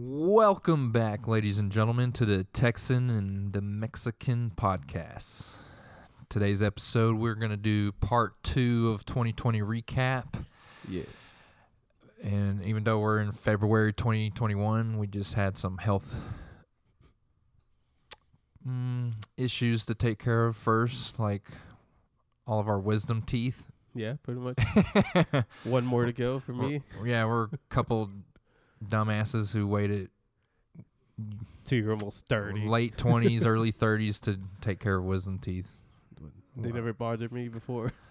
Welcome back, ladies and gentlemen, to the Texan and the Mexican podcast. Today's episode, we're going to do part two of 2020 recap. Yes. And even though we're in February 2021, we just had some health mm, issues to take care of first, like all of our wisdom teeth. Yeah, pretty much. One more to go for me. yeah, we're a couple dumbasses who waited Two, you're almost thirty. late 20s, early 30s to take care of wisdom teeth. They never bothered me before.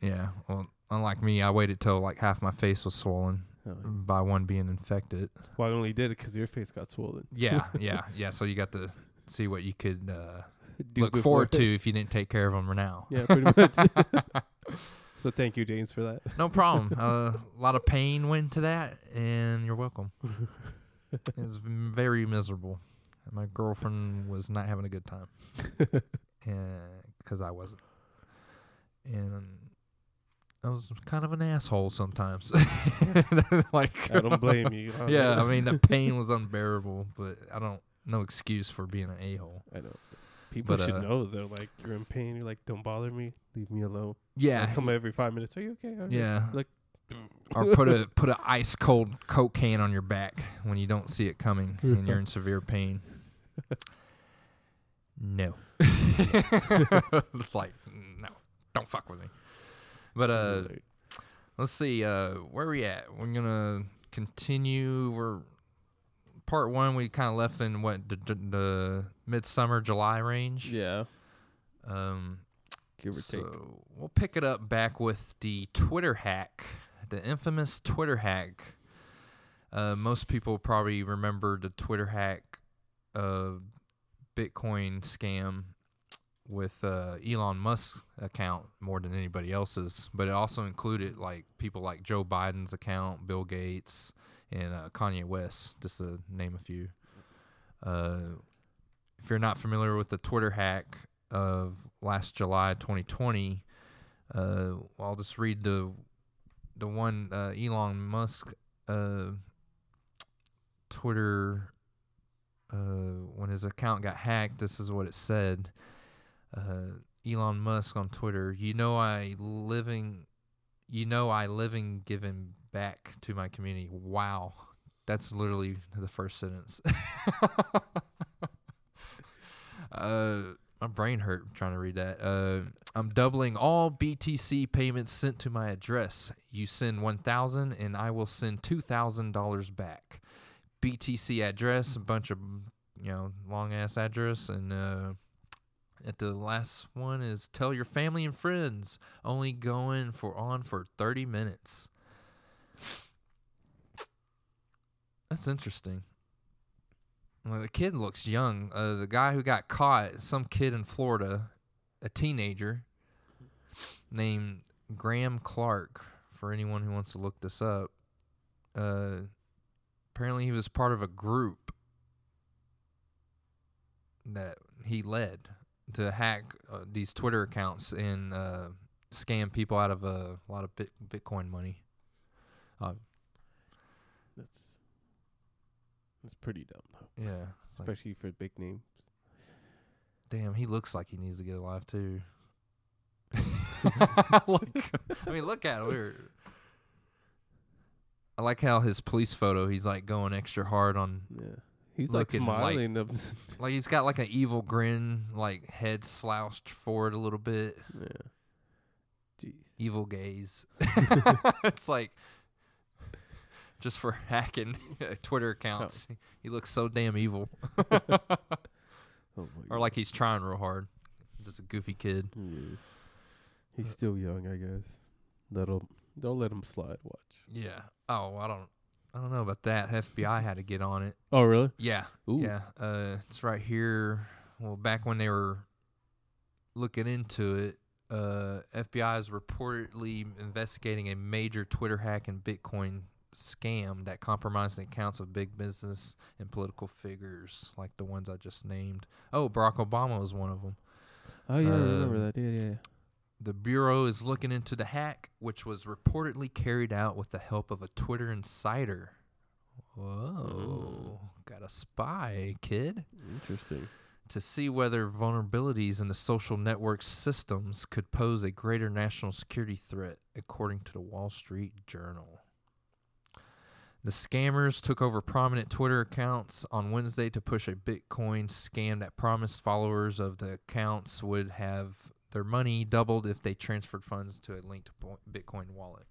Yeah, well, unlike me, I waited till like half my face was swollen Oh, by one being infected. well, I only did it because your face got swollen. Yeah, yeah, yeah. So you got to see what you could uh, look forward to if you didn't take care of them right now. Yeah, pretty much. So thank you, James, for that. No problem. uh, a lot of pain went into that, and you're welcome. It was very miserable. My girlfriend was not having a good time, and because I wasn't, and I was kind of an asshole sometimes. like I don't blame you. I Yeah, know. I mean the pain was unbearable, but I don't no excuse for being an a hole. I know. People But, should uh, know though. Like you're in pain. You're like, don't bother me. Leave me alone. Yeah, Like, come every five minutes. Are you okay? Good." yeah. Like, or put a put a ice cold coke can on your back when you don't see it coming and you're in severe pain. No, it's like no, don't fuck with me. But uh, let's see, uh, where are we at? We're gonna continue. We're part one. We kind of left in what the, the, the midsummer July range. yeah, Um, give or so take. we'll pick it up back with the Twitter hack, the infamous Twitter hack. Uh, most people probably remember the Twitter hack, uh, Bitcoin scam with uh, Elon Musk's account more than anybody else's, but it also included like people like Joe Biden's account, Bill Gates, and uh, Kanye West, just to name a few. Uh, if you're not familiar with the Twitter hack of last July 2020, uh, I'll just read the the one uh, Elon Musk uh, Twitter uh, when his account got hacked. This is what it said. Uh, Elon Musk on Twitter. You know I living. You know I living giving back to my community. Wow, that's literally the first sentence. uh, my brain hurt trying to read that. Uh, I'm doubling all BTC payments sent to my address. You send one thousand, and I will send two thousand dollars back. BTC address, a bunch of you know long ass address, and uh, at the last one is tell your family and friends. Only going for on for thirty minutes. That's interesting. Well, the kid looks young. Uh, the guy who got caught, some kid in Florida, a teenager named Graham Clark. For anyone who wants to look this up, uh, apparently he was part of a group that he led to hack uh, these Twitter accounts and uh, scam people out of uh, a lot of bit- Bitcoin money. Uh, That's that's pretty dumb though, yeah, it's like, especially for big names. damn, he looks like he needs to get alive too. like, I mean, look at him. We're, I like how his police photo. He's like going extra hard on, Yeah, he's like like- smiling. up like he's got like an evil grin, like head slouched forward a little bit, yeah. Jeez. evil gaze. it's like just for hacking Twitter accounts. He looks so damn evil, Oh my or like he's trying real hard. Just a goofy kid. He. He's still young, I guess. That'll don't let him slide. Watch. Yeah. Oh, I don't. I don't know about that. FBI had to get on it. Oh really? Yeah. Ooh. Yeah. Uh, it's right here. Well, back when they were looking into it, uh, FBI is reportedly investigating a major Twitter hack and Bitcoin scam that compromised the accounts of big business and political figures like the ones I just named. Oh, Barack Obama was one of them. Oh yeah, I Uh, remember that. Yeah, yeah. yeah. The Bureau is looking into the hack, which was reportedly carried out with the help of a Twitter insider. Whoa. Got a spy, kid, Interesting. to see whether vulnerabilities in the social network systems could pose a greater national security threat, according to the Wall Street Journal. The scammers took over prominent Twitter accounts on Wednesday to push a Bitcoin scam that promised followers of the accounts would have their money doubled if they transferred funds to a linked Bitcoin wallet.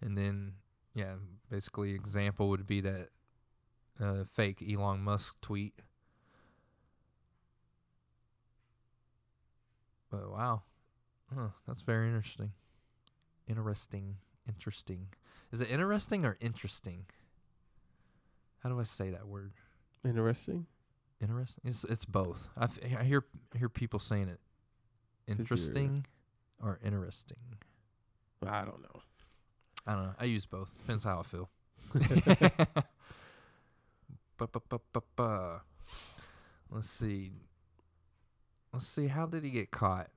And then, yeah, basically, example would be that uh, fake Elon Musk tweet. But wow, huh, that's very interesting. Interesting, interesting. Is it interesting or interesting? How do I say that word? Interesting. Interesting. It's it's both. I, f- I hear hear people saying it. Interesting or interesting. I don't know. I don't know. I use both. Depends how I feel. Let's see. Let's see. How did he get caught?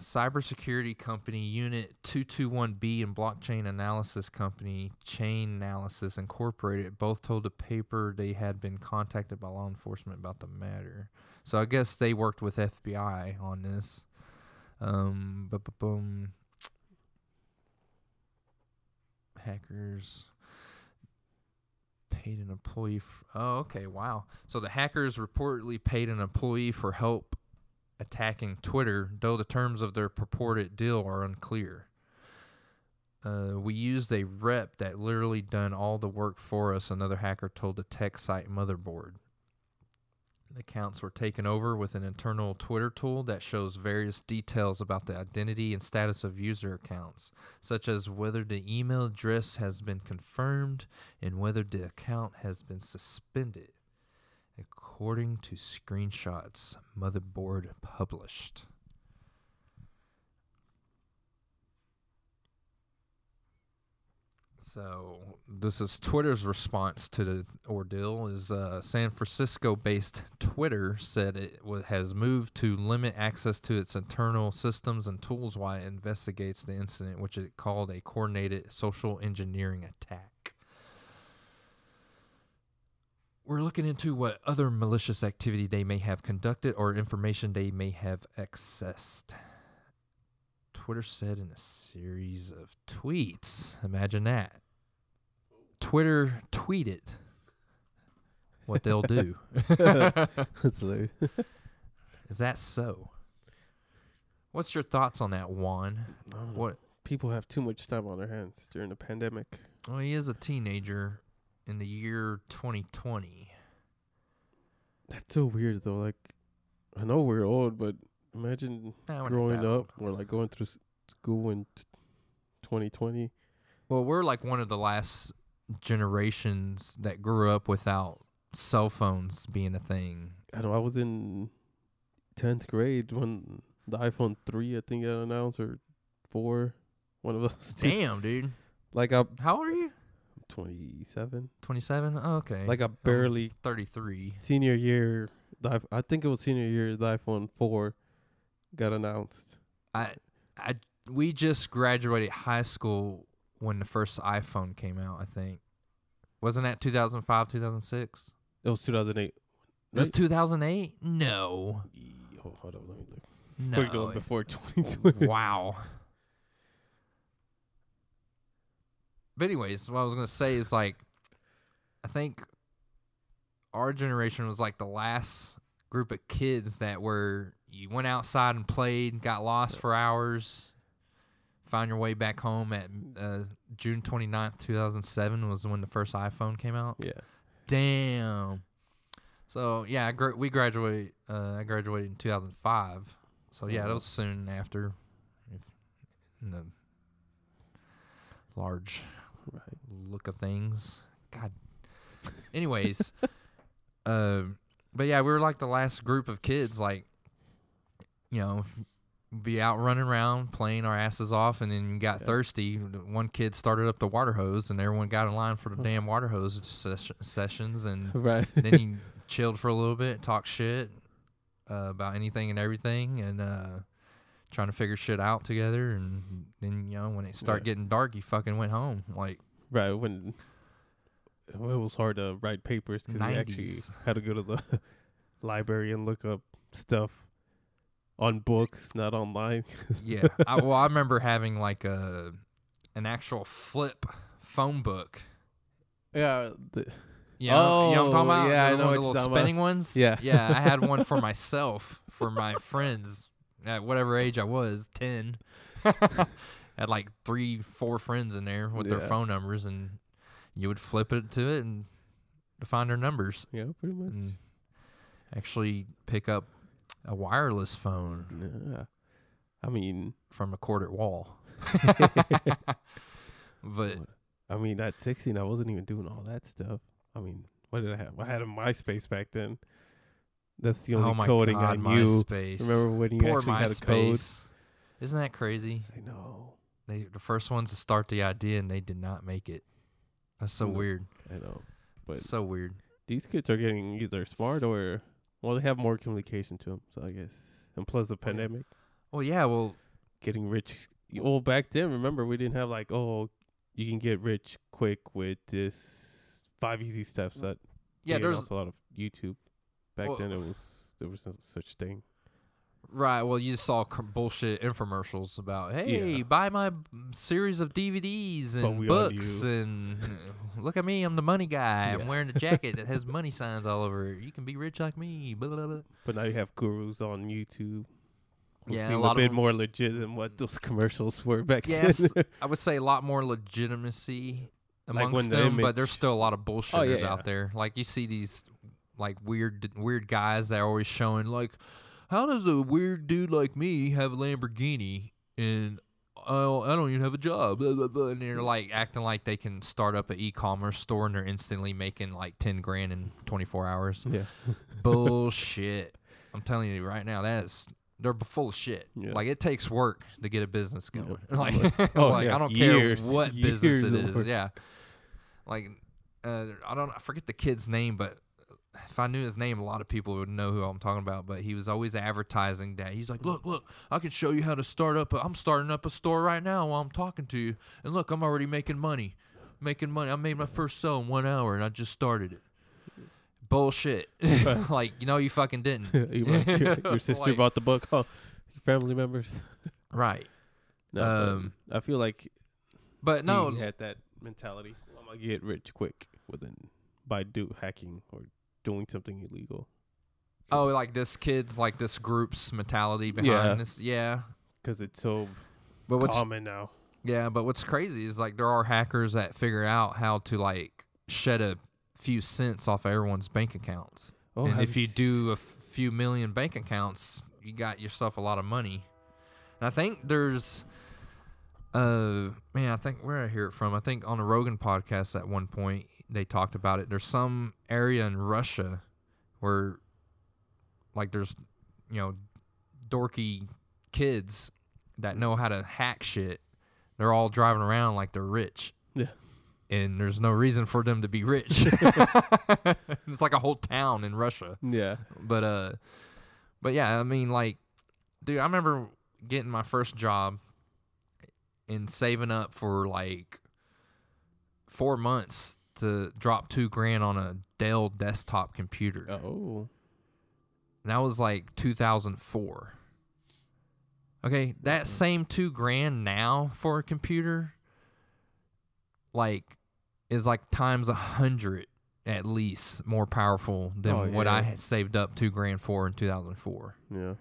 Cybersecurity company Unit 221B and blockchain analysis company Chainalysis Incorporated both told the paper they had been contacted by law enforcement about the matter. So I guess they worked with FBI on this. Um, bu-bu-bum. hackers paid an employee. F- oh, okay, wow. So the hackers reportedly paid an employee for help attacking Twitter, though the terms of their purported deal are unclear. Uh, we used a rep that literally done all the work for us, another hacker told the tech site Motherboard. The accounts were taken over with an internal Twitter tool that shows various details about the identity and status of user accounts, such as whether the email address has been confirmed and whether the account has been suspended, according to screenshots Motherboard published. So this is Twitter's response to the ordeal. Is uh, San Francisco-based Twitter said it wa has moved to limit access to its internal systems and tools while it investigates the incident, which it called a coordinated social engineering attack. We're looking into what other malicious activity they may have conducted or information they may have accessed. Twitter said in a series of tweets. Imagine that. Twitter tweeted what they'll do. That's hilarious. Is that so? What's your thoughts on that, Juan? I don't know. What? People have too much time on their hands during the pandemic. Well, he is a teenager in the year 2020. That's so weird though. Like, I know we're old, but imagine Nah, growing up or like going through s- school in t- 2020. Well, we're like one of the last generations that grew up without cell phones being a thing. I know I was in 10th grade when the iPhone 3 I think got announced or 4 one of those two. Damn, dude. Like I'm How old are you? 27. 27? Oh, okay. Like I um, barely 33. senior year I think it was senior year the iPhone 4 got announced. I I we just graduated high school when the first iPhone came out, I think. Wasn't that 2005, 2006? It was 2008. It was 2008? No. Ye- Oh, hold on, let me look. No. We're going before 2020. wow. But anyways, what I was gonna say is like, I think our generation was like the last group of kids that were you went outside and played, and got lost for hours, found your way back home at uh, June 29th, 2007 was when the first iPhone came out. Yeah. Damn. So yeah, I gra- we graduated. Uh, I graduated in 2005. So yeah, that Mhm. was soon after. In the large. Look of things. God. Anyways, um, but yeah, we were like the last group of kids, like, you know, be out running around playing our asses off, and then got Yeah. thirsty. One kid started up the water hose, and everyone got in line for the damn water hose ses- sessions, and Right. then you chilled for a little bit, talked shit uh, about anything and everything, and uh, trying to figure shit out together. And then you know when it started Yeah. getting dark, you fucking went home. Like right when it was hard to write papers because we actually had to go to the library and look up stuff on books, not online. yeah. I, well, I remember having like a an actual flip phone book. Yeah, the, You know, you know what I'm talking Oh, about? yeah, I the, know one- the little talking about. spinning ones. Yeah. yeah. I had one for myself, for my friends at whatever age I was, ten. Had like three, four friends in there with their phone numbers, and you would flip it to it and to find their numbers, yeah, pretty much. and actually pick up a wireless phone Yeah. I mean, from a quartered wall. but I mean, at 16, I wasn't even doing all that stuff. I mean, what did I have? I had a MySpace back then. That's the only oh coding god, I knew. MySpace. Remember when you Poor actually had a code? Isn't that crazy? I know. They the first ones to start the idea and they did not make it. That's so weird. I know. But so weird. these kids are getting either smart or, well, they have more communication to them. So I guess. And plus the Oh, pandemic, Well, yeah. Well, getting rich. Well, back then, remember, we didn't have like, oh, you can get rich quick with this five easy steps that yeah. There's There's a lot of YouTube. Back Well- then, it was there was no such thing. Right. Well, you just saw bullshit infomercials about hey, Yeah. buy my series of DVDs and books and look at me, I'm the money guy. I'm wearing a jacket that has money signs all over it. You can be rich like me. Blah, blah, blah. But now you have gurus on YouTube. Yeah, a lot a bit more legit than what those commercials were back Yes, then. I would say a lot more legitimacy Like amongst the them, but there's still a lot of bullshitters yeah, yeah. out there. Like you see these like weird weird guys that are always showing like, how does a weird dude like me have a Lamborghini and oh I don't even have a job? Blah, blah, blah. And they're like acting like they can start up an e-commerce store and they're instantly making like ten grand in 24 hours. yeah, Bullshit. I'm telling you right now, that's they're full of shit. Yeah. Like it takes work to get a business going. I'm Like, oh, like, yeah, I don't years, care what business it of work. Yeah. Like uh, I don't I forget the kid's name, but if I knew his name, a lot of people would know who I'm talking about. But he was always advertising that. He's like, look, look, I can show you how to start up. A, I'm starting up a store right now while I'm talking to you, and look, I'm already making money, making money. I made my first sale in one hour, and I just started it. Bullshit. like you know, you fucking didn't. You your, your sister Like- bought the book. Oh, your family members. Right. No, Um, I feel like But no, he had that mentality. I'm gonna get rich quick within by do hacking or doing something illegal. oh, like this kid's like this group's mentality behind Yeah. this. Yeah. Because it's so But what's common now. Yeah, but what's crazy is like there are hackers that figure out how to like shed a few cents off everyone's bank accounts. Oh, and have if you s- do a few million bank accounts, you got yourself a lot of money. And I think there's uh man, I think where I hear it from? I think on a Rogan podcast at one point they talked about it. There's some area in Russia where like there's you know dorky kids that know how to hack shit. They're all driving around like they're rich. Yeah. And there's no reason for them to be rich. it's like a whole town in Russia. Yeah. But uh but yeah, I mean like dude, I remember getting my first job and saving up for like 4 months to drop 2 grand on a Dell desktop computer. Oh. And that was like 2004. Okay, that same 2 grand now for a computer like is like times a hundred at least more powerful than Oh, what I had saved up two grand for in 2004. Yeah.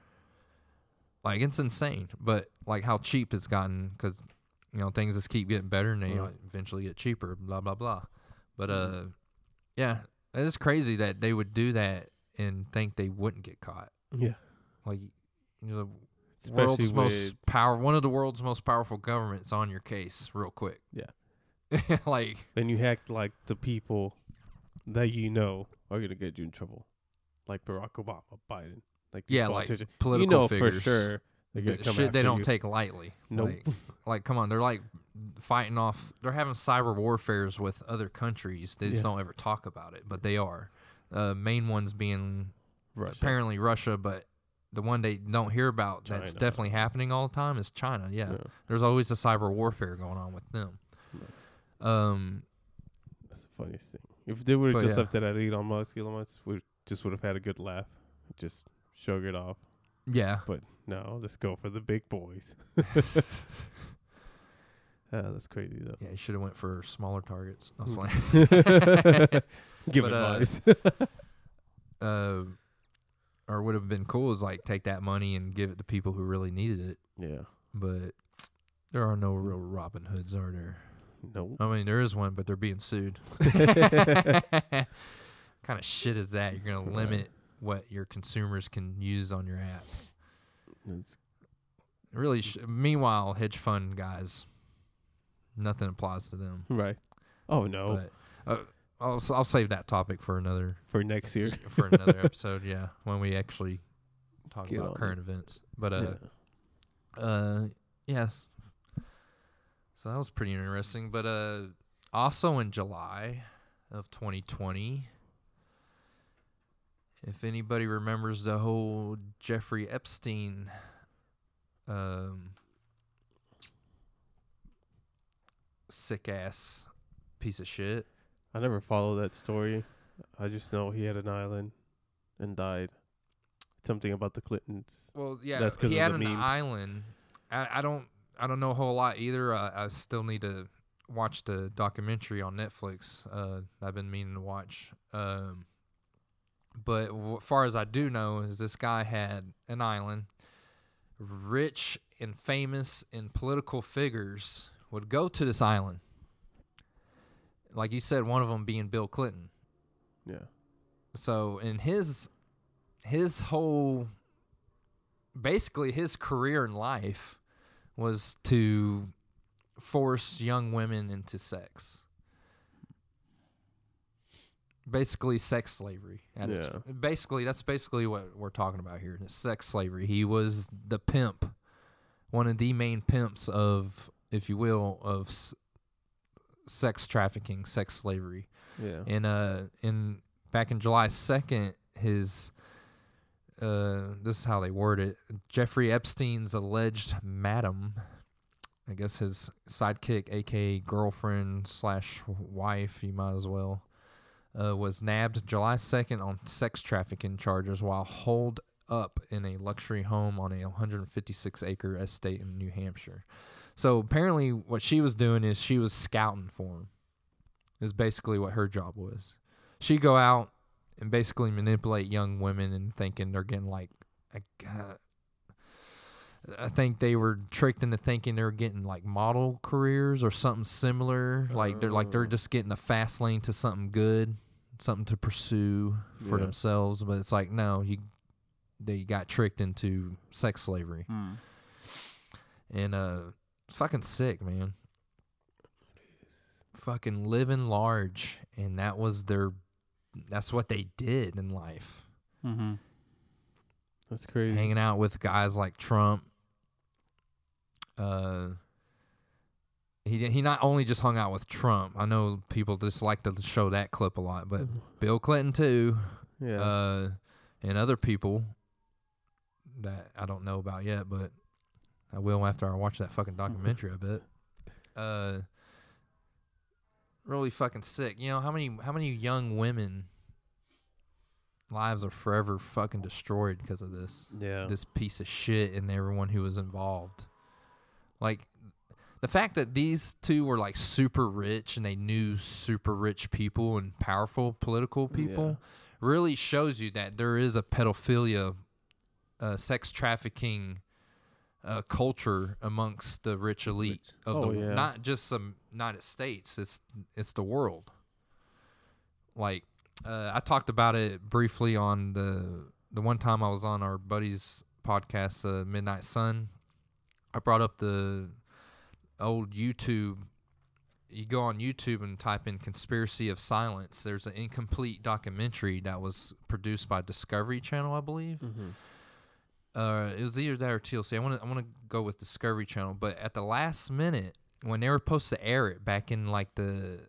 Like it's insane, but like how cheap it's gotten because you know things just keep getting better and they Right. eventually get cheaper. Blah blah blah. But Mhm. uh, yeah, it's crazy that they would do that and think they wouldn't get caught. Yeah. Like you know, the Especially world's with most power, one of the world's most powerful governments on your case real quick. Yeah. like then you hack like the people that you know are gonna get you in trouble, like Barack Obama, Biden, like these yeah, like politicians. political you know figures. for sure they're gonna the shit they don't you. take lightly. Nope. Like, like, come on, they're like fighting off. They're having cyber warfares with other countries. They just Yeah. don't ever talk about it, but they are. Uh, main ones being Russia. apparently Russia, but the one they don't hear about that's definitely happening all the time is China. Yeah, Yeah. there's always a cyber warfare going on with them. Um, That's the funniest thing. If they would have just yeah. left it at Elon Musk, Elon Musk would just would have had a good laugh, just shrug it off. Yeah. But no, let's go for the big boys. Ah, that's crazy though. Yeah, he should have went for smaller targets. I was Mm. playing. Give But, uh, advice. uh, or would have been cool is like take that money and give it to people who really needed it. yeah. But there are no real Robin Hoods, are there? No. I mean, there is one, but they're being sued. kind of shit is that? You're gonna limit what your consumers can use on your app. It's, Really. Sh- meanwhile, hedge fund guys, nothing applies to them. right. Oh no. But uh, I'll I'll save that topic for another for next year. for another episode. Yeah, when we actually talk Get about on current events. But uh, yeah. uh, yes. So that was pretty interesting. But uh, also in July of 2020, if anybody remembers the whole Jeffrey Epstein, um, sick ass piece of shit. I never followed that story. I just know he had an island and died. Something about the Clintons. Well, yeah, That's 'cause he of had the an memes. island. I, I don't I don't know a whole lot either. I, I still need to watch the documentary on Netflix. Uh, I've been meaning to watch. Um, but w- far as I do know, is this guy had an island. Rich and famous and political figures would go to this island. Like you said, one of them being Bill Clinton. Yeah. So in his his whole basically his career in life was to force young women into sex. Basically sex slavery. At its, basically that's basically what we're talking about here. It's sex slavery. He was the pimp, one of the main pimps of if you will of s- sex trafficking, sex slavery Yeah. in uh in back in July second, his uh this is how they word it. Jeffrey Epstein's alleged madam, I guess his sidekick, aka girlfriend slash wife, you might as well, uh, was nabbed July second on sex trafficking charges while holed up in a luxury home on a 156 acre estate in New Hampshire. So apparently, what she was doing is she was scouting for him. Is basically what her job was. She go out and basically manipulate young women and thinking they're getting like, like uh, I think they were tricked into thinking they were getting like model careers or something similar. Like they're like they're Oh. just getting a fast lane to something good, something to pursue for Yeah. themselves. But it's like no, you they got tricked into sex slavery Hmm. and uh, fucking sick, man. Fucking living large, and that was their. That's what they did in life. Mm-hmm. That's crazy. hanging out with guys like Trump. Uh, he he not only just hung out with Trump. I know people just like to show that clip a lot, but Bill Clinton too, yeah. uh, and other people that I don't know about yet, but I will after I watch that fucking documentary. I bet. Uh, really fucking sick. You know how many how many young women lives are forever fucking destroyed because of this yeah. this piece of shit and everyone who was involved. Like the fact that these two were like super rich and they knew super rich people and powerful political people really shows you that there is a pedophilia, uh, sex trafficking uh, culture amongst the rich elite of Oh, the yeah. not just some United States. It's it's the world. Like uh, I talked about it briefly on the the one time I was on our buddy's podcast, uh, Midnight Sun. I brought up the old YouTube. You go on YouTube and type in "conspiracy of silence." There's an incomplete documentary that was produced by Discovery Channel, I believe. Mm-hmm. Uh, it was either that or TLC. I want to I want to go with Discovery Channel, but at the last minute when they were supposed to air it back in like the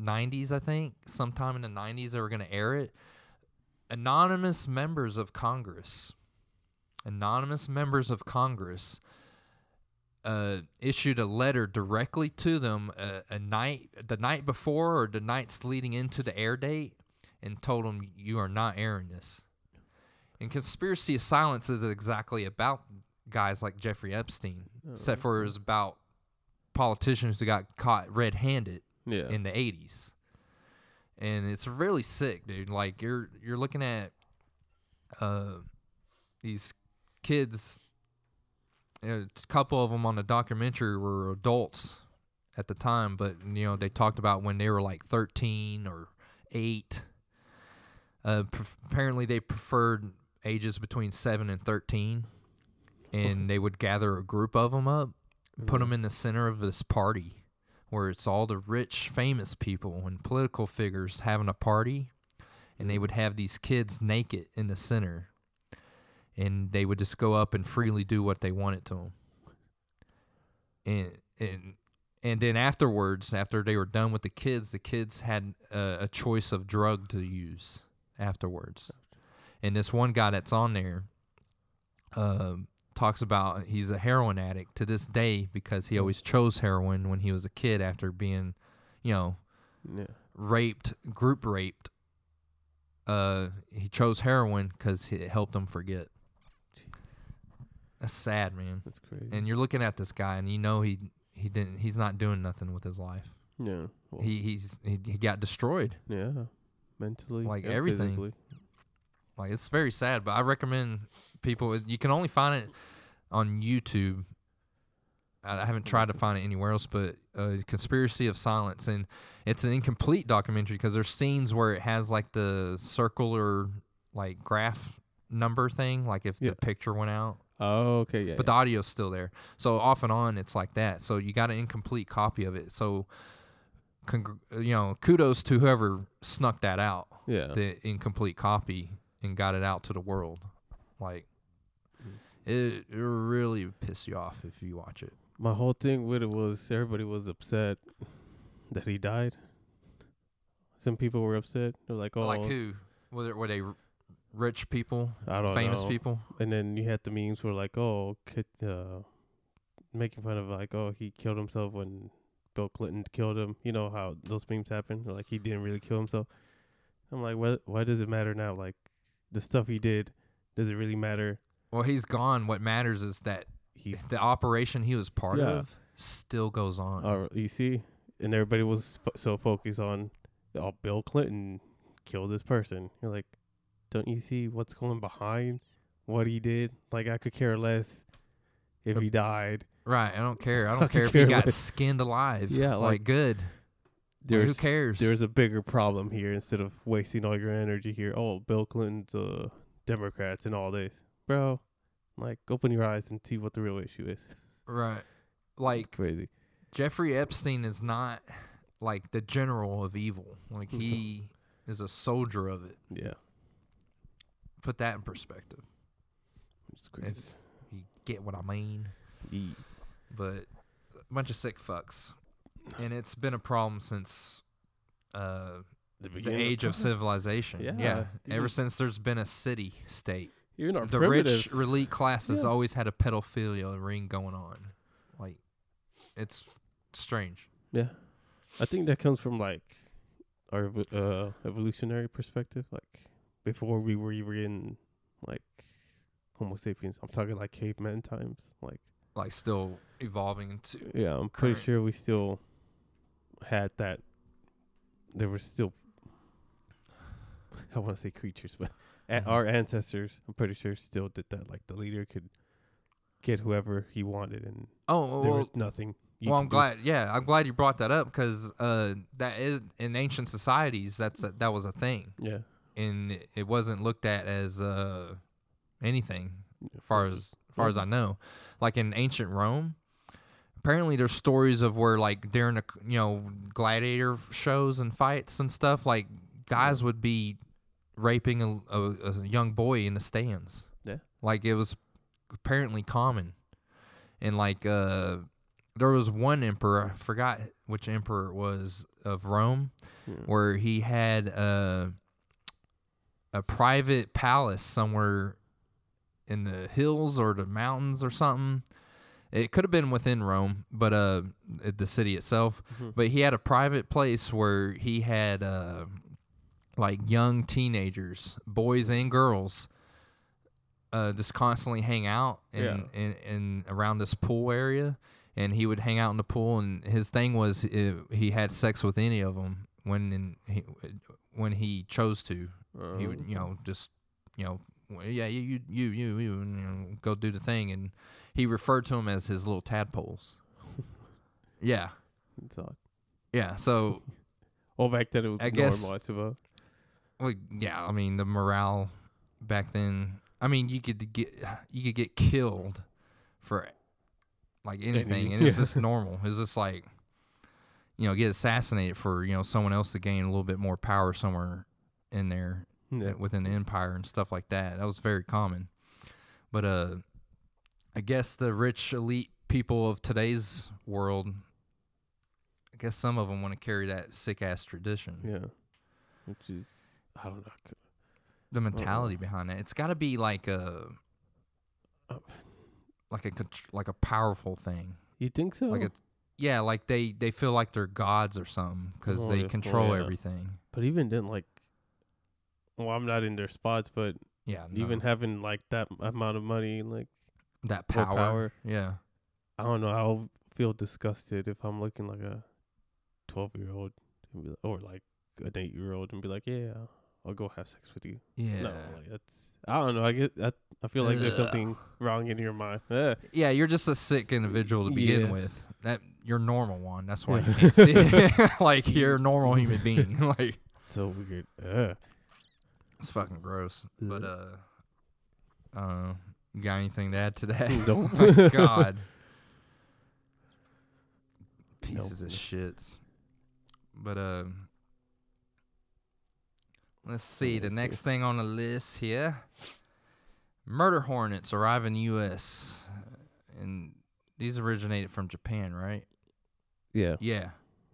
90s, I think, sometime in the 90s they were going to air it. Anonymous members of Congress, anonymous members of Congress, uh, issued a letter directly to them uh, a night the night before or the nights leading into the air date and told them you are not airing this. And conspiracy of silence is exactly about guys like Jeffrey Epstein, except for it was about politicians who got caught red-handed Yeah. in the 80s. And it's really sick, dude. Like you're you're looking at uh these kids a couple of them on the documentary were adults at the time, but you know, they talked about when they were like 13 or 8. Uh pref- apparently they preferred ages between 7 and 13 and they would gather a group of them up, put them in the center of this party where it's all the rich, famous people and political figures having a party, and they would have these kids naked in the center, and they would just go up and freely do what they wanted to them. And and and then afterwards, after they were done with the kids, the kids had a, a choice of drug to use afterwards. And this one guy that's on there, um, talks about he's a heroin addict to this day because he always chose heroin when he was a kid after being, you know, Yeah. raped, group raped. Uh, he chose heroin because it helped him forget. That's sad, man. That's crazy. And you're looking at this guy, and you know he he didn't. He's not doing nothing with his life. yeah. Well, He he's he, he got destroyed. yeah. Mentally. Like everything. physically. Like it's very sad, but I recommend people. You can only find it on YouTube. I I haven't tried to find it anywhere else, but uh, "Conspiracy of Silence," and it's an incomplete documentary because there's scenes where it has like the circular like graph number thing, like if Yeah. the picture went out, Oh, okay. Yeah. but the audio's still there. So off and on, it's like that. So you got an incomplete copy of it. So, congr- you know, kudos to whoever snuck that out yeah. the incomplete copy and got it out to the world. Like it, it really piss you off if you watch it. My whole thing with it was everybody was upset that he died. Some people were upset. They're like, "Oh, Like who? Were they, were they rich people, I don't famous know." people? And then you had the memes were like, "Oh, kid, uh, making fun of like, oh, he killed himself when Bill Clinton killed him. You know how those memes happen? Like he didn't really kill himself." I'm like, "What? Why does it matter now? Like the stuff he did, does it really matter? Well, he's gone. What matters is that He's the operation he was part Yeah. of still goes on. Uh, you see, and everybody was fo- so focused on, oh, Bill Clinton killed this person. You're like, don't you see what's going behind what he did? Like, I could care less if he died. right. I don't care. I don't Fucking care if he got less. skinned alive. Yeah, Like, like, good. Like, who cares? there's a bigger problem here instead of wasting all your energy here. Oh, Bill Clinton's uh, Democrats and all this, bro. Like, open your eyes and see what the real issue is. right. It's Like crazy. Jeffrey Epstein is not like the general of evil. Like he is a soldier of it. Yeah, Put that in perspective. If you get what I mean. Ye- But a bunch of sick fucks. And it's been a problem since uh, the, the age of time. civilization. Yeah, Yeah. Ever even- since there's been a city state. Even our the rich elite class has Yeah. always had a pedophilia ring going on. Like it's strange. Yeah, I think that comes from like our uh, evolutionary perspective. Like before we were even in like Homo sapiens, I'm talking like caveman times. Like Like still evolving into yeah, I'm pretty sure we still had that. There were still I want to say creatures, but Mhm. our ancestors, I'm pretty sure, still did that. Like the leader could get whoever he wanted, and Oh, there was nothing. well, I'm do. glad. Yeah, I'm glad you brought that up because uh, that is in ancient societies. That's a, that was a thing, Yeah, and it- wasn't looked at as uh, anything, as far as, as far as I know. Like in ancient Rome, apparently there's stories of where like during the you know gladiator shows and fights and stuff, like guys would be raping a, a, a young boy in the stands. Yeah. like it was apparently common, and like uh, there was one emperor, I forgot which emperor it was of Rome, Yeah. where he had a a private palace somewhere in the hills or the mountains or something. It could have been within Rome, but uh, the city itself. Mhm. But he had a private place where he had uh, like young teenagers, boys and girls, uh, just constantly hang out in, Yeah. in, in around this pool area. And he would hang out in the pool, and his thing was uh he had sex with any of them when in, he, when he chose to. He would, Uh, you know, just, you know, well, yeah, you, you, you, you, you, and, you know, go do the thing, and he referred to them as his little tadpoles. yeah, it's odd. yeah. So, Well, back then it was I normal, guess- I suppose. well, yeah. I mean, the morale back then. I mean, you could get you could get killed for like anything, and it's yeah. just normal. It's just like, you know, get assassinated for you know someone else to gain a little bit more power somewhere in there Yeah. uh, within the empire and stuff like that. That was very common. But uh I guess the rich elite people of today's world I guess some of them want to carry that sick ass tradition. Yeah. Which is, I don't know. The mentality behind that. It's got to be like a like a like a powerful thing. You think so? Like it's yeah, like they they feel like they're gods or something cuz Oh, they yeah. Oh, control yeah. everything. but even then, like, well, I'm not in their spots, but Yeah, no. even having like that amount of money, like, that power. power. Yeah. I don't know. I'll feel disgusted if I'm looking like a 12 year old or like an eight year old and be like, yeah, I'll go have sex with you. Yeah. No, like that's I don't know. I get I, I feel like there's something wrong in your mind. Yeah, you're just a sick individual to begin Yeah. with. That you're normal one. That's why you can't see like you're a normal human being. like So weird. Ugh. It's fucking gross. But uh, uh, you got anything to add to that? Nope. oh my god. Nope. Pieces of shits. But uh, let's see the Let's next see. thing on the list here. Murder hornets arrive in U.S. and these originated from Japan, right? Yeah. Yeah.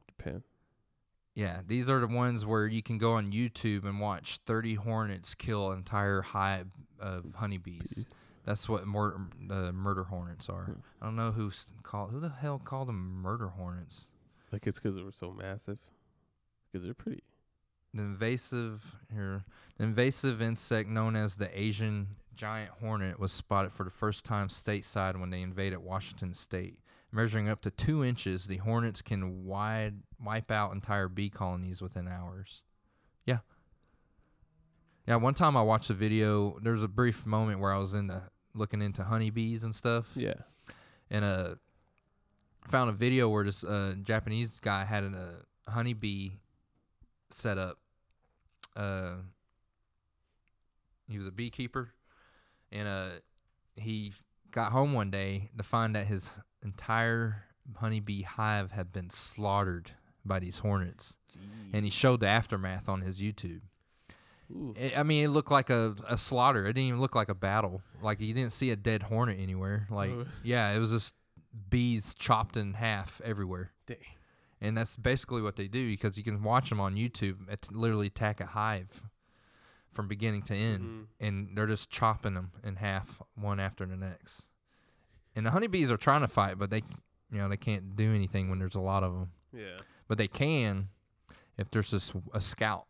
Japan. Yeah, these are the ones where you can go on YouTube and watch 30 hornets kill an entire hive of honeybees. That's what mur- the murder hornets are. Hmm. I don't know who's called who the hell called them murder hornets. Like it's because they were so massive. Because they're pretty. The invasive here, the invasive insect known as the Asian giant hornet was spotted for the first time stateside when they invaded Washington State. Measuring up to two inches, the hornets can wide wipe out entire bee colonies within hours. Yeah. Yeah, one time I watched a video. There was a brief moment where I was into looking into honeybees and stuff. Yeah. and uh found a video where this uh Japanese guy had an, a honeybee set up. Uh, he was a beekeeper, and uh, he got home one day to find that his entire honeybee hive had been slaughtered by these hornets, and he showed the aftermath on his YouTube. It, I mean, it looked like a, a slaughter. It didn't even look like a battle. Like you didn't see a dead hornet anywhere. Like Oh. yeah, it was just bees chopped in half everywhere. Dang. And that's basically what they do because you can watch them on YouTube. It's literally attack a hive from beginning to end, Mhm. and they're just chopping them in half one after the next. And the honeybees are trying to fight, but they, you know, they can't do anything when there's a lot of them. Yeah. But they can if there's just a scout.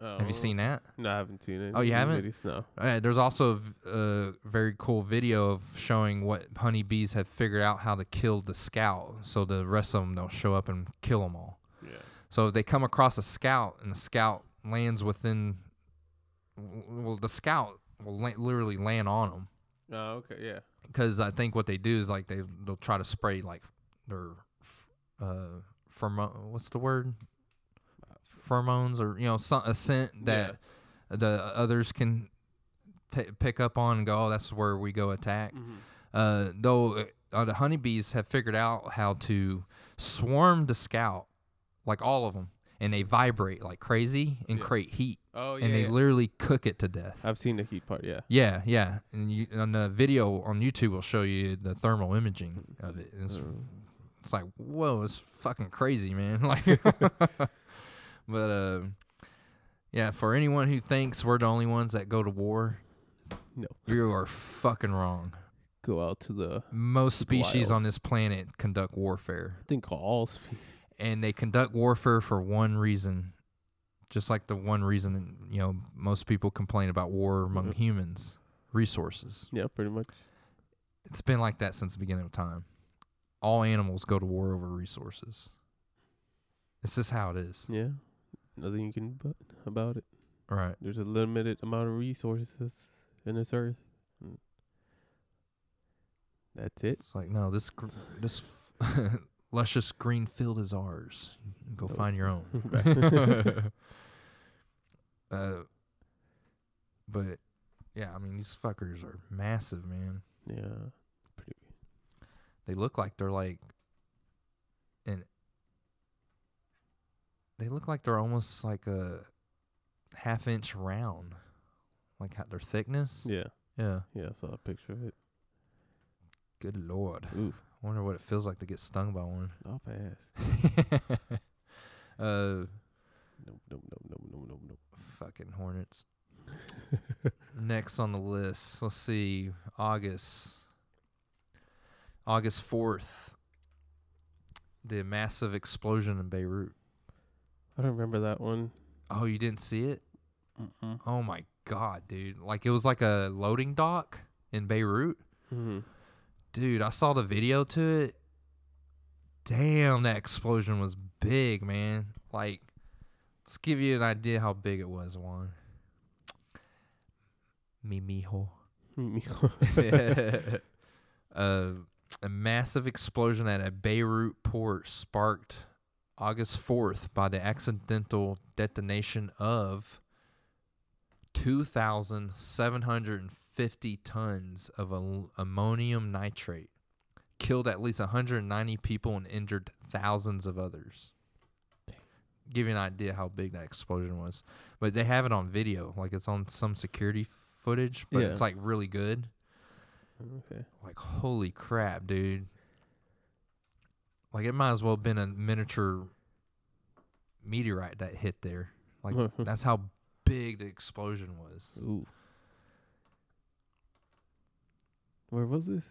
Oh. Have you seen that? No, I haven't seen it. Oh, you haven't? videos? No. Uh, there's also a very cool video of showing what honeybees have figured out how to kill the scout, so the rest of them don't show up and kill them all. Yeah. So if they come across a scout and the scout lands within, well, the scout will la- literally land on them Oh, okay. Yeah. because I think what they do is like they they'll try to spray like their uh pheromone. What's the word? Pheromones or you know some a scent that the others can ta pick up on and go. Oh, that's where we go attack. Mhm. Uh, though uh, the honeybees have figured out how to swarm the scout, like all of them, and they vibrate like crazy and Yeah. create heat, Oh, yeah. and they yeah. literally cook it to death. I've seen the heat part. Yeah. Yeah, yeah. And you, on the video on YouTube will show you the thermal imaging of it. It's, Mm. It's like, whoa, it's fucking crazy, man. Like, but uh, yeah, for anyone who thinks we're the only ones that go to war, No. you are fucking wrong. go out to the. Most the species wild. on this planet conduct warfare, I think all species. and they conduct warfare for one reason. Just like the one reason, you know, most people complain about war among Mhm. humans, resources. Yeah, pretty much. It's been like that since the beginning of time. All animals go to war over resources. It's just how it is. Yeah, nothing you can do about it. Right. There's a limited amount of resources in this earth. Mm. That's it. It's like, no, this gr- this luscious green field is ours. Go No, find your own. uh, but yeah, I mean these fuckers are massive, man. Yeah. They look like they're like, and they look like they're almost like a half inch round, like how their thickness. Yeah, Yeah. yeah. I saw a picture of it. Good lord. Oof, I Wonder what it feels like to get stung by one. off ass. uh, Nope, nope, nope, nope, nope, nope, nope. fucking hornets. Next on the list, let's see, August. August fourth. The massive explosion in Beirut. I don't remember that one. Oh, you didn't see it? Mm-mm. Oh my god, dude! Like it was like a loading dock in Beirut. Mm-hmm. Dude, I saw the video to it. Damn, that explosion was big, man. Like, let's give you an idea how big it was, Juan. Mi mijo. uh, a massive explosion at a Beirut port sparked August 4th by the accidental detonation of 2,750 tons of ammonium nitrate. Killed at least 190 people and injured thousands of others. Give you an idea how big that explosion was. But they have it on video. Like it's on some security footage, but Yeah. it's like really good okay. like holy crap dude like it might as well have been a miniature meteorite that hit there like that's how big the explosion was Ooh. Where was this?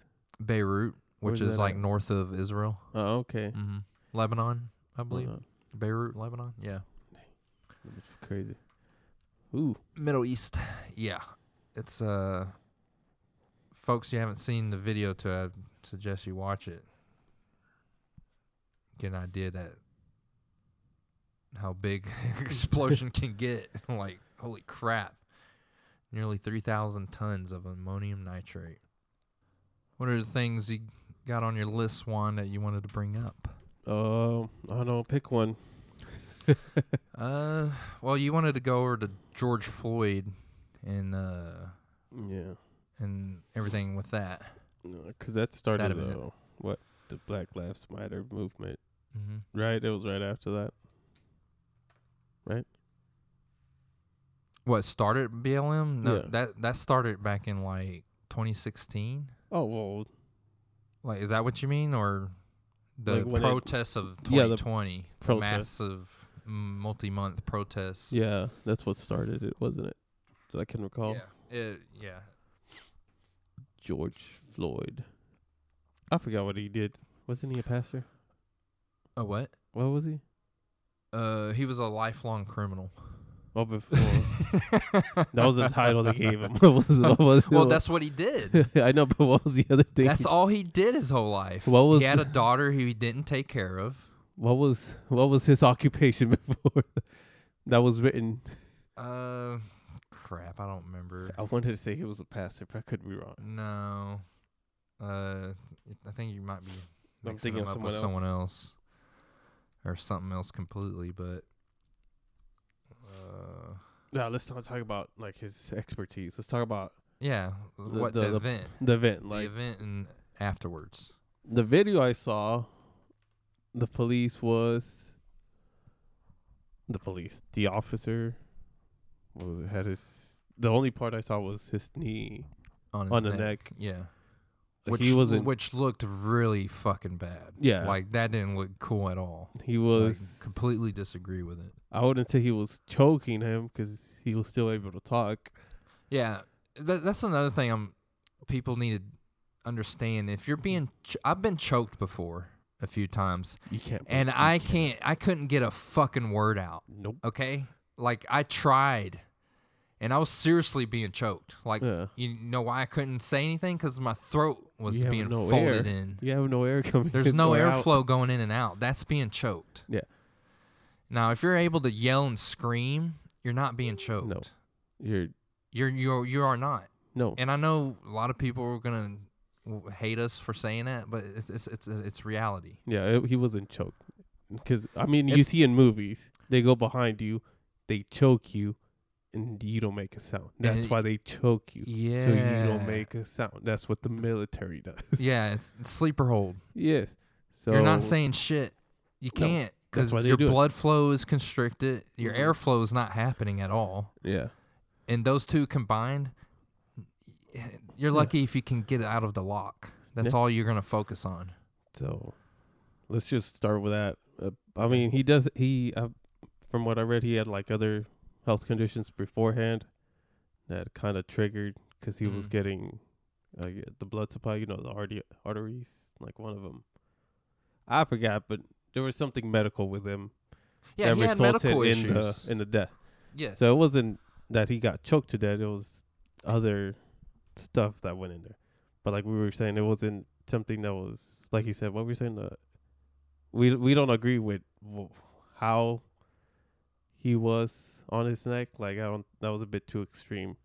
beirut which Where's is like at? north of israel Oh, okay. hmm lebanon i believe on. beirut lebanon yeah That's crazy. Ooh. middle east yeah it's uh folks you haven't seen the video to i suggest you watch it get an idea that how big explosion can get like holy crap nearly 3000 tons of ammonium nitrate what are the things you got on your list juan that you wanted to bring up Um, I don't know. Pick one. uh well you wanted to go over to george floyd and uh Yeah. And everything with that Because that started That'd be uh, what the Black Lives Matter movement, mm-hmm. right? It was right after that. Right? What started BLM? No, Yeah. that that started back in like 2016. Oh well, Like, is that what you mean, or the Like when it- protests of Yeah, the 2020? the protest. massive mm, multi-month protests. yeah, that's what started it, wasn't it? That I can recall. yeah, it, yeah. George Floyd. I forgot what he did. Wasn't he a pastor? A what? What was he? Uh, he was a lifelong criminal. Well, before that was the title they gave him. what was? What was well, that's what he did. I know, but what was the other thing? That's all he did his whole life. What was he had a daughter who he didn't take care of. what was what was his occupation before that was written? Uh, crap, I don't remember. I wanted to say he was a pastor, but I could be wrong. No. Uh, I think you might be I'm mixing thinking them of up with someone someone else, or something else completely. But uh, Now let's not talk about like his expertise. Let's talk about yeah, The- what the- the, the event, the event. Like the event, and afterwards. the video I saw, the police was the police. The officer was had his. The only part I saw was his knee. On, his On the neck. yeah. Like, Which he wasn't. which looked really fucking bad. Yeah. like that didn't look cool at all. he Like, was completely disagree with it. I wouldn't say he was choking him because he was still able to talk. Yeah, that, that's another thing. I'm people need to understand if you're being. Ch- I've been choked before a few times, You can't. and I can't. I couldn't get a fucking word out. Nope. Okay, like I tried, and I was seriously being choked. Like Yeah. you know why I couldn't say anything because my throat was You being no folded air. in. You have no air coming. There's no airflow going in and out. That's being choked. Yeah. Now, if you're able to yell and scream, you're not being choked. No. You're You're you're you are not. no. And I know a lot of people are gonna hate us for saying that, but it's it's it's, it's reality. Yeah, it, he wasn't choked. Because I mean, you see in movies, they go behind you, they choke you, and you don't make a sound. That's why they choke you, Yeah. so you don't make a sound. That's what the military does. Yeah, it's, sleeper hold. yes. So you're not saying shit. You No, can't because your do it. blood flow is constricted. Your Mhm. airflow is not happening at all. Yeah. and those two combined, you're Yeah. lucky if you can get it out of the lock. That's Yeah. all you're gonna focus on. So let's just start with that. Uh, I mean, he does. He, uh, from what I read, he had like other health conditions beforehand that kind of triggered because he was Mhm. getting uh, the blood supply. You know, the artery, arteries. Like one of them, I forgot, but there was something medical with him Yeah, that he had resulted medical in issues. the in the death. yes. So it wasn't that he got choked to death. It was other stuff that went in there. But like we were saying, it wasn't something that was like you said. What were you saying? Uh, we we don't agree with how he was on his neck. Like I don't. That was a bit too extreme.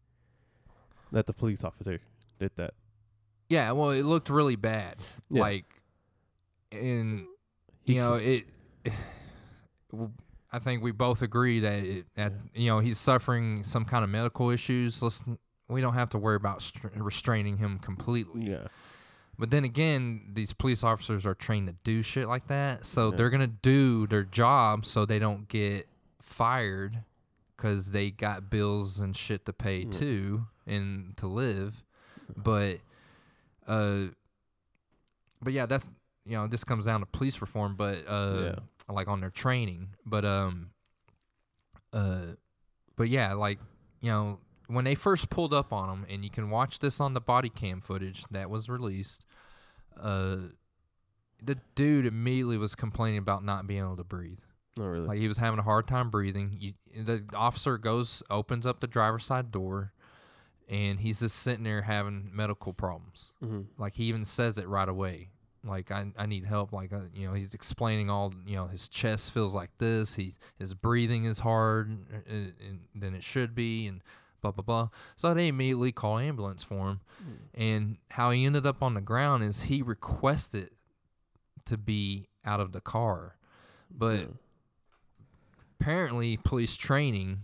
That the police officer did that. yeah, well, it looked really bad. Yeah. Like, and He you know should- it. I think we both agree that it, that you know he's suffering some kind of medical issues. Let's we don't have to worry about str- restraining him completely. Yeah. But then again, these police officers are trained to do shit like that, so Yeah. they're gonna do their job so they don't get fired because they got bills and shit to pay Yeah. too and to live. But, uh, but yeah, that's you know this comes down to police reform, but uh, like on their training, but um, uh, but yeah, like you know when they first pulled up on them, and you can watch this on the body cam footage that was released. Uh, the dude immediately was complaining about not being able to breathe. Not really. Like he was having a hard time breathing. You, the officer goes, opens up the driver's side door, and he's just sitting there having medical problems. mm-hmm. Like he even says it right away. Like I, I need help. Like uh, you know, he's explaining all. You know, his chest feels like this. He his breathing is hard uh, uh, than it should be, and blah blah blah. So they immediately call ambulance for him. And how he ended up on the ground is he requested to be out of the car, but apparently police training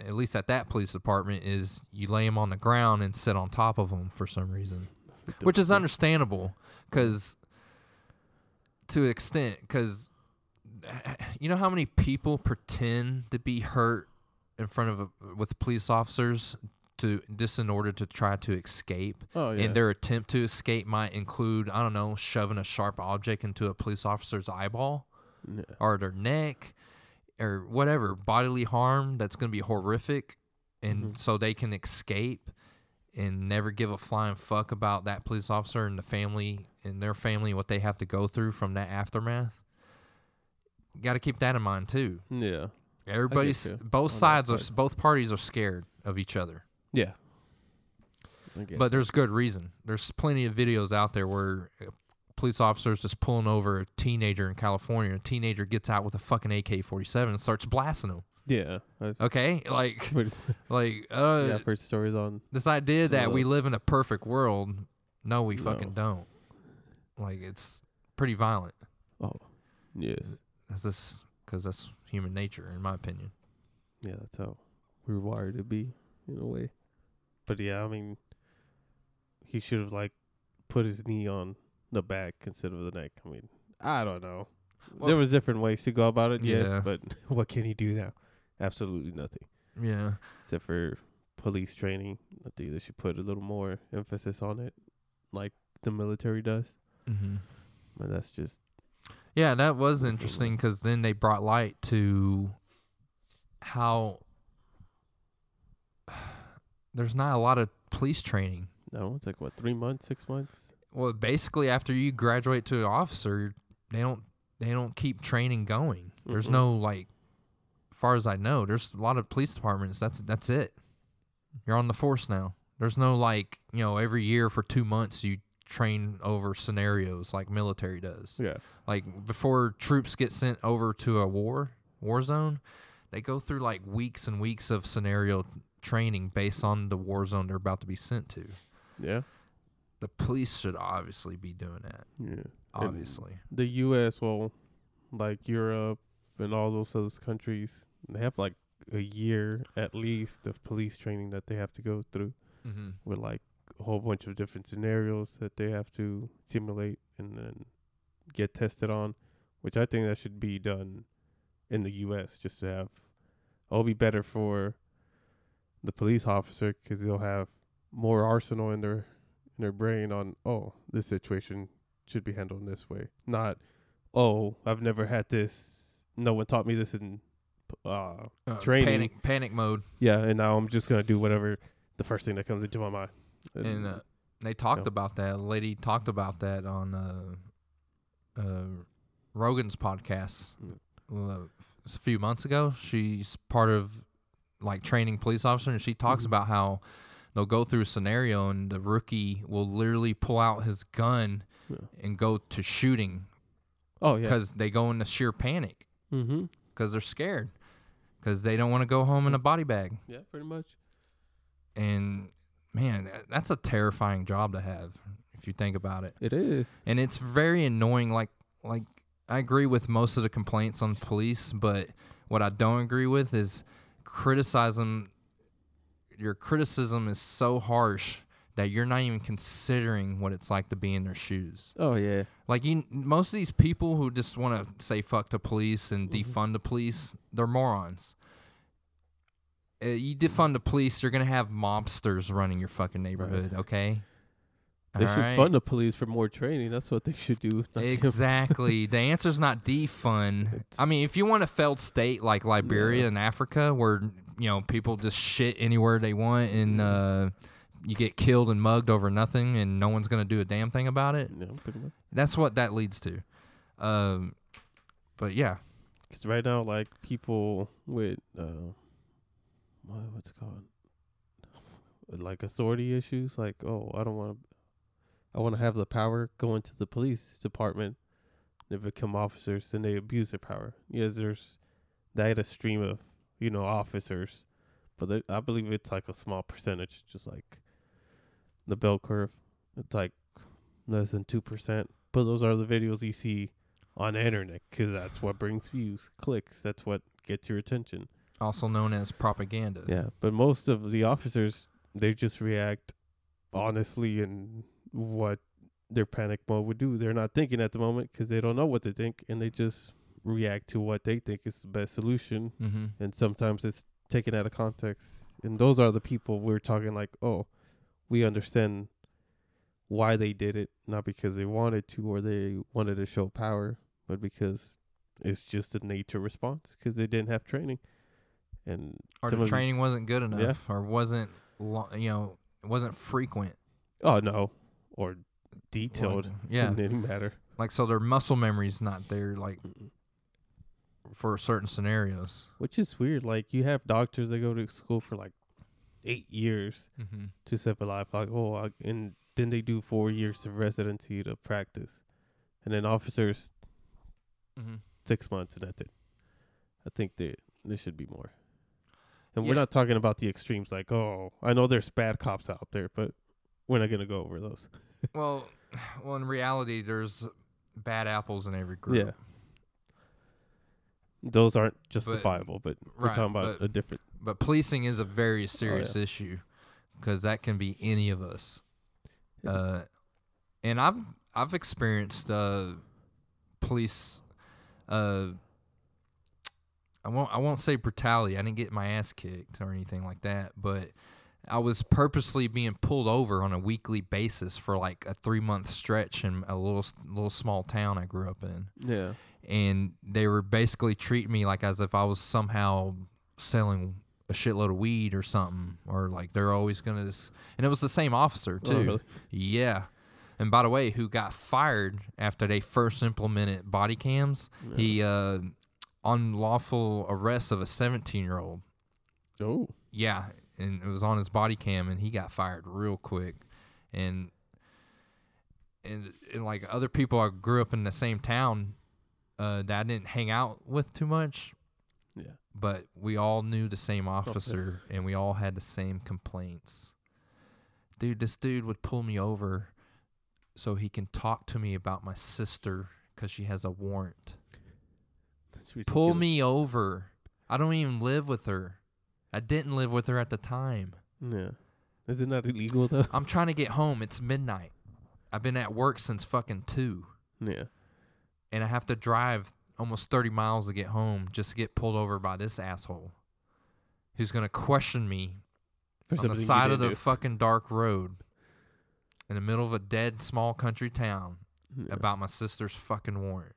at least at that police department is you lay them on the ground and sit on top of them for some reason which is understandable because to an extent because you know how many people pretend to be hurt in front of a, with police officers to just in order to try to escape Oh yeah. and their attempt to escape might include i don't know shoving a sharp object into a police officer's eyeball Yeah. or their neck or whatever bodily harm that's going to be horrific and Mhm. so they can escape and never give a flying fuck about that police officer and the family and their family what they have to go through from that aftermath got to keep that in mind too Yeah. everybody's both sides are both parties are scared of each other Yeah. But there's good reason there's plenty of videos out there where police officers just pulling over a teenager in california a teenager gets out with a fucking ak-47 and starts blasting him Yeah. Okay like like uh yeah, I've heard stories on. this idea that we live in a perfect world no we No. fucking don't like it's pretty violent Oh, yes. that's just because that's human nature in my opinion Yeah, that's how we're wired to be in a way. But yeah, I mean, he should have like put his knee on the back instead of the neck. I mean, I don't know. Well, there was different ways to go about it, yes, Yeah. but what can he do now? Absolutely nothing yeah except for police training. I think they should put a little more emphasis on it, like the military does. mm-hmm. But that's just Yeah, that was interesting because then they brought light to how there's not a lot of police training No, it's like what three months, six months. Well, basically, after you graduate to an officer, they don't they don't keep training going. There's Mhm. no like, far as I know, there's a lot of police departments. That's that's it. You're on the force now. There's no like you know every year for two months you train over scenarios like military does. Yeah. Like before troops get sent over to a war war zone, they go through like weeks and weeks of scenario training based on the war zone they're about to be sent to. Yeah. The police should obviously be doing that. Yeah. And Obviously. the U.S. well, like Europe and all those other countries, they have like a year at least of police training that they have to go through Mm-hmm. with like a whole bunch of different scenarios that they have to simulate and then get tested on, which I think that should be done in the U.S. just to have. It'll be better for the police officer because they'll have more arsenal in their in their brain on oh this situation should be handled in this way, not oh I've never had this. No one taught me this in uh Uh, Training. Panic, panic mode. yeah, and now I'm just gonna do whatever the first thing that comes into my mind. And uh, they talked Yeah. about that. A lady talked about that on uh, uh, Rogan's podcast Mm. uh, a few months ago. She's part of like training police officer, and she talks Mhm. about how they'll go through a scenario, and the rookie will literally pull out his gun Yeah. and go to shooting Oh yeah. because they go into sheer panic Mm-hmm. because they're scared because they don't want to go home in a body bag. Yeah, pretty much. And man, that's a terrifying job to have if you think about it. It is. And it's very annoying. Like, like I agree with most of the complaints on police, but what I don't agree with is criticism. Your criticism is so harsh that you're not even considering what it's like to be in their shoes. Oh yeah. Like you, most of these people who just want to say fuck the police and Mhm. defund the police, they're morons. Uh, you defund the police, you're gonna have mobsters running your fucking neighborhood. Okay. They should Alright? fund the police for more training. That's what they should do. Exactly. the answer's not defund. It's- I mean, if you want a failed state like Liberia Yeah. and Africa, where you know people just shit anywhere they want and uh, you get killed and mugged over nothing, and no one's gonna do a damn thing about it. Yeah, pretty much. That's what that leads to. Um, but yeah, Because right now, like people with uh, what what's it called, like authority issues, like oh, I don't want to, I want to have the power go into the police department. They become officers, and they abuse their power. Yes, there's that a stream of you know officers, but there, I believe it's like a small percentage, just like the bell curve. It's like less than two percent. But those are the videos you see on the internet because that's what brings views, clicks. That's what gets your attention. also known as propaganda. Yeah, but most of the officers they just react honestly and what their panic mode would do. They're not thinking at the moment because they don't know what to think, and they just react to what they think is the best solution. Mm-hmm. And sometimes it's taken out of context. And those are the people we're talking like, oh, we understand why they did it, not because they wanted to or they wanted to show power, but because it's just a nature response because they didn't have training. And Or the of these- training wasn't good enough, Yeah. or wasn't, lo- you know, wasn't frequent. oh no, or detailed Like, yeah, in any matter. like so their muscle memory's not there, like for certain scenarios. Which is weird. Like you have doctors that go to school for like eight years Mm-hmm. to save a life. Like oh, I, and then they do four years of residency to practice, and then officers Mm-hmm. six months and that's it. I think that there should be more. And Yeah. we're not talking about the extremes. Like oh, I know there's bad cops out there, but we're not gonna go over those. Well, well, in reality, there's bad apples in every group. Yeah. Those aren't justifiable, but, we're right, talking about but- a different. But policing is a very Oh, serious issue because that can be any of us. Uh, and I've I've experienced uh, police. Uh, I won't I won't say brutality. I didn't get my ass kicked or anything like that, but I was purposely being pulled over on a weekly basis for like a three month stretch in a little little small town I grew up in Yeah. And they were basically treating me like as if I was somehow selling a shitload of weed or something, or like they're always gonna. Just, and it was the same officer Oh, too. really? Yeah. And by the way, who got fired after they first implemented body cams? Yeah. He uh, unlawful arrest of a 17 year old. Oh. Yeah, and it was on his body cam, and he got fired real quick. And and, and like other people I grew up in the same town uh, that I didn't hang out with too much, Yeah. but we all knew the same officer, and we all had the same complaints. Dude, this dude would pull me over so he can talk to me about my sister because she has a warrant. Pull me over. I don't even live with her. I didn't live with her at the time. Yeah. Is it not illegal though? I'm trying to get home. It's midnight. I've been at work since fucking two, yeah. And I have to drive almost 30 miles to get home just to get pulled over by this asshole who's going to question me on the side of the fucking dark road in the middle of a dead small country town. Yeah. about my sister's fucking warrant.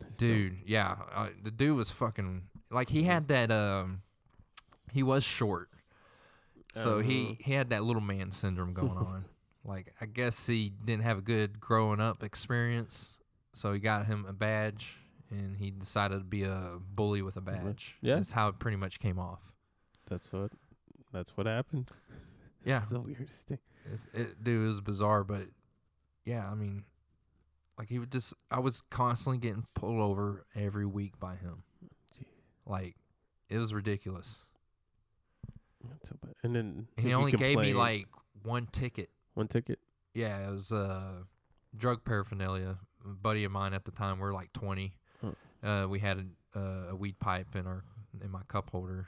That's. Dude, yeah, uh, the dude was fucking like he had that um he was short. So he Uh-huh. he had that little man syndrome going on. Like I guess he didn't have a good growing up experience, so he got him a badge and he decided to be a bully with a badge. Yeah. That's how it pretty much came off. That's what. That's what happens. Yeah. It's the weirdest thing. It's, it, dude, it was bizarre, but yeah, I mean, like he would just, I was constantly getting pulled over every week by him. Jeez. Like, it was ridiculous. So bad. And then And he only gave me like one ticket. One ticket. Yeah, it was uh, drug paraphernalia. A buddy of mine at the time, we are like 20. Oh. Uh, we had a, uh, a weed pipe in our in my cup holder,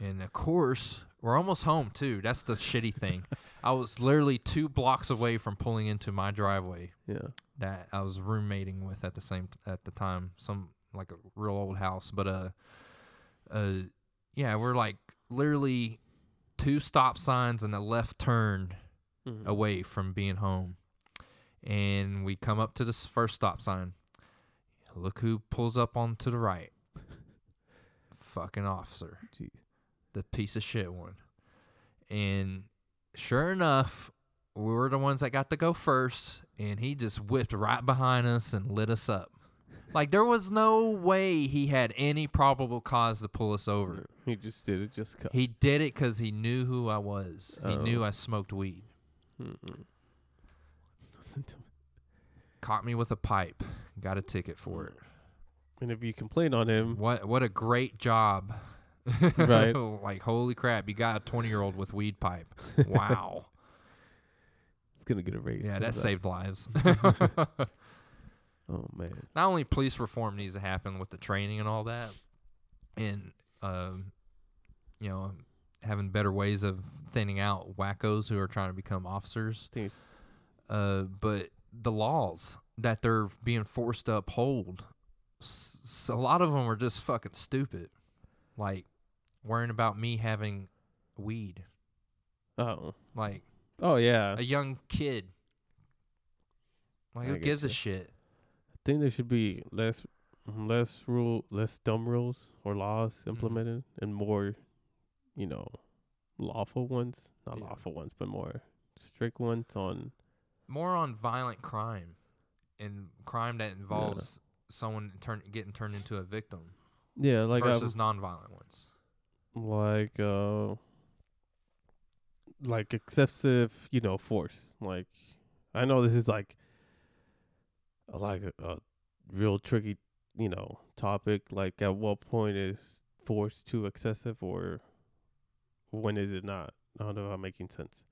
and of course, we're almost home too. That's the shitty thing. I was literally two blocks away from pulling into my driveway. Yeah. that I was roommating with at the same t- at the time, some like a real old house, but uh, uh, yeah, we're like literally two stop signs and a left turn Mhm. away from being home, and we come up to this first stop sign. Look who pulls up onto the right. Fucking officer Jeez. the piece of shit one. And sure enough, we were the ones that got to go first, and he just whipped right behind us and lit us up. Like there was no way he had any probable cause to pull us over. He just did it just cut. He did it because he knew who I was. He Oh. knew I smoked weed. Mm-mm. Listen to me. Caught me with a pipe. Got a ticket for it. And if you complain on him, What what a great job. Right. like holy crap, you got a twenty year old with weed pipe. Wow. it's gonna get erased. yeah, that How's saved lives. Oh man. not only police reform needs to happen with the training and all that, and um, you know, having better ways of thinning out wackos who are trying to become officers. I think it's- Uh, but the laws that they're being forced to uphold, s- a lot of them are just fucking stupid. Like worrying about me having weed, oh. like Oh yeah. a young kid. Like I who gives a shit? I think there should be less less rule less dumb rules or laws Mm-hmm. implemented and more, you know, lawful ones. Not Yeah. lawful ones, but more strict ones on more on violent crime and crime that involves someone turn getting turned into a victim Yeah, like versus nonviolent ones. like uh like excessive, you know, force. Like I know this is like a, like a, a real tricky, you know, topic. Like at what point is force too excessive or when is it not? I don't know if I'm making sense.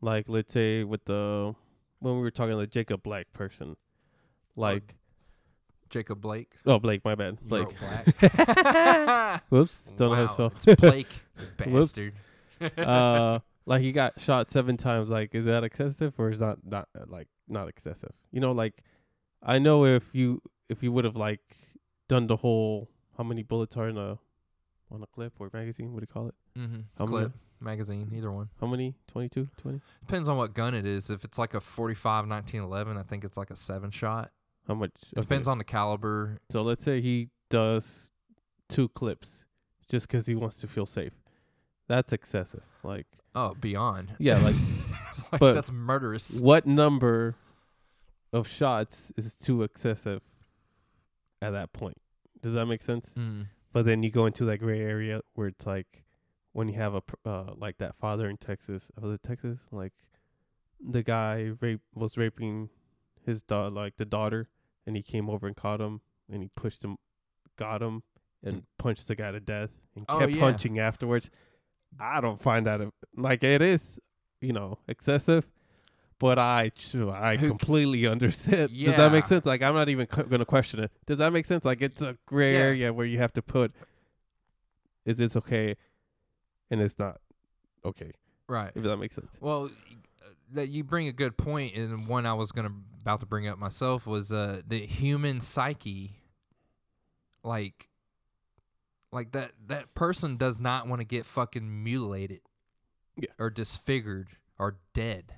Like let's say with the when we were talking to the Jacob Black person. Like Jacob Blake. oh Blake, my bad. You Blake. Black. Whoops, don't know how to Wow, spell. It's Blake, you Whoops. bastard. uh like he got shot seven times like is that excessive or is that not uh, like not excessive you know like i know if you if you would have like done the whole how many bullets are in a on a clip or magazine what do you call it mm-hmm. How many- Clip, magazine, either one. how many 22 20 Depends on what gun it is. If it's like a 45 1911, I think it's like a seven shot. how much It Depends on the caliber. so let's say he does two clips just because he wants to feel safe. That's excessive. Like, Oh, beyond. yeah, like like but- that's murderous. what number of shots is too excessive at that point? Does that make sense? Mm. But then you go into that gray area where it's like when you have a pr- uh, like that father in Texas, was it Texas? Like the guy rape was raping his daughter, like the daughter, and he came over and caught him, and he pushed him, got him, and punched the guy to death, and Oh, kept yeah. punching afterwards. I don't find that a- like it is, you know, excessive. But I, I Who completely understand. Does that make sense? Like I'm not even gonna question it. Does that make sense? Like it's a gray Yeah. area where you have to put, is this okay, and it's not okay. Right. If that makes sense. Well, uh, that you bring a good point, and one I was gonna about to bring up myself was uh the human psyche. Like, like that that person does not want to get fucking mutilated, Yeah. or disfigured, or dead.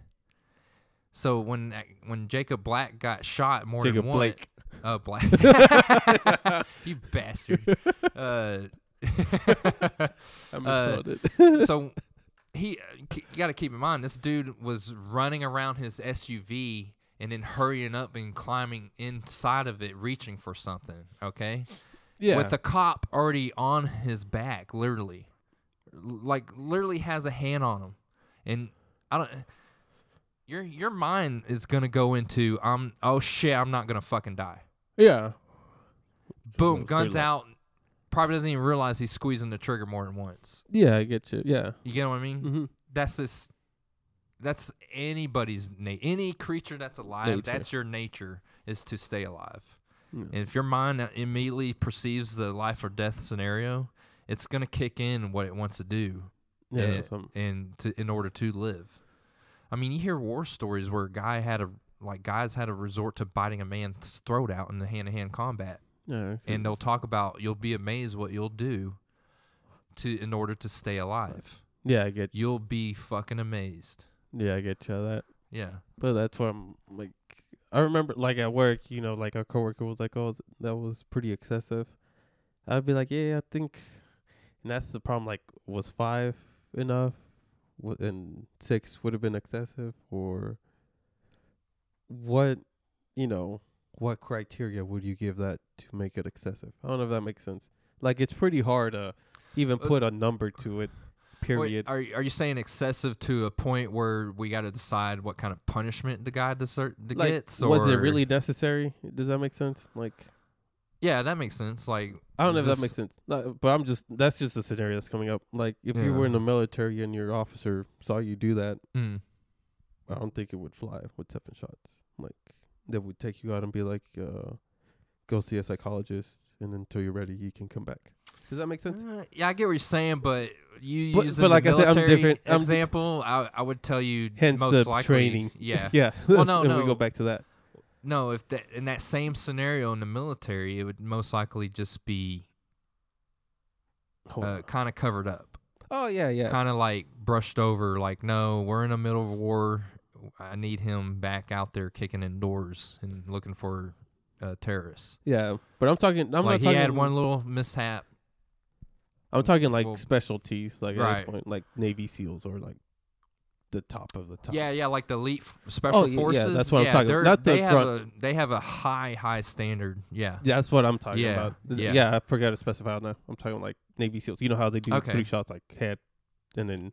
So when uh, when Jacob Black got shot more Jacob than one, Blake. Oh, Black. you bastard. Uh, I uh, misspelled it. so he, uh, you got to keep in mind, this dude was running around his SUV and then hurrying up and climbing inside of it, reaching for something. Okay, yeah. with a cop already on his back, literally, like literally has a hand on him, and I don't. Your your mind is gonna go into I'm oh shit I'm not gonna fucking die. yeah. Boom, guns out. Probably doesn't even realize he's squeezing the trigger more than once. Yeah, I get you. Yeah. You get what I mean? Mm-hmm. That's this. That's anybody's na- any creature that's alive. Nature. That's your nature is to stay alive. Yeah. And if your mind immediately perceives the life or death scenario, it's gonna kick in what it wants to do, Yeah. and, and to in order to live. I mean, you hear war stories where a guy had a like guys had to resort to biting a man's throat out in the hand to hand combat Oh, yeah. and they'll talk about you'll be amazed what you'll do to in order to stay alive. Yeah, I get. You'll be fucking amazed. Yeah, I get you that. Yeah. But that's what I'm like. I remember, like at work, you know, like our coworker was like, "Oh, that was pretty excessive." I'd be like, "Yeah, I think," and that's the problem. Like, was five enough? Wa- And six would have been excessive, or what? You know, what criteria would you give that to make it excessive? I don't know if that makes sense. Like, it's pretty hard to even Uh, put a number to it. Wait, Period. are are you saying excessive to a point where we got to decide what kind of punishment the guy deser- like, gets? was it really necessary? Does that make sense? Like. Yeah, that makes sense. Like I don't know if that makes sense, No, but I'm just that's just a scenario that's coming up. Like if you were in the military and your officer saw you do that, Mm. I don't think it would fly with seven shots. Like they would take you out and be like, uh, "Go see a psychologist, and until you're ready, you can come back." Does that make sense? Uh, yeah, I get what you're saying, but you But- using but like the I said, I'm military different. I'm- example, I I would tell you Hence most the likely, training. Yeah. yeah. Well, no, and we go back to that. No, if that in that same scenario in the military, it would most likely just be uh, kind of covered up, Oh yeah, yeah. kind of like brushed over. Like, no, we're in the middle of war. I need him back out there kicking in doors and looking for uh, terrorists. yeah, but I'm talking. I'm like not he talking. had one little mishap. I'm talking like well, specialties, like at right. this point, like Navy SEAls or like the top of the top. Yeah, yeah, like the elite special Oh, yeah, yeah, forces. that's what I'm talking- not the they have a they have a high high standard. Yeah. That's what I'm talking Yeah, about. Yeah. Yeah. I forgot to specify now. I'm talking like Navy SEALs. You know how they do Okay. three shots like head, and then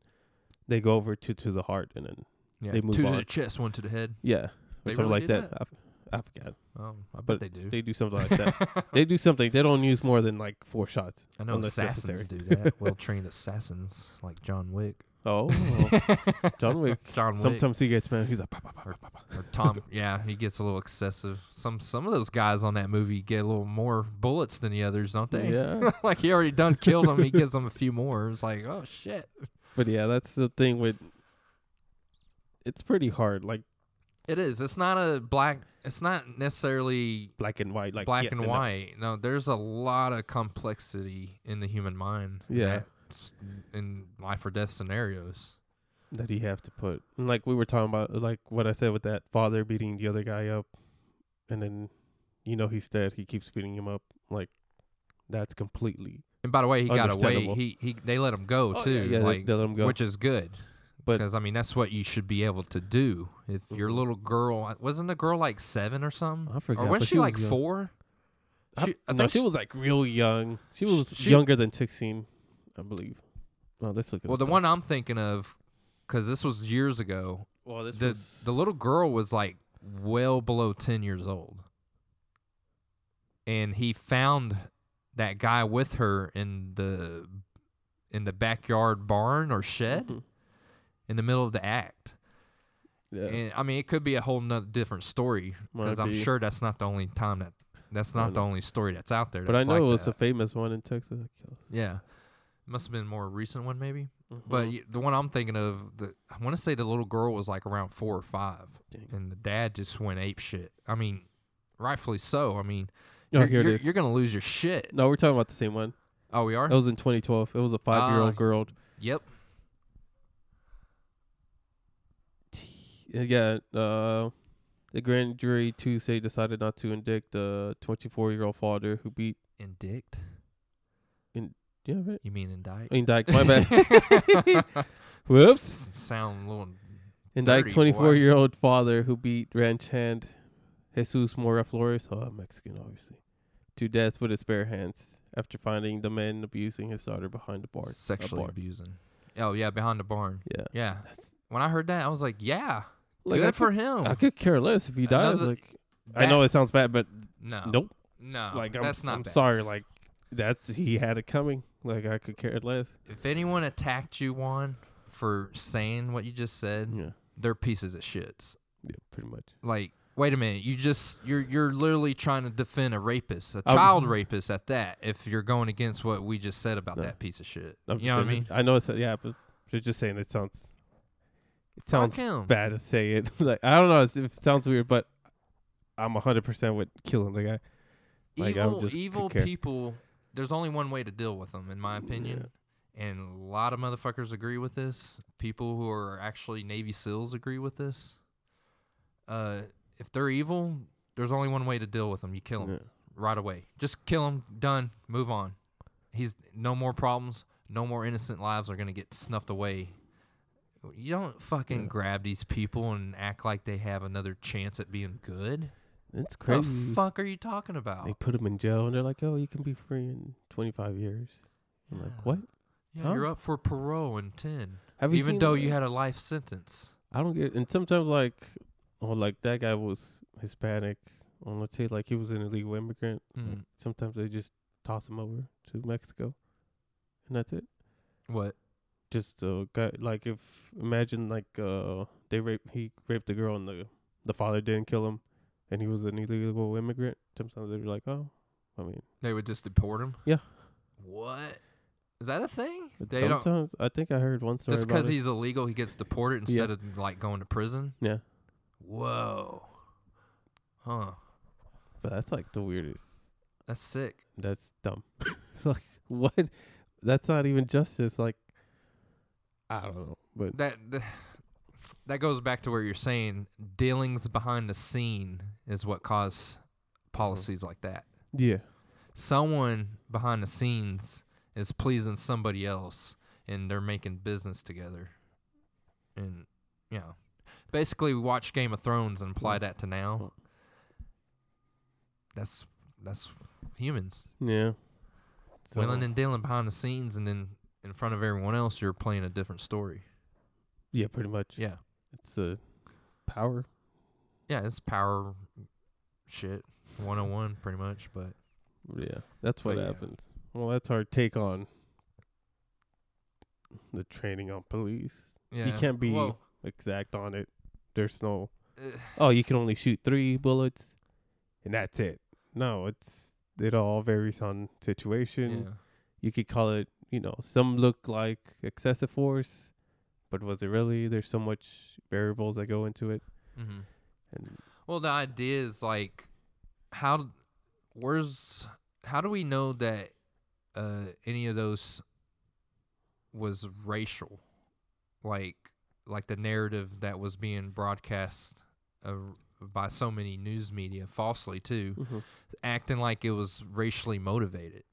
they go over to to the heart, and then Yeah. They move Two to the chest, one to the head. yeah, They or something really like do that. I forgot. Um, I bet But they do. They do something like that. they do something. They don't use more than like four shots. I know assassins necessary. do that. well trained assassins like John Wick. Oh, John Wick. John Wick. Sometimes he gets mad. He's like, "Pa, pa, pa, pa, pa, pa." or Tom. yeah, he gets a little excessive. Some some of those guys on that movie get a little more bullets than the others, don't they? Yeah. like he already done killed them. He gives them a few more. It's like, oh shit. but yeah, that's the thing with. It's pretty hard, like It is. It's not a black. It's not necessarily black and white, like black yes and no. white. No, there's a lot of complexity in the human mind. Yeah. In life or death scenarios. that you have to put. And like we were talking about, like what I said with that father beating the other guy up, and then you know he's dead. He keeps beating him up. Like that's completely And by the way, he got away. He he they let him go Oh, too, yeah, yeah, they- like they let him go. which is good. But- because I mean that's what you should be able to do. If your Mhm. little girl wasn't the girl like seven or something, I forgot, or was she, she was like young. four? I, She- I no, think she was like real young. She was She- younger than sixteen, I believe. Oh, let's look Well, the one I'm thinking of, because this was years ago. Well, this The was the little girl was like well below ten years old, and he found that guy with her in the in the backyard barn or shed Mhm. In the middle of the act. Yeah. And I mean, it could be a whole nother different story because I'm be. sure that's not the only time that that's not the only story that's out there. but I know like it was that. a famous one in Texas. yeah. Must have been a more recent one, maybe. But Mhm. y the one I'm thinking of, the I want to say the little girl was like around four or five, Dang. and the dad just went ape shit. I mean, rightfully so. I mean, Oh, you're, you're, you're gonna lose your shit. no, we're talking about the same one. Oh, we are. That was in 2012. It was a five-year-old Ah. girl. Yep. Yeah, uh, the grand jury Tuesday decided not to indict the 24-year-old father who beat. Indict. Yeah, right. You mean indict? Indict. My bad. Whoops. Sound a little. Indict 24 year old father who beat ranch hand Jesus Mora Flores, oh, Mexican, obviously, to death with his bare hands after finding the man abusing his daughter behind the barn. sexually abusing. Oh yeah, behind the barn. Yeah. Yeah. That's, When I heard that, I was like, yeah, like, good I for could, him. I could care less if he dies. Another- Like, I know it sounds bad, but no, nope. no, like, I'm, that's not I'm bad. sorry. Like, that's he had it coming. Like, I could care less. If anyone attacked you, Juan, for saying what you just said, Yeah. they're pieces of shits. Yeah, pretty much. Like, wait a minute, you just you're you're literally trying to defend a rapist, a I'm- child rapist at that. If you're going against what we just said about No. that piece of shit, I'm you know what I saying mean? it's- I know it's yeah, but you're just saying it sounds. It sounds bad to say it. like I don't know if it sounds weird, but I'm hundred percent with killing the guy. Like, evil just evil people. There's only one way to deal with them, in my opinion. And a lot of motherfuckers agree with this. People who are actually Navy SEALs agree with this. Uh, if they're evil, there's only one way to deal with them. You kill them Yeah. right away. Just kill them. Done. Move on. He's no more problems. No more innocent lives are gonna get snuffed away. You don't fucking Yeah. grab these people and act like they have another chance at being good. That's crazy. What the fuck are you talking about? They put them in jail and they're like, "Oh, you can be free in 25 years." I'm Yeah. like, "What? Yeah, Huh? you're up for parole in ten, Have you even though that? you had a life sentence. I don't get. And sometimes like, oh, like that guy was Hispanic. Well, let's say like he was an illegal immigrant. like, Mm. sometimes they just toss him over to Mexico, and that's it. What? Just a guy like if imagine like uh they rape he raped the girl and the the father didn't kill him and he was an illegal immigrant sometimes they'd be like oh i mean They would just deport him? Yeah. What? Is that a thing? but They don't. sometimes i think i heard one story Just because he's illegal, he gets deported Yeah. instead of like going to prison. yeah Whoa. Huh. but that's like the weirdest That's sick. that's dumb like what that's not even justice like i don't know but That th- that goes back to where you're saying dealings behind the scene is what cause policies like that. yeah Someone behind the scenes is pleasing somebody else, and they're making business together. And you know, basically, we watch Game of Thrones and apply Mm. that to now. Mm. That's that's humans yeah so, willing and dealing behind the scenes, and then in front of everyone else, you're playing a different story. yeah pretty much Yeah. it's a power Yeah, it's power shit. 101 pretty much, but Yeah, that's what But yeah. happens. Well, that's our take on the training on police. yeah. You can't be- well, Exact on it. There's no, uh, oh, you can only shoot three bullets, and that's it. No, it's it all varies on situation. yeah. You could call it, you know, some look like excessive force, but was it really? There's so much variables that go into it, hmm and Well, the idea is like how where's how do we know that uh any of those was racial? Like like the narrative that was being broadcast uh, by so many news media falsely too, acting like it was racially motivated.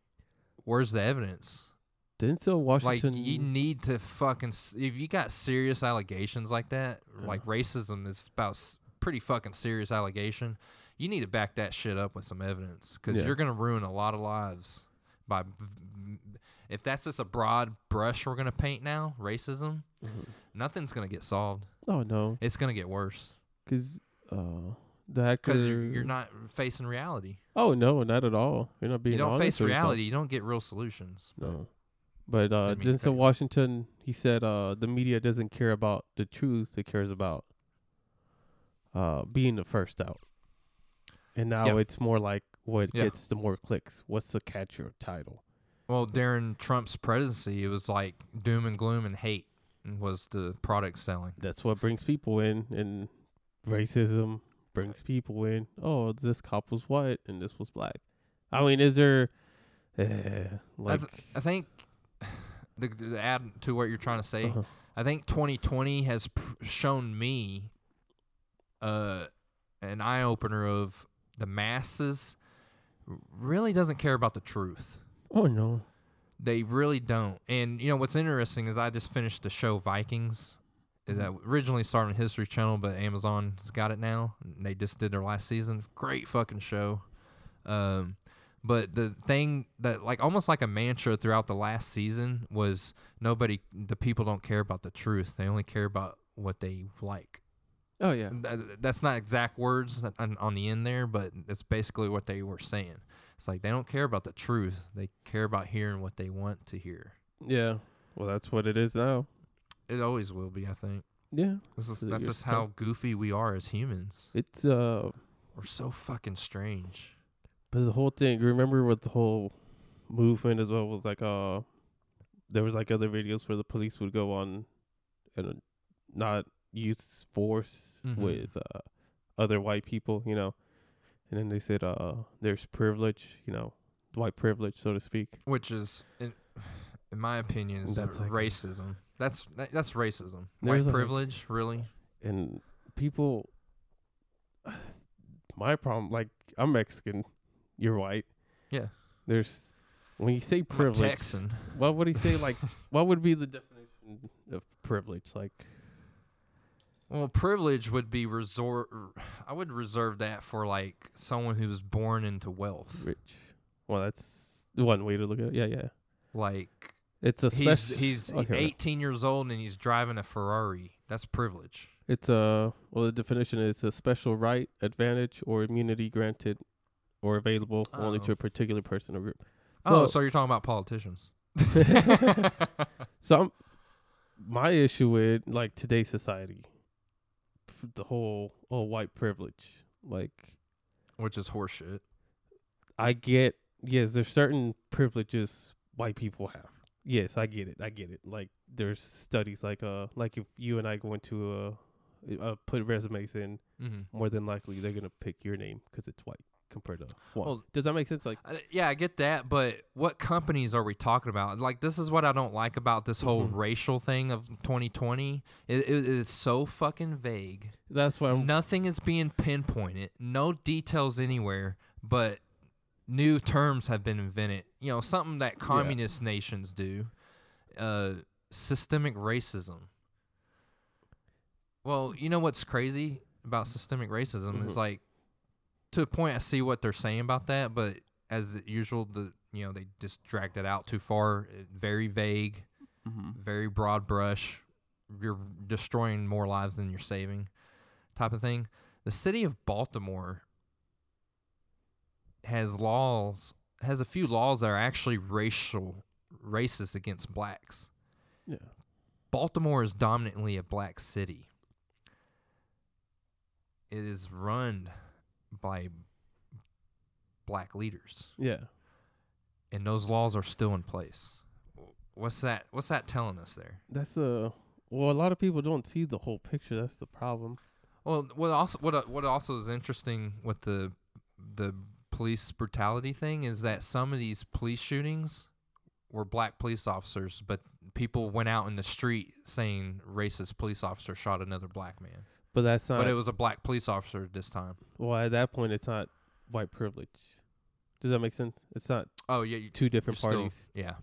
where's the evidence? Washington. Like you need to fucking s- if you got serious allegations like that, Yeah. like racism is about s- pretty fucking serious allegation. You need to back that shit up with some evidence because Yeah. you're gonna ruin a lot of lives by. If that's just a broad brush we're gonna paint now, racism, Mhm. nothing's gonna get solved. Oh no, It's gonna get worse because uh, the because you're, you're not facing reality. Oh no, not at all. You're not being. you don't face reality. You don't get real solutions. No. But uh, Didn't mean to cut Denzel. Washington, he said uh, the media doesn't care about the truth; it cares about uh, being the first out. And now it's more like what Yeah. gets the more clicks. What's the catchier title? Well, during Trump's presidency, it was like doom and gloom and hate was the product selling. That's what brings people in, and racism brings people in. Oh, this cop was white and this was black. I mean, is there, eh, like, I think the, to add to what you're trying to say, uh-huh. I think 2020 has pr- shown me uh, an eye opener of the masses really doesn't care about the truth. oh no, They really don't. And you know what's interesting is I just finished the show Vikings. That originally started on History Channel, but Amazon's got it now. And they just did their last season. Great fucking show. Um, but the thing that like almost like a mantra throughout the last season was nobody, the people don't care about the truth. They only care about what they like. oh yeah, Th- That's not exact words on, on the end there, but that's basically what they were saying. It's like they don't care about the truth. They care about hearing what they want to hear. yeah. Well, that's what it is now. It always will be, I think. Yeah, This is that's just how goofy we are as humans. it's uh. We're so fucking strange. But the whole thing, remember what the whole movement as well was like uh there was like other videos where the police would go on and not use force Mhm. with uh other white people, you know. And then they said uh there's privilege, you know, white privilege so to speak. Which is, in, in my opinion, is That's like- racism. That's that, that's racism. White a- privilege, really? And people my problem like I'm Mexican, you're white. Yeah. There's when you say privilege Texan. What would he say? Like, what would be the definition of privilege? Like, Well, privilege would be resort. I would reserve that for like someone who was born into wealth. rich. Well, that's one way to look at it. Yeah, yeah. Like It's a he's special. he's okay. 18 years old and he's driving a Ferrari. That's privilege. It's a well. The definition is a special right, advantage, or immunity granted or available only Oh. to a particular person or group. oh, So- so you're talking about politicians? So, I'm, my issue with like today's society, the whole oh white privilege. Like, Which is horseshit. I get yes, there's certain privileges white people have. Yes, I get it. I get it. Like there's studies like uh like if you and I go into a uh put resumes in, Mm-hmm. more than likely they're gonna pick your name because it's white compared to one. Well- Does that make sense? Like Uh, yeah, I get that, but what companies are we talking about? Like, this is what I don't like about this whole Mhm. racial thing of 2020. It, it is so fucking vague. that's why I'm Nothing is being pinpointed. No details anywhere, but new terms have been invented. You know, something that communist nations do. Uh, systemic racism. Well, you know what's crazy about systemic racism is Mhm. like, to a point, I see what they're saying about that, but as usual, the you know they just dragged it out too far. uh, Very vague Mhm. very broad brush. You're destroying more lives than you're saving, type of thing. The city of Baltimore has laws, has a few laws that are actually racial, racist against blacks. yeah. Baltimore is dominantly a black city. It is run by black leaders, Yeah. and those laws are still in place. What's that? What's that telling us there? That's a well, a lot of people don't see the whole picture. That's the problem. Well, what also what uh, what also is interesting with the the police brutality thing is that some of these police shootings were black police officers, but people went out in the street saying racist police officer shot another black man. But that's not but it was a black police officer this time. well, at that point it's not white privilege. Does that make sense? It's not Oh yeah, you, two different you're still- parties. yeah.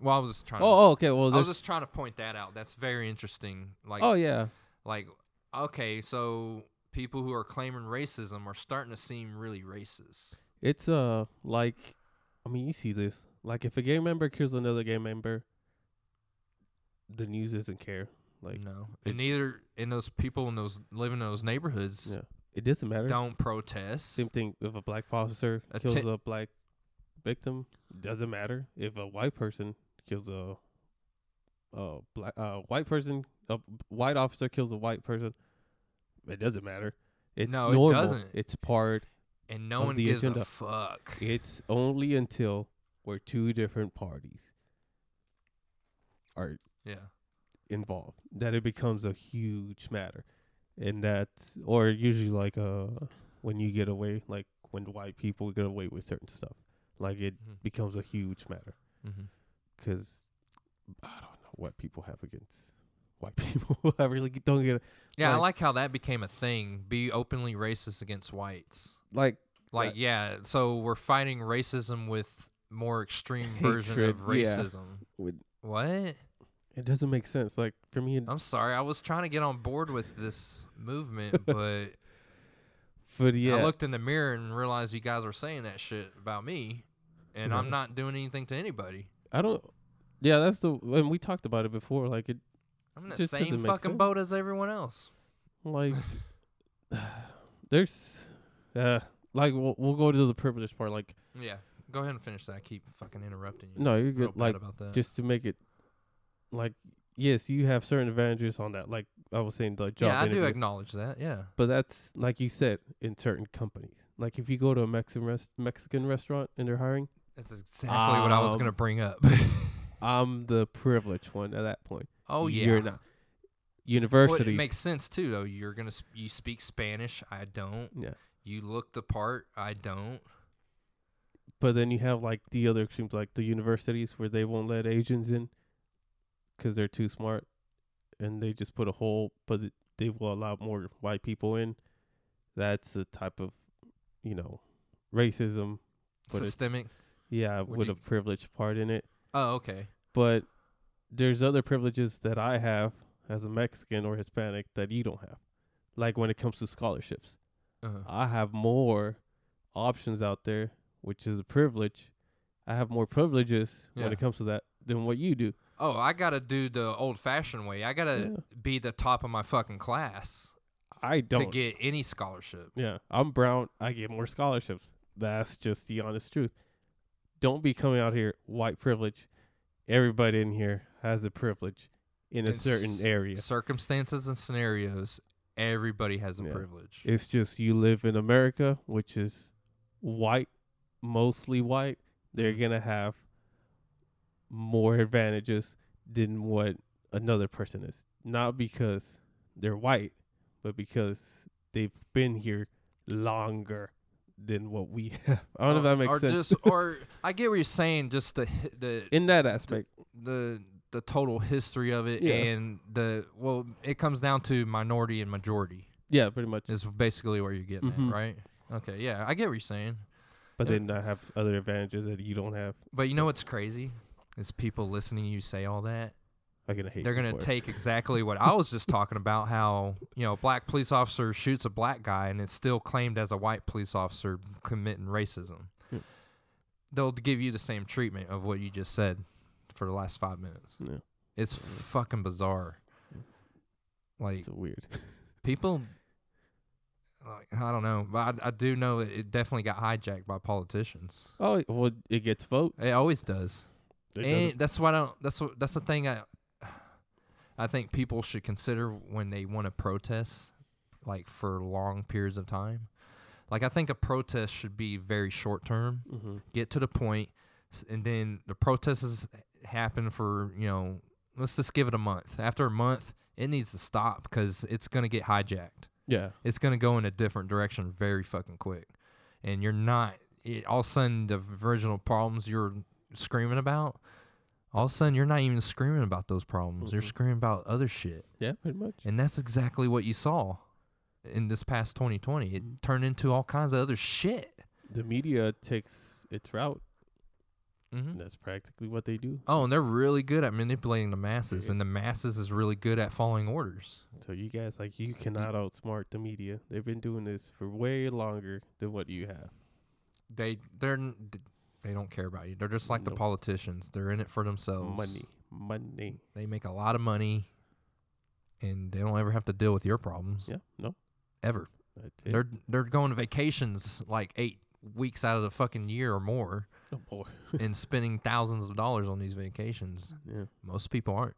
Well, I was just trying. Oh, to, oh, okay. Well, I was just trying to point that out. That's very interesting. Like, oh yeah. like okay, so people who are claiming racism are starting to seem really racist. It's uh like, I mean, you see this. Like, if a gang member kills another gang member, the news doesn't care. Like, no, it- and neither in those people in those living in those neighborhoods Yeah. it doesn't matter. don't protest. Same thing if a black officer A kills a black victim, doesn't matter. If a white person kills a a black uh, white person, a white officer kills a white person, it doesn't matter. It's No, it doesn't. It's part. and no of one the gives agenda. a fuck. It's only until we're two different parties are Yeah. Involved that it becomes a huge matter, and that's or usually like uh when you get away like when white people get away with certain stuff, like it Mhm. becomes a huge matter Mm-hmm. because I don't know what people have against white people. I really don't get it. Yeah, I Like- like how that became a thing. Be openly racist against whites. Like Like, yeah, so we're fighting racism with more extreme version of Hatred, yeah. racism. with, What? It doesn't make sense. Like for me, I'm sorry. I was trying to get on board with this movement, but but yeah, I looked in the mirror and realized you guys were saying that shit about me, and I'm not doing anything to anybody. I don't. Yeah, that's the when we talked about it before. Like it, I'm in the same fucking boat as everyone else. like there's, uh, like we'll we'll go to the privilege part. Like Yeah. Go ahead and finish that. I keep fucking interrupting you. no, you're Real good. bad Like about that. just to make it, like yes, you have certain advantages on that. Like I was saying, the job yeah, I do acknowledge that. Yeah. but that's like you said in certain companies. Like if you go to a Mexican rest, Mexican restaurant and they're hiring, That's exactly what I was Um, gonna bring up. I'm the privileged one at that point. oh yeah. you're not. Well, makes sense too, though. You're gonna sp- you speak Spanish. I don't. yeah. You look the part. I don't. But then you have like the other extremes, like the universities where they won't let Asians in because they're too smart, and they just put a hole, but they will allow more white people in. That's the type of, you know, racism. Systemic. Yeah, Would with you- a privileged part in it. Oh, okay. But there's other privileges that I have as a Mexican or Hispanic that you don't have. Like when it comes to scholarships. Uh-huh. I have more options out there, which is a privilege. I have more privileges when it comes to that than what you do. Oh, I gotta do the old-fashioned way. I gotta Yeah. be the top of my fucking class I don't. to get any scholarship. yeah, I'm brown. I get more scholarships. That's just the honest truth. Don't be coming out here white privilege. Everybody in here has a privilege in a It's certain area. Circumstances and scenarios. Everybody has a Yeah. privilege. It's just you live in America, which is white, mostly white. They're Mm-hmm. gonna have more advantages than what another person is. Not because they're white, but because they've been here longer than what we have. I don't know if that makes or sense. Just, or I get what you're saying. Just the the in that aspect, the the total history of it Yeah. and the well, it comes down to minority and majority yeah, pretty much. is basically where you're getting Mhm. at, right? Okay, yeah, I get what you're saying. But yeah. then I have other advantages that you don't have. But you know what's crazy? Is people listening to you say all that, I'm gonna hate. they're gonna take exactly what I was just talking about. How you know, a black police officer shoots a black guy, and it's still claimed as a white police officer committing racism. Hmm. They'll give you the same treatment of what you just said for the last five minutes. Yeah. It's fucking bizarre. Like It's weird. people, like I don't know, but I, I do know it, it definitely got hijacked by politicians. oh well, it gets votes. It always does. And that's why I don't. That's what. That's the thing. I. I think people should consider when they want to protest, like for long periods of time. Like I think a protest should be very short term, Mhm. get to the and then the protests happen for you know. Let's just give it a month. After a month, it needs to stop because it's gonna get hijacked Yeah. it's gonna go in a different direction very fucking quick, and you're not. It, all of a sudden, the original problems you're screaming about, all of a sudden you're not even screaming about those problems. You're Mhm. screaming about other shit, Yeah, pretty much. and that's exactly what you saw in this past 2020. It Mhm. turned into all kinds of other shit. The media takes its route. hmm That's practically what they do. Oh, and they're really good at manipulating the masses, Yeah. and the masses is really good at following orders. So you guys like you cannot outsmart the media. They've been doing this for way longer than what you have. They they're n- d- they don't care about you. They're just like the politicians. They're in it for themselves. Money, money. They make a lot of money, and they don't ever have to deal with your problems Yeah, no, ever. They're they're going to vacations like eight weeks out of the fucking year or more, oh boy. and spending thousands of dollars on these vacations. Yeah, Most people aren't.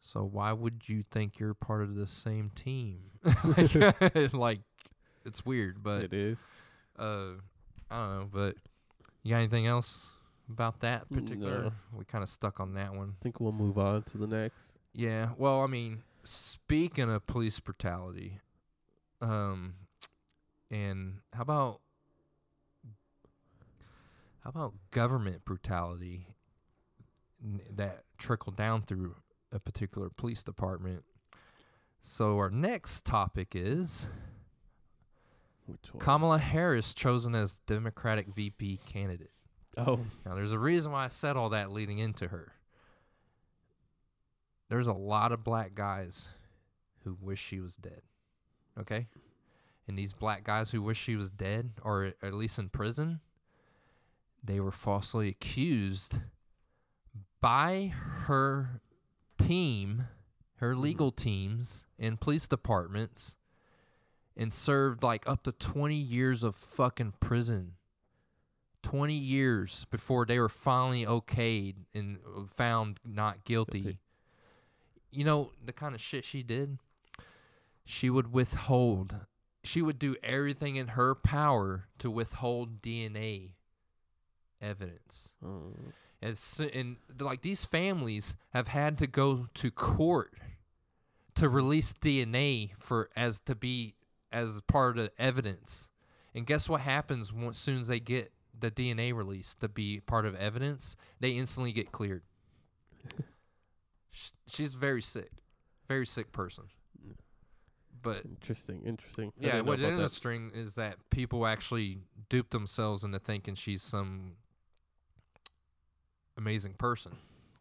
So why would you think you're part of the same team? like, like, it's weird, but it is. uh, I don't know. But you got anything else about that particular? No. We kind of stuck on that one. I think we'll move on to the next. Yeah. Well, I mean, speaking of police brutality, um, and how about how about government brutality n- that trickled down through a particular police department? So our next topic is? Kamala Harris chosen as Democratic VP candidate. oh, Now, there's a reason why I said all that leading into her. There's a lot of black guys who wish she was dead. Okay? And these black guys who wish she was dead, or at least in prison, they were falsely accused by her team, her Mhm. legal teams, and police departments, and served like up to 20 years of fucking prison. 20 years before they were finally okayed and uh, found not guilty. Guilty. You know, the kind of shit she did? She would withhold, she would do everything in her power to withhold DNA evidence. oh, And, and like these families have had to go to court to release DNA for as to be as part of evidence. And guess what happens once soon as they get the DNA released to be part of evidence? They instantly get cleared. She's very sick, very sick person. But interesting, interesting. I yeah, what's that. interesting is that people actually dupe themselves into thinking she's some amazing person.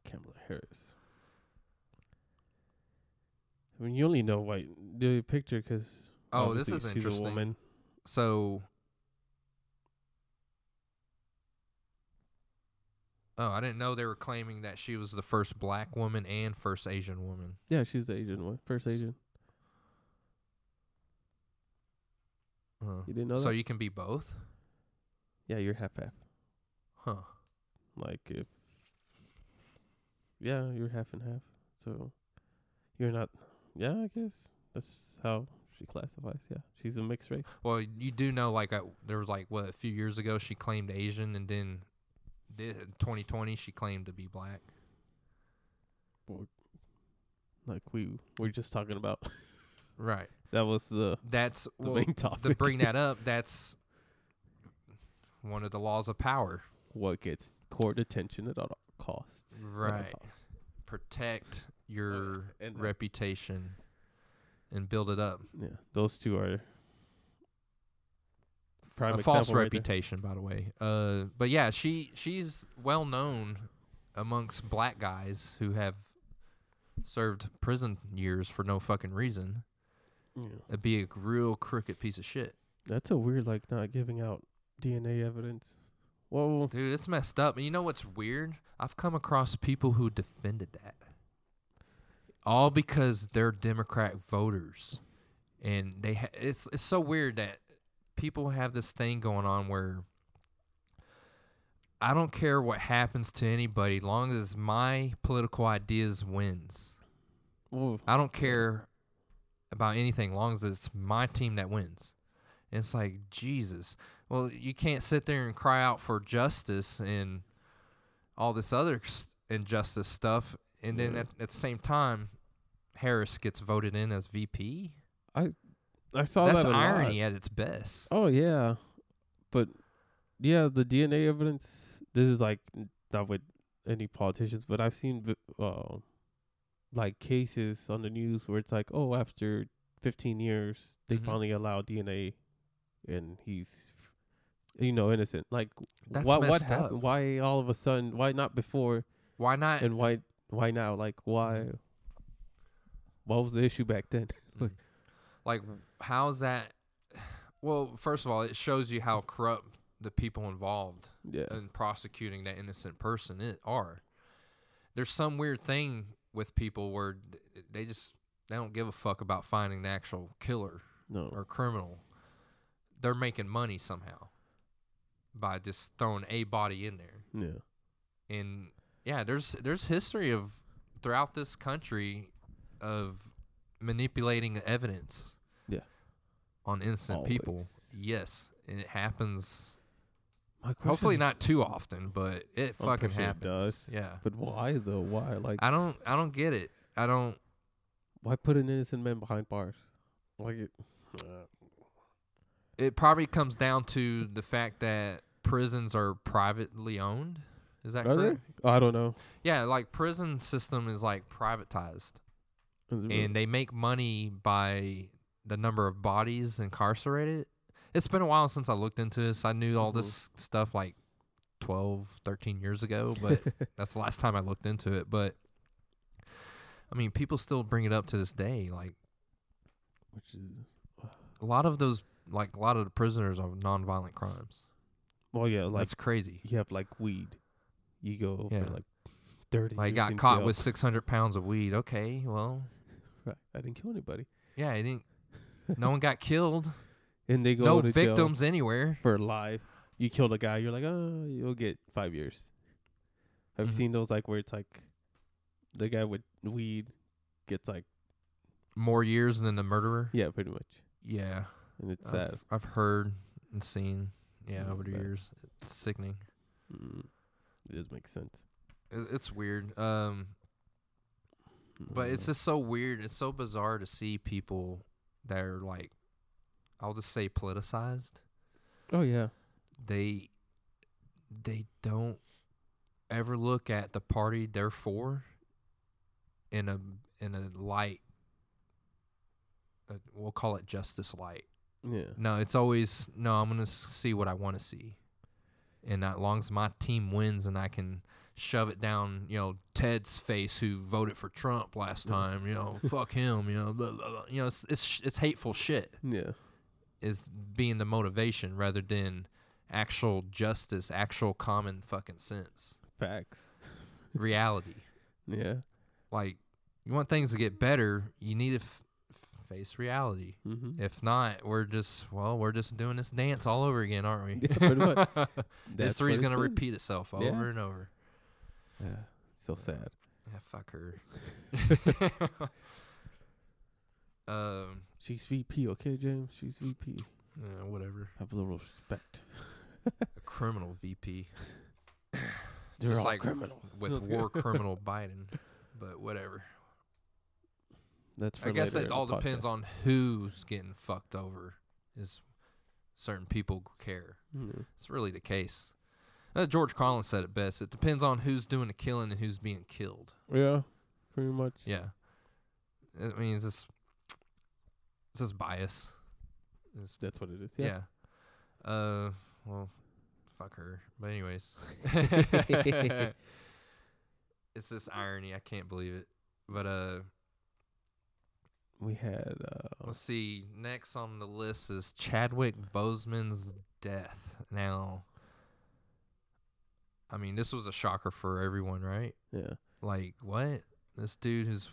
Kamala Harris. I mean, you only know white the picture because Oh, this is she's a interesting. woman. So, oh, I didn't know they were claiming that she was the first black woman and first Asian woman. Yeah, she's the Asian one, first Asian. Uh, You didn't know so that? you can be both, yeah, you're half half. huh? Like if, yeah, you're half and half. So you're not. Yeah, I guess that's how she classifies. Yeah, she's a mixed race. Well, you do know, like, there was like what a few years ago she claimed Asian, and then did 2020 she claimed to be black. Like we we're just talking about. Right. that was the That's the well, main to bring that up. That's one of the laws of power. what gets court attention at all costs. Right. all costs. Protect your and, uh, reputation and build it up. Yeah, those two are prime a false right there. reputation, by the way. Uh, but yeah, she she's well known amongst black guys who have served prison years for no fucking reason. Yeah. It'd be a real crooked piece of shit, That's a weird, like not giving out DNA evidence. Well, dude. It's messed up. And you know what's weird? I've come across people who defended that, all because they're Democrat voters, and they. Ha- it's it's so weird that people have this thing going on where I don't care what happens to anybody, long as my political ideas wins. well, I don't care about anything, long as it's my team that wins. And it's like Jesus. Well, you can't sit there and cry out for justice and all this other injustice stuff, and then Yeah. at, at the same time, Harris gets voted in as VP. I I saw That's that a lot. irony at its best. Oh yeah, but yeah, the DNA evidence. This is like not with any politicians, but I've seen uh, like cases on the news where it's like, oh, after 15 years, they Mhm. finally allow DNA, and he's you know, innocent. Like, That's what what happened? up. Why all of a sudden? Why not before? Why not? And why why now? Like, why? Mm-hmm. What was the issue back then? Mm. like, how's that? Well, first of all, it shows you how corrupt the people involved Yeah, in prosecuting that innocent person it are. There's some weird thing with people where they just they don't give a fuck about finding the actual killer no, or criminal. They're making money somehow by just throwing a body in there. yeah, And yeah, there's there's history of throughout this country of manipulating evidence. Yeah. On innocent people. Yes, and it happens. Hopefully not too often, but it I'm fucking sure it happens. does. Yeah. But why though? Why like I don't I don't get it. I don't why put an innocent man behind bars? Like it. Uh, it probably comes down to the fact that prisons are privately owned. Is that are they? correct? I don't know. Yeah, like prison system is like privatized. Is it really? and they make money by the number of bodies incarcerated. It's been a while since I looked into this. I knew all Mhm. this stuff like 12, 13 years ago, but that's the last time I looked into it. But I mean, people still bring it up to this day. Like Which is a lot of those, like a lot of the prisoners are nonviolent crimes. well, yeah, like that's crazy. you have like weed. You go Yeah. for like thirty. Like got caught jail. with 600 pounds of weed. Okay, well, Right. I didn't kill anybody. yeah, I didn't. No one got killed. And they go No to jail victims anywhere. for life. You killed a guy. You're like, oh, you'll get five years. Have Mhm. you seen those like where it's like the guy with weed gets like More years than the murderer. yeah, pretty much, Yeah. and it's sad. I've, I've heard and seen, yeah, Yeah, over the years. It's sickening. Mm, it does make sense. It, it's weird. Um, but it's Mm. just so weird. It's so bizarre to see people that are like, I'll just say politicized. oh yeah, They, they don't ever look at the party they're for in a in a light. Uh, we'll call it justice light. yeah, No, it's always no. I'm gonna s- see what I want to see, and as long as my team wins and I can shove it down, you know, Ted's face who voted for Trump last mm. time, you know, fuck him, you know, blah, blah, blah. you know, it's it's it's hateful shit yeah. is being the motivation rather than actual justice, actual common fucking sense, Facts. reality. Yeah. Like, you want things to get better, you need to f- face reality. Mm-hmm. If not, we're just well, we're just doing this dance all over again, aren't we? Yeah, pretty much. History's gonna repeat itself over Yeah. and over. Yeah. So sad. Yeah, fuck her. um, She's VP, okay, James. She's VP. yeah, whatever. Have a little respect. A criminal VP They're Just all like criminals. with war criminal Biden, but whatever. That's I guess it all depends podcast. on who's getting fucked over. Is certain people care. Mhm. It's really the case. Uh, George Carlin said it best. It depends on who's doing the killing and who's being killed. Yeah, pretty much. Yeah. I mean, it's just, it's just bias. It's, That's what it is. yeah. Uh, well, fuck her. But anyways, it's this irony. I can't believe it. But uh, We had uh let's see. Next on the list is Chadwick Boseman's death. Now, I mean, this was a shocker for everyone, right? yeah. Like, what? This dude who's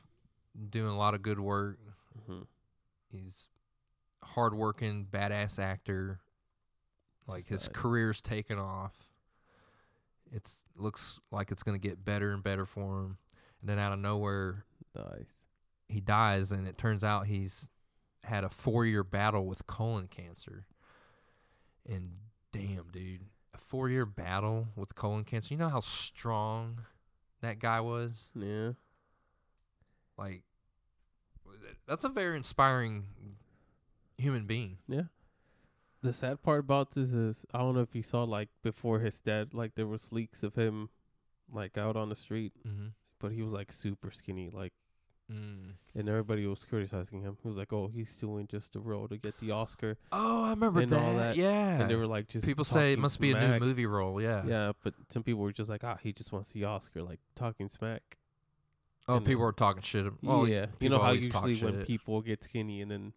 doing a lot of good work. hmm He's hardworking, badass actor. Like Just his died. career's taken off. It's looks like it's gonna get better and better for him. And then out of nowhere, Nice. He dies, and it turns out he's had a four-year battle with colon cancer. And damn, dude, a four-year battle with colon cancer. You know how strong that guy was. Yeah. Like, that's a very inspiring human being. Yeah. The sad part about this is I don't know if you saw like before his death, like there was leaks of him like out on the street, Mm-hmm. but he was like super skinny, like Mm. and everybody was criticizing him. He was like, "Oh, he's doing just a role to get the Oscar," Oh, I remember And that. all that. Yeah. and they were like, "Just People say it must be a new movie role. Yeah. Yeah, but some people were just like, "Ah, he just wants the Oscar," like talking smack. Oh, And, people were talking shit. Well, yeah, you know how usually when people get skinny and then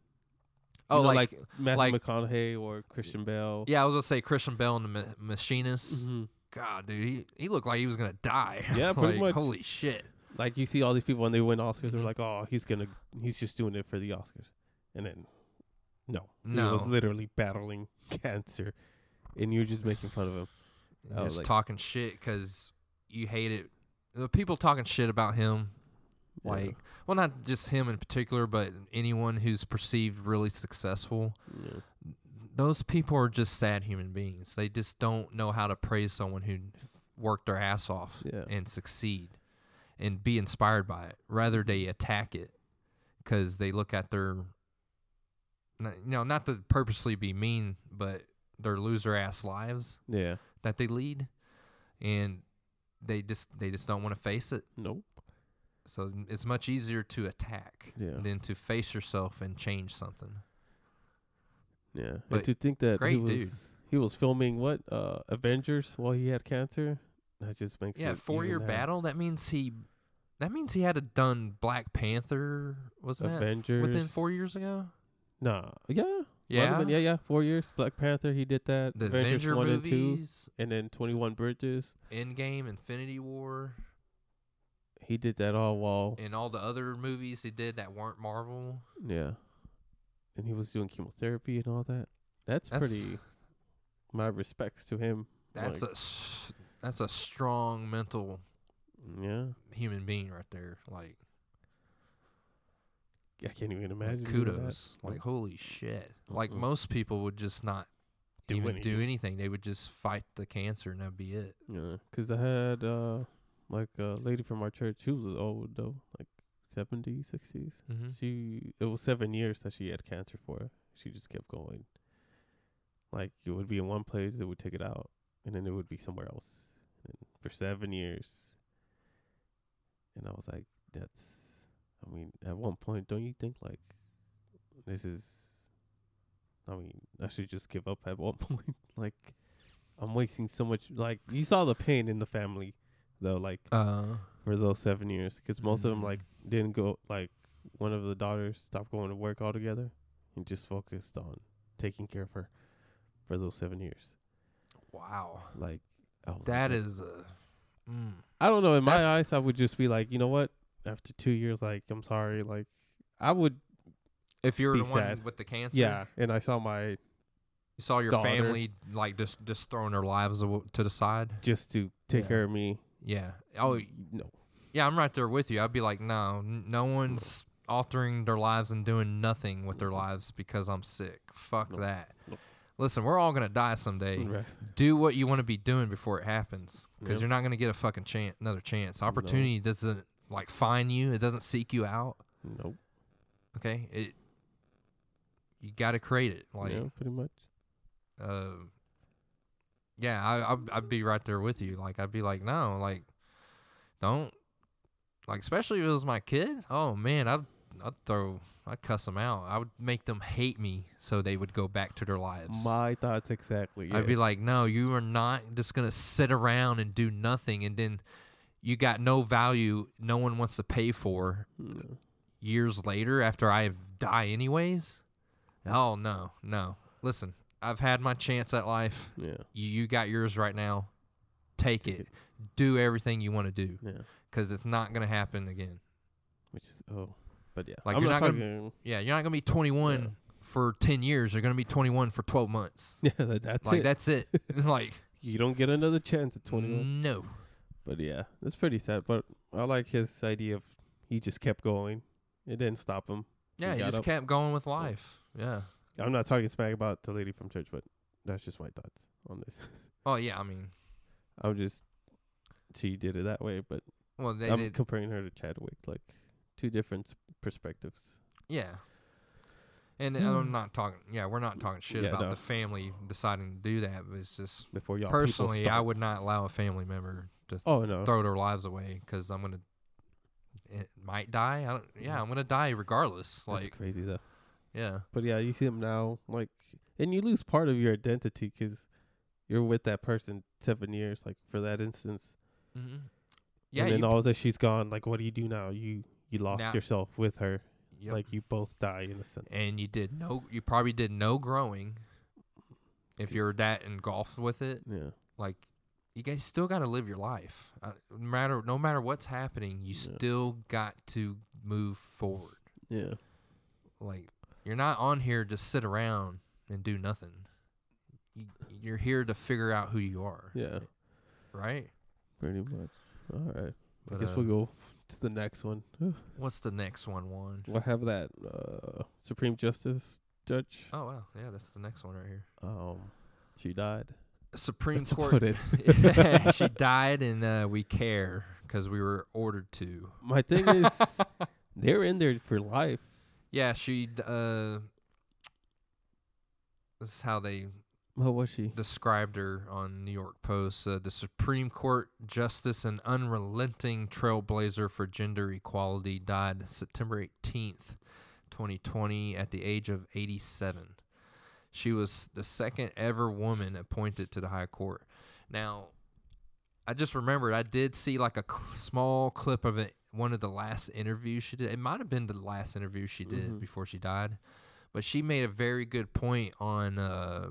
Oh, you know, like, Matthew like- McConaughey or Christian Bale. yeah, I was gonna say Christian Bale and the Ma- Machinist. Mhm. God, dude, he, he looked like he was gonna die. Yeah, pretty much. Holy shit. Like you see all these people when they win Oscars, they're Mhm. like, "Oh, he's gonna, he's just doing it for the Oscars," and then no, he was literally battling cancer, and you're just making fun of him. Oh, just like- talking shit because you hate it. The people talking shit about him, Yeah. like, well, not just him in particular, but anyone who's perceived really successful. Yeah. Those people are just sad human beings. They just don't know how to praise someone who worked their ass off Yeah. and succeed and be inspired by it. Rather, they attack it because they look at their, you know, not to purposely be mean, but their loser ass lives yeah, that they lead, and they just they just don't want to face it. nope, So it's much easier to attack Yeah. than to face yourself and change something. yeah. But and to think that he great was dude. he was filming what uh Avengers while he had cancer, that just makes Yeah, it four year even battle. That means he, that means he had a done Black Panther. Wasn't that Avengers within four years ago? Nah, yeah, Yeah, been, yeah, yeah. Four years. Black Panther, he did that. the Avengers Avenger one and two, and then Twenty One Bridges. Endgame, Infinity War, He did that all while and all the other movies he did that weren't Marvel. yeah, and he was doing chemotherapy and all that. That's, That's- pretty. My respects to him. That's Like, a s- that's a strong mental yeah. human being right there. Like, I can't even like, imagine. that. kudos. Like holy shit. Like Mm-mm. most people would just not Do even do anything. anything. They would just fight the cancer and that'd be it. Yeah, because I had uh like a lady from our church. She was old though, like 70s, 60s. Mm-hmm. She it was seven years that she had cancer for. She just kept going. Like it would be in one place, it would take it out, and then it would be somewhere else, for seven years. And I was like, that's. I mean, at one point, don't you think like this is? I mean, I should just give up at one point. like, I'm wasting so much. Like you saw the pain in the family, though. Like Uh, for those seven years because most of them Mhm. like didn't go like one of the daughters stopped going to work altogether and just focused on taking care of her for those seven years wow. like That like, is a. Mm. i don't know in my eyes i would just be like you know what after two years like i'm sorry like i would If you're Be the one with the cancer, yeah and i saw my you saw your daughter. family like just just throwing their lives to the side. just to take Yeah. care of me Yeah. Oh, no yeah. I'm right there with you. I'd be like, no, n- no one's altering their lives and doing nothing with their lives because I'm sick. Fuck Nope. that. Nope. Listen, we're all gonna die someday. Right. Do what you want to be doing before it happens, because Yep. you're not gonna get a fucking chance, another chance. Opportunity doesn't like find you. It doesn't seek you out. nope Okay. It. You got to create it. Like. yeah pretty much uh, yeah, I, I'd, I'd be right there with you. Like, I'd be like, no, like, don't, like, especially if it was my kid. Oh man, I'd, I'd throw, I'd cuss them out. I would make them hate me so they would go back to their lives. my thoughts exactly yeah. I'd be like, no, you are not just gonna sit around and do nothing, and then you got no value. No one wants to pay for No. years later after I die, anyways. Oh no, no. Listen, I've had my chance at life yeah you, you got yours right now. Take, Take it. it. Do everything you want to do yeah because it's not going to happen again. which is oh but yeah Like, i'm you're not not talking gonna- Yeah, you're not going to be 21 Yeah. for 10 years. You're going to be 21 for 12 months. yeah that, that's like, it that's it. like, you don't get another chance at 21 no. But yeah, it's pretty sad. But I like his idea of he just kept going. It didn't stop him. Yeah, he got just up. kept going with life. Yeah. I'm not talking smack about the lady from church, but that's just my thoughts on this. Oh, yeah. I mean, I'm just she did it that way, but well, they I'm did. comparing her to Chadwick, like two different s- perspectives. Yeah. And I'm not talking, yeah, we're not talking shit Yeah, about no. the family deciding to do that. But it's just, Before y'all personally, I would not allow a family member to Oh no, throw their lives away because I'm gonna it might die. I don't, yeah, I'm gonna die regardless. That's Like, crazy though. yeah, But yeah, you see them now, like, and you lose part of your identity 'cause you're with that person seven years, like for that instance. mm-hmm. yeah. and then you, all that she's gone. Like, what do you do now? You you lost Now- yourself with her. yep. Like you both die in a sense. and you did no. You probably did no growing. if you're that engulfed with it, yeah, like you guys still got to live your life. Uh, no matter no matter what's happening, you Yeah. still got to move forward. yeah, Like you're not on here to sit around and do nothing. You, you're here to figure out who you are, yeah, right? pretty much. All right, But, I guess uh, we'll go to the next one. What's the next one? One. We'll have that uh, Supreme Justice Judge. Oh wow, yeah, that's the next one right here. Um, she died. Supreme That's Court. she died, and uh, we care because we were ordered to. My thing is, they're in there for life. Yeah, she. Uh, this is how they What was she? described her on New York Post. Uh, the Supreme Court justice and unrelenting trailblazer for gender equality died September 18th, 2020, at the age of 87. She was the second ever woman appointed to the High Court. Now, I just remembered I did see like a cl- small clip of it. One of the last interviews she did. It might have been the last interview she did Mhm. before she died, but she made a very good point on uh,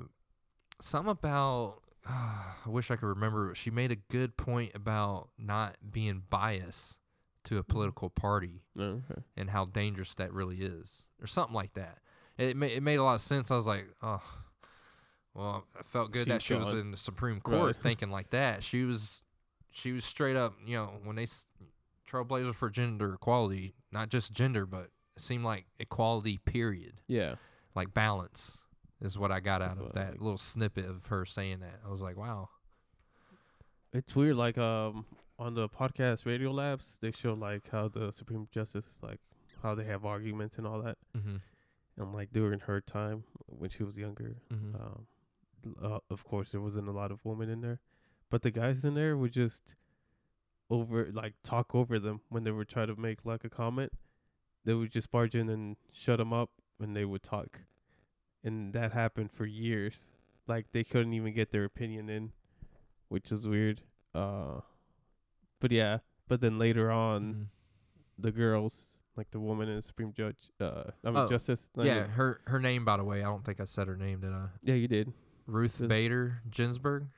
something about. I wish I could remember. She made a good point about not being biased to a political party No, okay. and how dangerous that really is, or something like that. It ma- it made a lot of sense. I was like, oh, well, I felt good that she was in the Supreme Court Right. thinking like that. She was, she was straight up. You know, when they s- trailblazer for gender equality, not just gender, but it seemed like equality. Period. Yeah. Like balance is what I got out That's of what that like. little snippet of her saying that. I was like, wow. It's weird. Like um on the podcast Radio Labs, they show like how the Supreme Justice like how they have arguments and all that, Mm-hmm. and like during her time when she was younger. Mm-hmm. Um, uh, of course, there wasn't a lot of women in there, but the guys in there would just over like talk over them when they would try to make like a comment. They would just barge in and shut them up, and they would talk, and that happened for years. Like they couldn't even get their opinion in, which is weird. Uh, but yeah, but then later on, Mhm. the girls, like the woman and the Supreme Judge, uh, I mean Oh, Justice. not Yeah, her her name, by the way, I don't think I said her name, did I? yeah, you did. Ruth Really? Bader Ginsburg.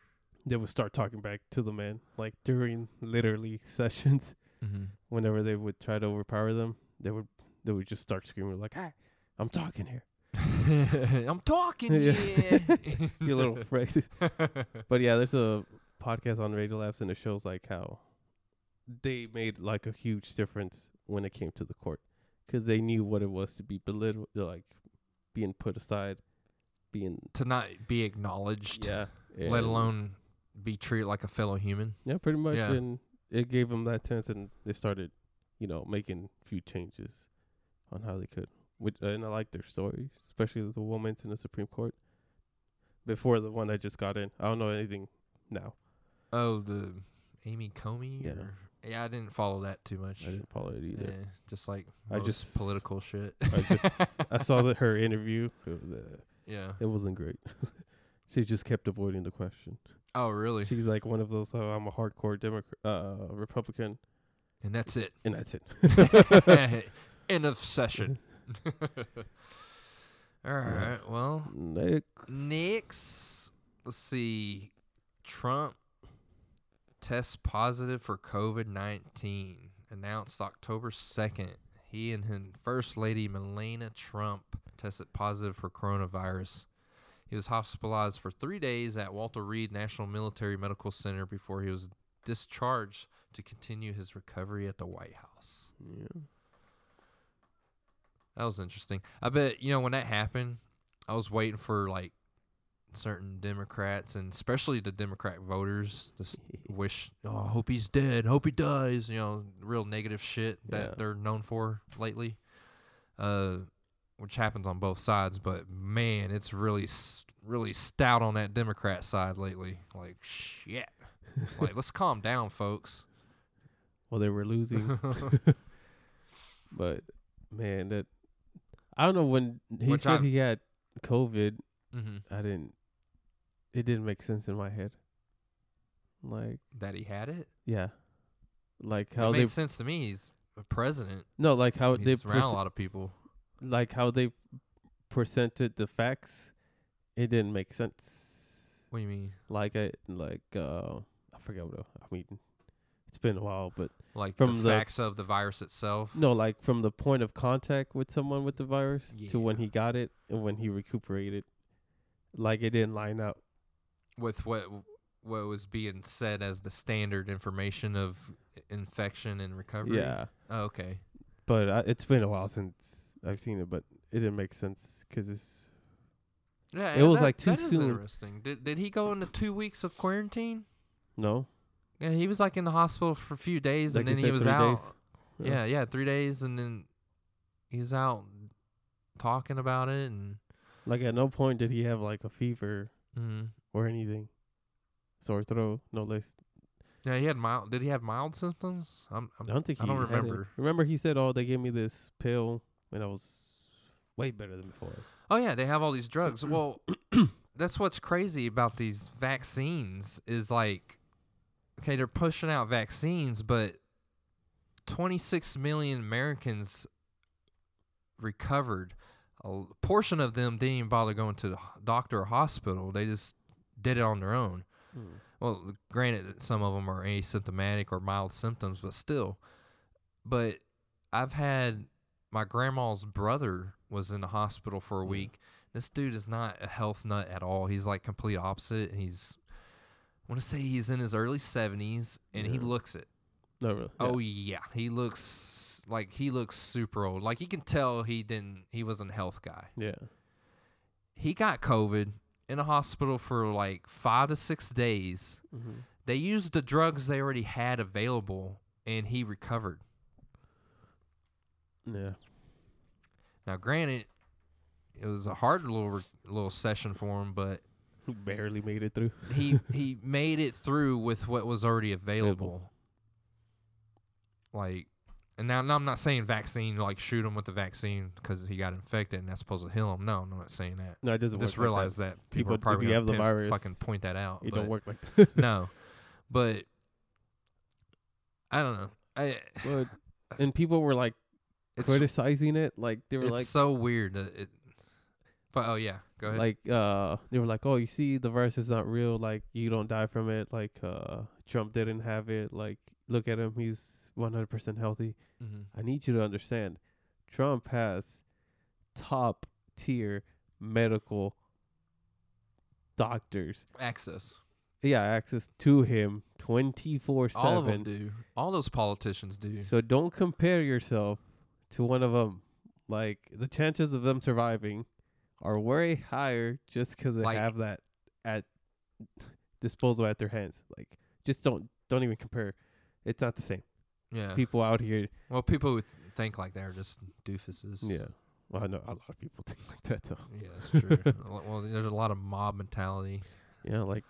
they would start talking back to the men, like during literally sessions. Mm-hmm. Whenever they would try to overpower them, they would they would just start screaming like, "Hey, I'm talking here, I'm talking Yeah. here. you little phrase." But yeah, there's a podcast on Radio Labs, and it shows like how they made like a huge difference when it came to the court, because they knew what it was to be belittled, like being put aside, being to not be acknowledged, yeah, let and- alone be treated like a fellow human. Yeah, pretty much. Yeah. And it gave them that sense, and they started, you know, making few changes on how they could. Which and I like their stories, especially the woman's in the Supreme Court. Before the one I just got in, I don't know anything now. Oh, the Amy Coney. Yeah. or- yeah, I didn't follow that too much. I didn't follow it either. Yeah, just like I just- political shit. I just I saw that her interview. It was uh, yeah. it wasn't great. she just kept avoiding the question. Oh, really? She's like one of those. Oh, I'm a hardcore Democrat, uh, Republican, and that's it. and that's it. End of session. All right. Well, Next. Next, let's see. Trump tests positive for COVID 19. Announced October 2nd. He and his First Lady Melania Trump tested positive for coronavirus. He was hospitalized for three days at Walter Reed National Military Medical Center before he was discharged to continue his recovery at the White House. Yeah. That was interesting. I bet you know when that happened, I was waiting for like certain Democrats and especially the Democrat voters to wish, "Oh, I hope he's dead. Hope he dies." You know, real negative shit that Yeah. they're known for lately. Uh, which happens on both sides, but man, it's really really stout on that Democrat side lately. Like shit. like let's calm down, folks. Well, they were losing. But man, that I don't know when he Which said I'm- he had COVID. hmm I didn't. It didn't make sense in my head. Like That he had it. yeah, like how It made they sense to me. He's a president. no like how they He's around pres- a lot of people. like how they presented the facts. It didn't make sense. What do you mean? Like I like uh I forget what I mean. It's been a while, but Like From the, the- facts of the virus itself. no, like from the point of contact with someone with the virus to when he got it and when he recuperated, like it didn't line up. with what what was being said as the standard information of infection and recovery. Yeah, Oh, okay. but uh, it's been a while since I've seen it, but it didn't make sense because it's Yeah, It was, that- like, too that soon. interesting. Did did he go into two weeks of quarantine? no, Yeah, he was like in the hospital for a few days, like and then he was out. days. Yeah, yeah, three days, and then he was out talking about it, and like at no point did he have like a fever mm, or anything, sore throat, no less. yeah, he had mild. Did he have mild symptoms? I'm, I'm I don't think I he don't remember. Remember he said, "Oh, they gave me this pill and I was way better than before." Oh yeah, they have all these drugs. well, that's what's crazy about these vaccines is like, okay, they're pushing out vaccines, but 26 million Americans recovered. A portion of them didn't even bother going to the doctor or hospital. They just did it on their own. Hmm. Well, granted, that some of them are asymptomatic or mild symptoms, but still. But I've had my grandma's brother was in the hospital for a Mm. week. This dude is not a health nut at all. He's like complete opposite. He's, I want to say he's in his early seventies, and he looks it. No, really. Oh yeah, he looks like he looks super old. Like you can tell he didn't. He wasn't a health guy. yeah. He got COVID in a hospital for like five to six days. hmm They used the drugs they already had available, and he recovered. Yeah. Now, granted, it was a hard little little session for him, but He barely made it through. he he made it through with what was already available. Like, and now, now I'm not saying vaccine like shoot him with the vaccine because he got infected and that's supposed to heal him. No, I'm not saying that. No, it doesn't Just realize that. people, People- are probably have the pin- virus, fucking point that out. It don't work like that. no, but I don't know. I but uh, and people were like criticizing it, like they were it's like, so weird. It, but oh yeah, go ahead. like uh, they were like, oh, you see, the virus is not real. Like you don't die from it. Like uh, Trump didn't have it. Like look at him, he's 100% healthy. hmm I need you to understand, Trump has top tier medical doctors. Access. Yeah, access to him 24 7. All of them do. All those politicians do. So don't compare yourself to one of them. Like the chances of them surviving are way higher just 'cause they Like- have that at disposal at their hands. Like just don't don't even compare. It's not the same. Yeah. People out here, well, people who th- think like that are just doofuses. yeah. Well, I know a lot of people think like that though. Yeah, that's true. Well, there's a lot of mob mentality. Yeah, like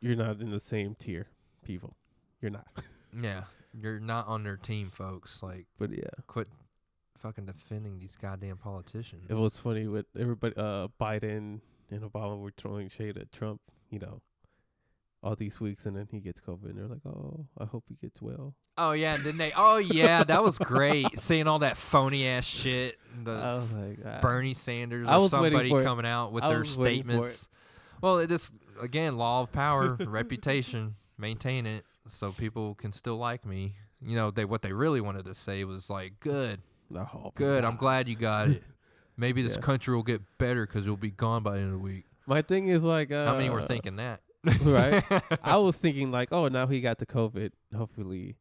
you're not in the same tier, people. You're not. Yeah. You're not on their team, folks. Like, But yeah, quit fucking defending these goddamn politicians. it was funny with everybody. Uh, Biden and Obama were throwing shade at Trump. You know, all these weeks, and then he gets COVID, and they're like, "Oh, I hope he gets well." Oh yeah, didn't they? Oh yeah, that was great. Seeing all that phony ass shit. The I was like, ah. Bernie Sanders I or was somebody for it. coming out with I their was it. statements. Well, it just again, law of power, reputation, maintain it so people can still like me. You know, they what they really wanted to say was like, "Good, Oh, good. I'm glad you got it. Maybe this Yeah. country will get better because it'll be gone by the end of the week." My thing is like, uh, How many were thinking that? right? I was thinking like, oh, now he got the COVID. Hopefully,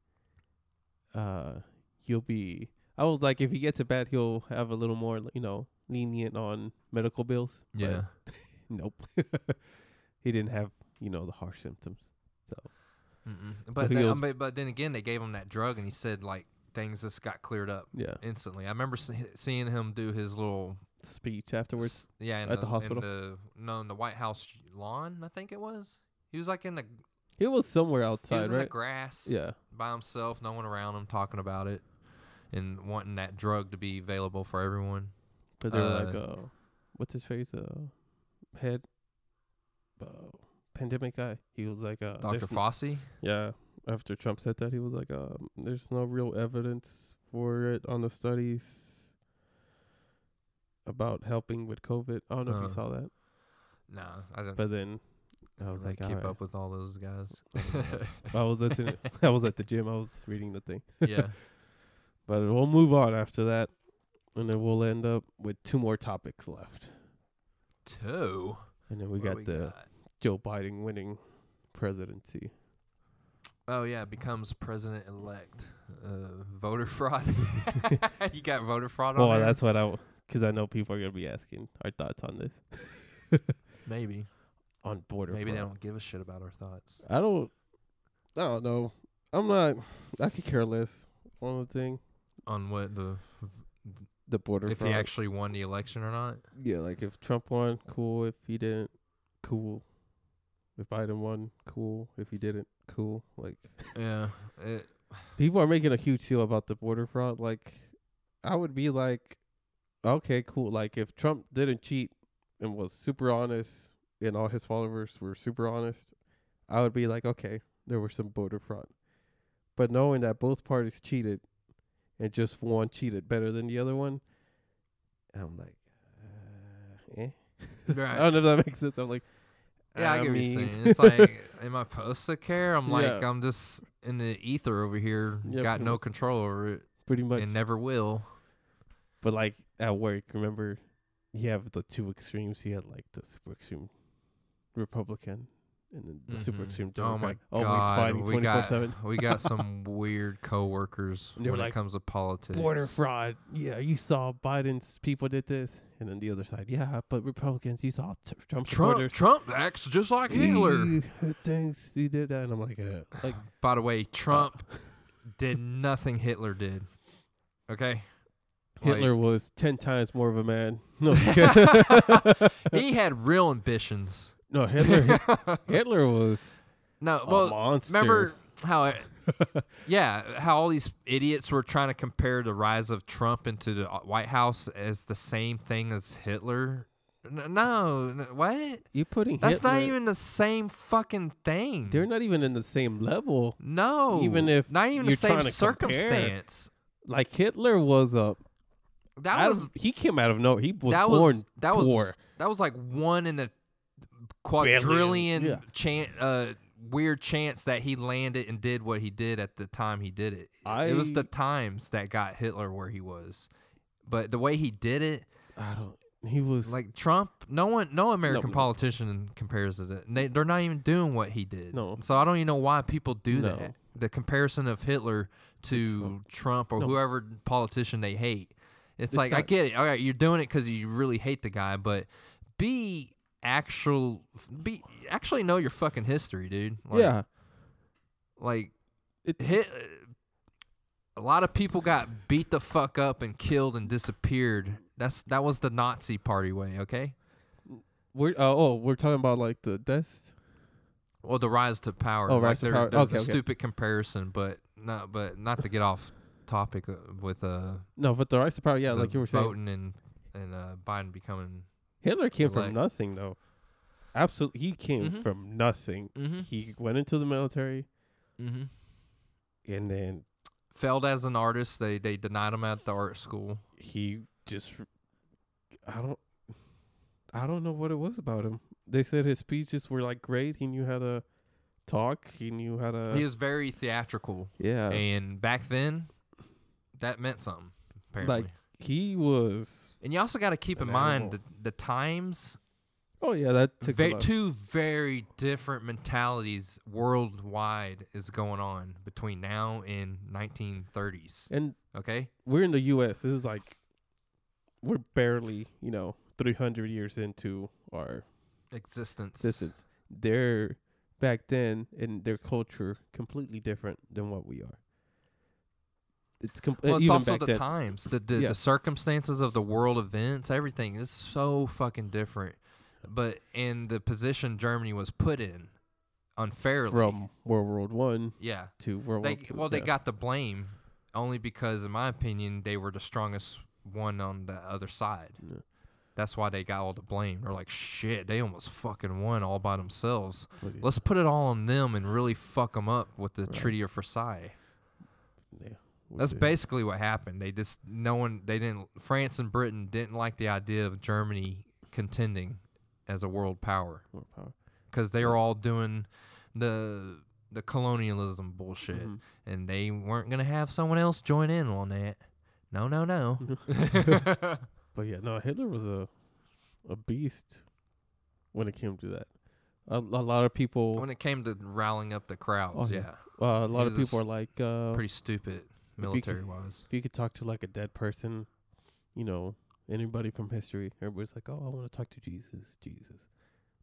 uh, he'll be. I was like, if he gets it bad, he'll have a little more, you know, lenient on medical bills. But yeah. nope. he didn't have, you know, the harsh symptoms. So Mm-mm. But, he then, goes- but but then again, they gave him that drug, and he said like things just got cleared up yeah, instantly. I remember see, seeing him do his little speech afterwards. s- yeah, in at the hospital? In the, no, in the White House lawn, I think it was. He was like in the He was somewhere outside, he was in the grass, Yeah. by himself, no one around him, talking about it. and wanting that drug to be available for everyone. But they're like, Uh, uh, what's his face? Uh, head, uh, pandemic guy. He was like, uh, n- Fauci. yeah. After Trump said that, he was like, um, there's no real evidence for it on the studies about helping with COVID. I don't know if Uh, you saw that, Nah, I don't. but then I was like, keep up with all those guys. I was listening. I was at the gym. I was reading the thing. yeah. But we'll move on after that, and then we'll end up with two more topics left, Two. and then we What got the? Joe Biden winning presidency. Oh yeah, becomes president elect. Uh, voter fraud. you got voter fraud on Well, there? that's what I, because I know people are gonna be asking our thoughts on this maybe. on border. Maybe they don't give a shit about our thoughts. I don't. I don't know. I'm not. I could care less on the thing. On what the The border. if fraud. he actually won the election or not. Yeah, like if Trump won, cool. If he didn't, cool. If Biden won, cool. If he didn't, cool. Like Yeah. It, people are making a huge deal about the border fraud. Like I would be like, okay, cool. Like if Trump didn't cheat and was super honest, and all his followers were super honest, I would be like, okay, there was some border fraud. But knowing that both parties cheated, and just one cheated better than the other one, I'm like, uh, eh. I don't know if that makes sense. I'm like, Yeah, I, I get what you're saying. It's like, am I supposed to care? I'm like, Yeah. I'm just in the ether over here, Yeah, got pretty no much. control over it, pretty much. and never will. But like at work, remember, you have the two extremes. You had like the super extreme Republican and then the super Mhm. extreme Oh my Democrat. always god, fighting we twenty four got seven. we got some weird coworkers when it comes to politics. Border fraud. Yeah, you saw Biden's people did this, and then the other side. Yeah, but Republicans, you saw t- Trump Trump. Trump acts just like Hitler. Thanks, he did that, and I'm like, uh, like By the way, Trump did nothing Hitler did. Okay. Like, Hitler was ten times more of a man. No, he had real ambitions. No, Hitler. Hitler was No, a well, monster. remember how it, yeah, how all these idiots were trying to compare the rise of Trump into the uh, White House as the same thing as Hitler? N- No, n- what? you putting That's Hitler, not even the same fucking thing. They're not even in the same level. no, even if not even the you're same trying to compare. circumstance. Like Hitler was a. That out was of- he came out of no. He was that born was that was poor. that was like one in a quadrillion yeah. chance, uh, weird chance that he landed and did what he did at the time he did it. it was the times that got Hitler where he was, but the way he did it, I don't. He was like Trump, no one, no American no. politician compares to it. They, they're not even doing what he did. No. So I don't even know why people do No. that. The comparison of Hitler to Trump or No. whoever politician they hate. It's, It's like I get it. All right, you're doing it because you really hate the guy, but be actual, be actually know your fucking history, dude. Like, yeah. Like It, hit. A lot of people got beat the fuck up and killed and disappeared. That's that was the Nazi party way, okay? We're uh, oh we're talking about like the deaths. Well, the rise to power. Oh, like rise to power. There's Okay, a okay. stupid comparison, but not. But not to get off topic uh, with uh, No, but the rise to power. Yeah, like you were saying, voting and and uh, Biden becoming. Hitler came elect. from nothing though. Absolutely, he came Mhm. from nothing. Mm-hmm. He went into the military Mm-hmm. and then Failed as an artist. They they denied him at the art school. he just I don't I don't know what it was about him. They said his speeches were like great. He knew how to talk. He knew how to he was very theatrical, yeah. and back then, that meant something. Apparently. Like, he was and you also got to keep in mind the, the times Oh yeah, that took a Ve- lot. two very different mentalities worldwide is going on between now and 1930s. and Okay, we're in the US. This is like we're barely, you know, 300 years into our existence. existence. They're back then in their culture completely different than what we are. It's com- well, it's even also the then. times, the the, Yeah. the circumstances of the world events, everything is so fucking different. But in the position Germany was put in, unfairly, from World War One yeah, to World they War Two. well they got the blame only because, in my opinion, they were the strongest one on the other side. Yeah. That's why they got all the blame. They're like, shit, they almost fucking won all by themselves. What do you- Let's put it all on them and really fuck them up with the Right. Treaty of Versailles. yeah, That's basically what happened. They just no one they didn't France and Britain didn't like the idea of Germany contending as a world power more power. because they were all doing the the colonialism bullshit Mhm. and they weren't gonna have someone else join in on that. No, no, no. But yeah, no, Hitler was a a beast when it came to that. A, a lot of people, when it came to rallying up the crowds, Oh, yeah, yeah. uh, a lot of people are like, uh, pretty stupid military wise. if you could talk to like a dead person, you know, anybody from history, everybody's like, oh, I want to talk to Jesus, Jesus.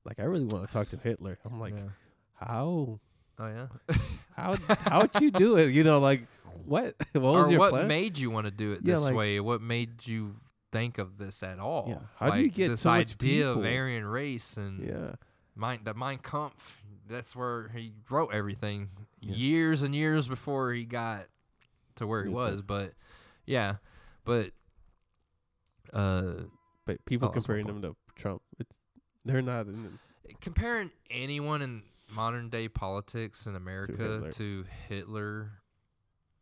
Like, I really want to talk to Hitler. I'm like, yeah. how, Oh yeah. how, how'd you do it? You know, like, what, what was or your what plan? made you want to do it Yeah, this like- way? What made you think of this at all? Yeah, how do you get this so idea of people? Aryan race and yeah, Mein, the Mein Kampf? That's where he wrote everything Yeah. years and years before he got to where he was. But yeah, but uh, but people Oh, comparing him to Trump, it's they're not in. comparing anyone in modern day politics in America Hitler. to Hitler,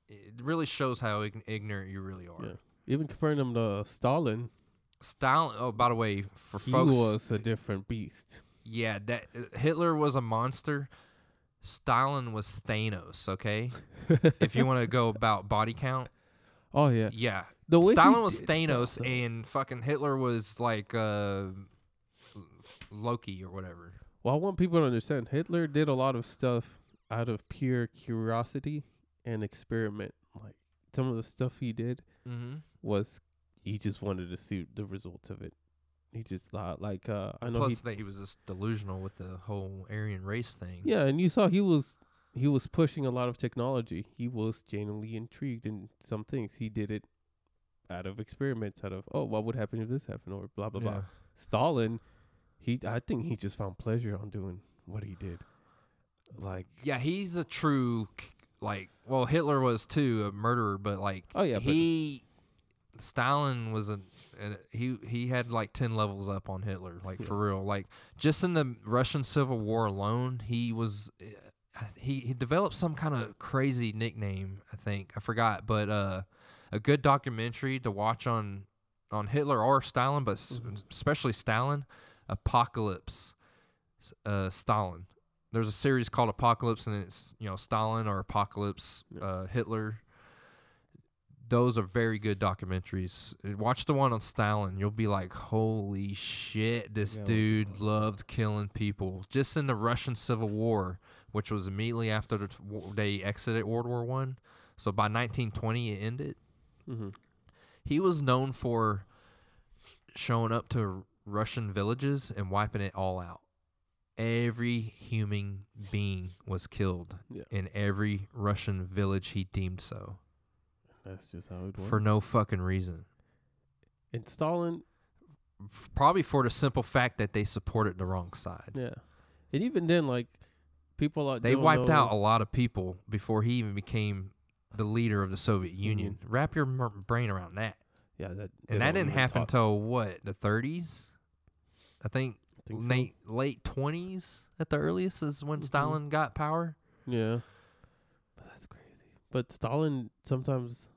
it really shows how ignorant you really are. Yeah. Even comparing them to Stalin, Stalin. Oh, by the way, for he folks, was a different beast. yeah, that uh, Hitler was a monster. Stalin was Thanos. Okay, if you want to go about body count, oh yeah, yeah, the way Stalin was did stuff, Thanos, and fucking Hitler was like uh, Loki or whatever. Well, I want people to understand Hitler did a lot of stuff out of pure curiosity and experiment. Like some of the stuff he did Mm-hmm. was he just wanted to see the results of it. He just thought like uh I know Plus, he that he was just delusional with the whole Aryan race thing. Yeah, and you saw he was he was pushing a lot of technology. He was genuinely intrigued in some things. He did it out of experiments, out of oh, what would happen if this happened or blah blah Yeah. blah. Stalin, he I think he just found pleasure on doing what he did. Like Yeah, he's a true like. Well, Hitler was too a murderer, but like. Oh, yeah, but- he. Stalin was a, a he he had like ten levels up on Hitler, like for real. Like just in the Russian Civil War alone, he was uh, he he developed some kind of crazy nickname. I think I forgot, but uh, a good documentary to watch on on Hitler or Stalin, but Mhm. especially Stalin, Apocalypse, uh, Stalin. There's a series called Apocalypse, and it's you know Stalin or Apocalypse, Yeah. uh, Hitler. Those are very good documentaries. Watch the one on Stalin. You'll be like, "Holy shit! This Yeah, dude that? loved killing people." Just in the Russian Civil War, which was immediately after the, t- they exited World War One. So by 1920, it ended mhm. he was known for showing up to Russian villages and wiping it all out. Every human being was killed Yeah. in every Russian village he deemed so that's just how it worked. for no fucking reason. and Stalin, F- Probably for the simple fact that they supported the wrong side. yeah. And even then like people like They wiped know- out a lot of people before he even became the leader of the Soviet Mm-hmm. Union. Wrap your mer- brain around that. Yeah, that they And that don't didn't even happen talk- till what, the 30s? I think I think so. late late twenties at the earliest is when Mhm. Stalin got power. Yeah. But that's crazy. But Stalin sometimes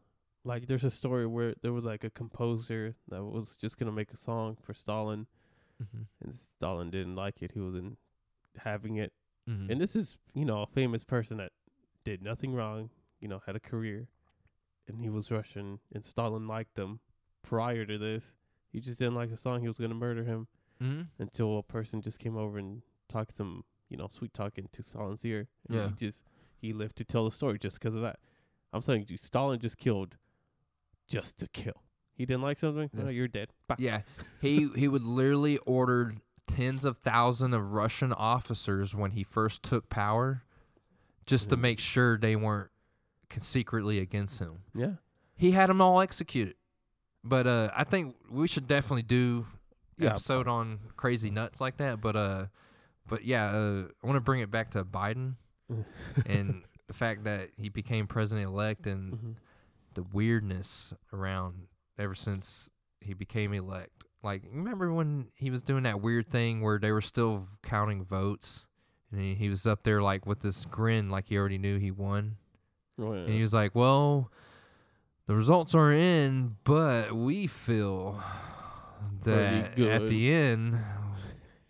like there's a story where there was like a composer that was just gonna make a song for Stalin Mm-hmm. and Stalin didn't like it. He wasn't having it. Mm-hmm. And this is, you know, a famous person that did nothing wrong, you know, had a career and he was Russian and Stalin liked him prior to this. He just didn't like the song, he was gonna murder him mm-hmm. until a person just came over and talked some, you know, sweet talking to Stalin's ear. And Yeah. He just he lived to tell the story just 'cause of that. I'm saying you, Stalin just killed just to kill. He didn't like something. No, Yes. you're dead. Bah. Yeah, he he would literally order tens of thousands of Russian officers when he first took power, just to Mhm. make sure they weren't c- secretly against him. Yeah. He had them all executed. But uh, I think we should definitely do Yeah. episode on crazy nuts like that. But uh, but yeah, uh, I want to bring it back to Biden and the fact that he became president elect and Mhm. The weirdness around ever since he became elect. Like, remember when he was doing that weird thing where they were still counting votes, and he, he was up there like with this grin, like he already knew he won, Oh, and he was like, "Well, the results are in, but we feel that at the end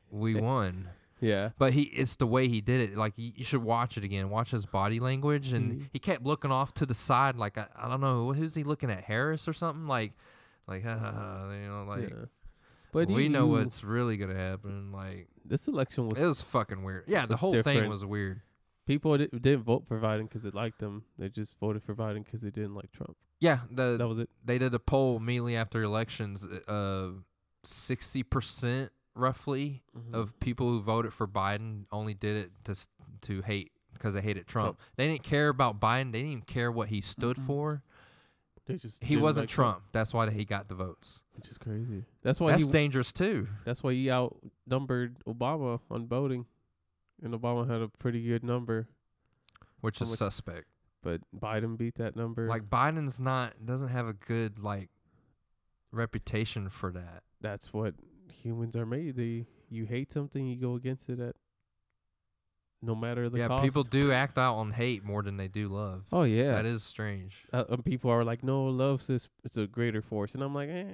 we won." Yeah. But he, it's the way he did it. Like you, you should watch it again. Watch his body language, and Mhm. he kept looking off to the side, like I, I don't know, who's he looking at? Harris or something? Like, like, you know, like yeah. But we know what's really gonna happen. Like this election was. it was fucking weird. Yeah, the whole thing was weird. people di- didn't vote for Biden because they liked them. They just voted for Biden because they didn't like Trump. Yeah, the That was it. they did a poll immediately after elections. Uh, sixty percent roughly Mhm. of people who voted for Biden only did it to to hate because they hated Trump. Trump. They didn't care about Biden. They didn't even care what he stood Mm-mm. for. They just He wasn't like Trump. That's why he got the votes. which is crazy. That's why That's he. dangerous too. that's why he outnumbered Obama on voting, and Obama had a pretty good number, Which is much- suspect. but Biden beat that number. Like Biden's not doesn't have a good like reputation for that. that's what humans are made. They you hate something, you go against it at no matter the yeah, cost. people do act out on hate more than they do love. Oh yeah, That is strange. uh, and people are like, no, love's this. It's a greater force, and I'm like, eh,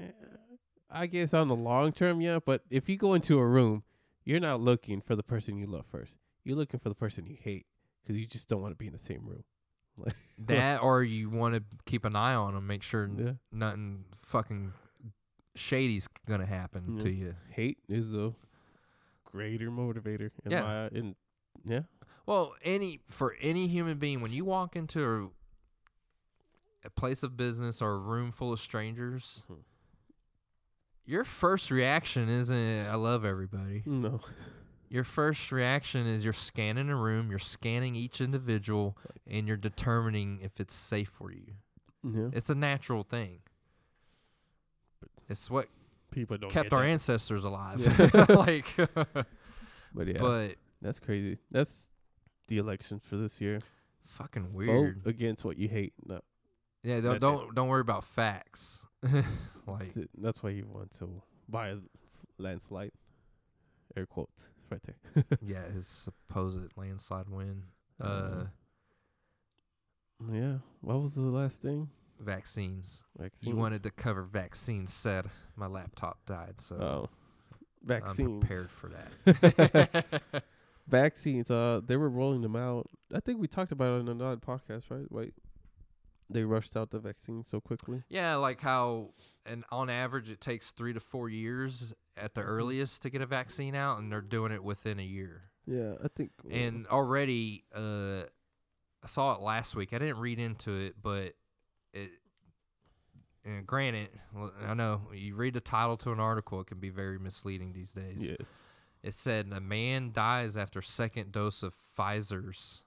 I guess on the long term, yeah. But if you go into a room, you're not looking for the person you love first. You're looking for the person you hate because you just don't want to be in the same room. That or you want to keep an eye on them, make sure Yeah, nothing fucking shady's gonna happen to you. hate is a greater motivator. In Yeah. my, in yeah, Well, any for any human being, when you walk into a, a place of business or a room full of strangers, Mhm. your first reaction isn't "I love everybody." no, Your first reaction is you're scanning a room, you're scanning each individual, and you're determining if it's safe for you. yeah. It's a natural thing. It's what People don't kept our that. ancestors alive. Yeah. like, But yeah, but that's crazy. That's the election for this year. fucking weird. Vote against what you hate. No, Yeah, don't That's don't don't worry about facts. like that's, that's why you want to buy a landslide. Air quotes right there. yeah, his supposed landslide win. Uh, Uh, yeah. What was the last thing? Vaccines. Vaccines. You wanted to cover vaccines. Said my laptop died, so Oh, vaccines. I'm prepared for that. Vaccines. Uh, they were rolling them out. I think we talked about it in another podcast, right? Wait, they rushed out the vaccine so quickly. yeah, like how, and on average, it takes three to four years at Mm-hmm. the earliest to get a vaccine out, and they're doing it within a year. Yeah, I think. And already, uh, I saw it last week. I didn't read into it, but it. And granted, I know you read the title to an article, it can be very misleading these days. yes, It said a man dies after second dose of Pfizer's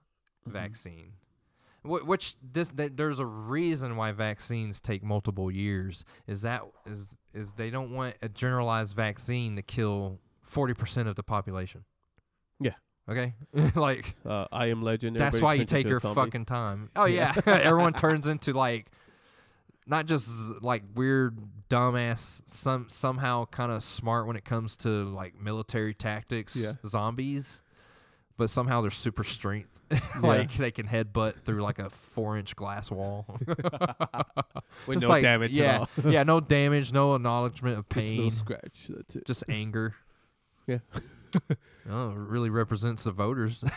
Mhm. vaccine. Wh- Which this th- there's a reason why vaccines take multiple years. Is that is is they don't want a generalized vaccine to kill forty percent of the population. Yeah. Okay. like Uh, I am Legend. that's why you take your zombie. fucking time. Oh Yeah. yeah, everyone turns into like not just like weird dumbass some somehow kind of smart when it comes to like military tactics Yeah. zombies but somehow they're super strength like they can headbutt through like a four inch glass wall with no like- damage yeah, at all. yeah no damage no acknowledgement of Just a pain scratch. That's it. just anger Yeah. Oh it really represents the voters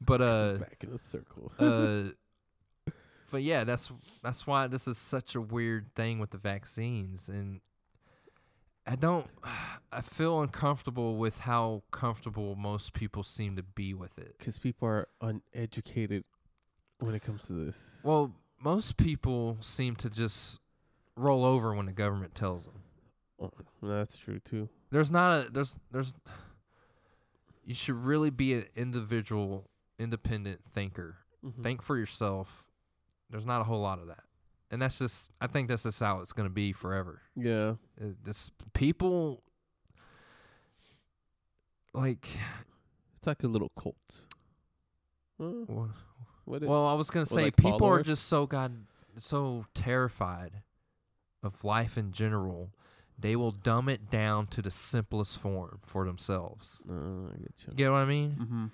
but uh Back in a circle. uh but yeah that's that's why this is such a weird thing with the vaccines and i don't i feel uncomfortable with how comfortable most people seem to be with it Because people are uneducated when it comes to this. well most people seem to just roll over when the government tells them Oh, that's true too. There's not a there's there's you should really be an individual independent thinker Mhm. think for yourself. There's not a whole lot of that, and that's just I think that's just how it's going to be forever. yeah. Uh, This people like It's like a little cult. Huh? wha- What it- Well, I was gonna say like people are just so god so terrified of life in general. They will dumb it down to the simplest form for themselves. Uh, I get You you. get what I mean? Mm-hmm.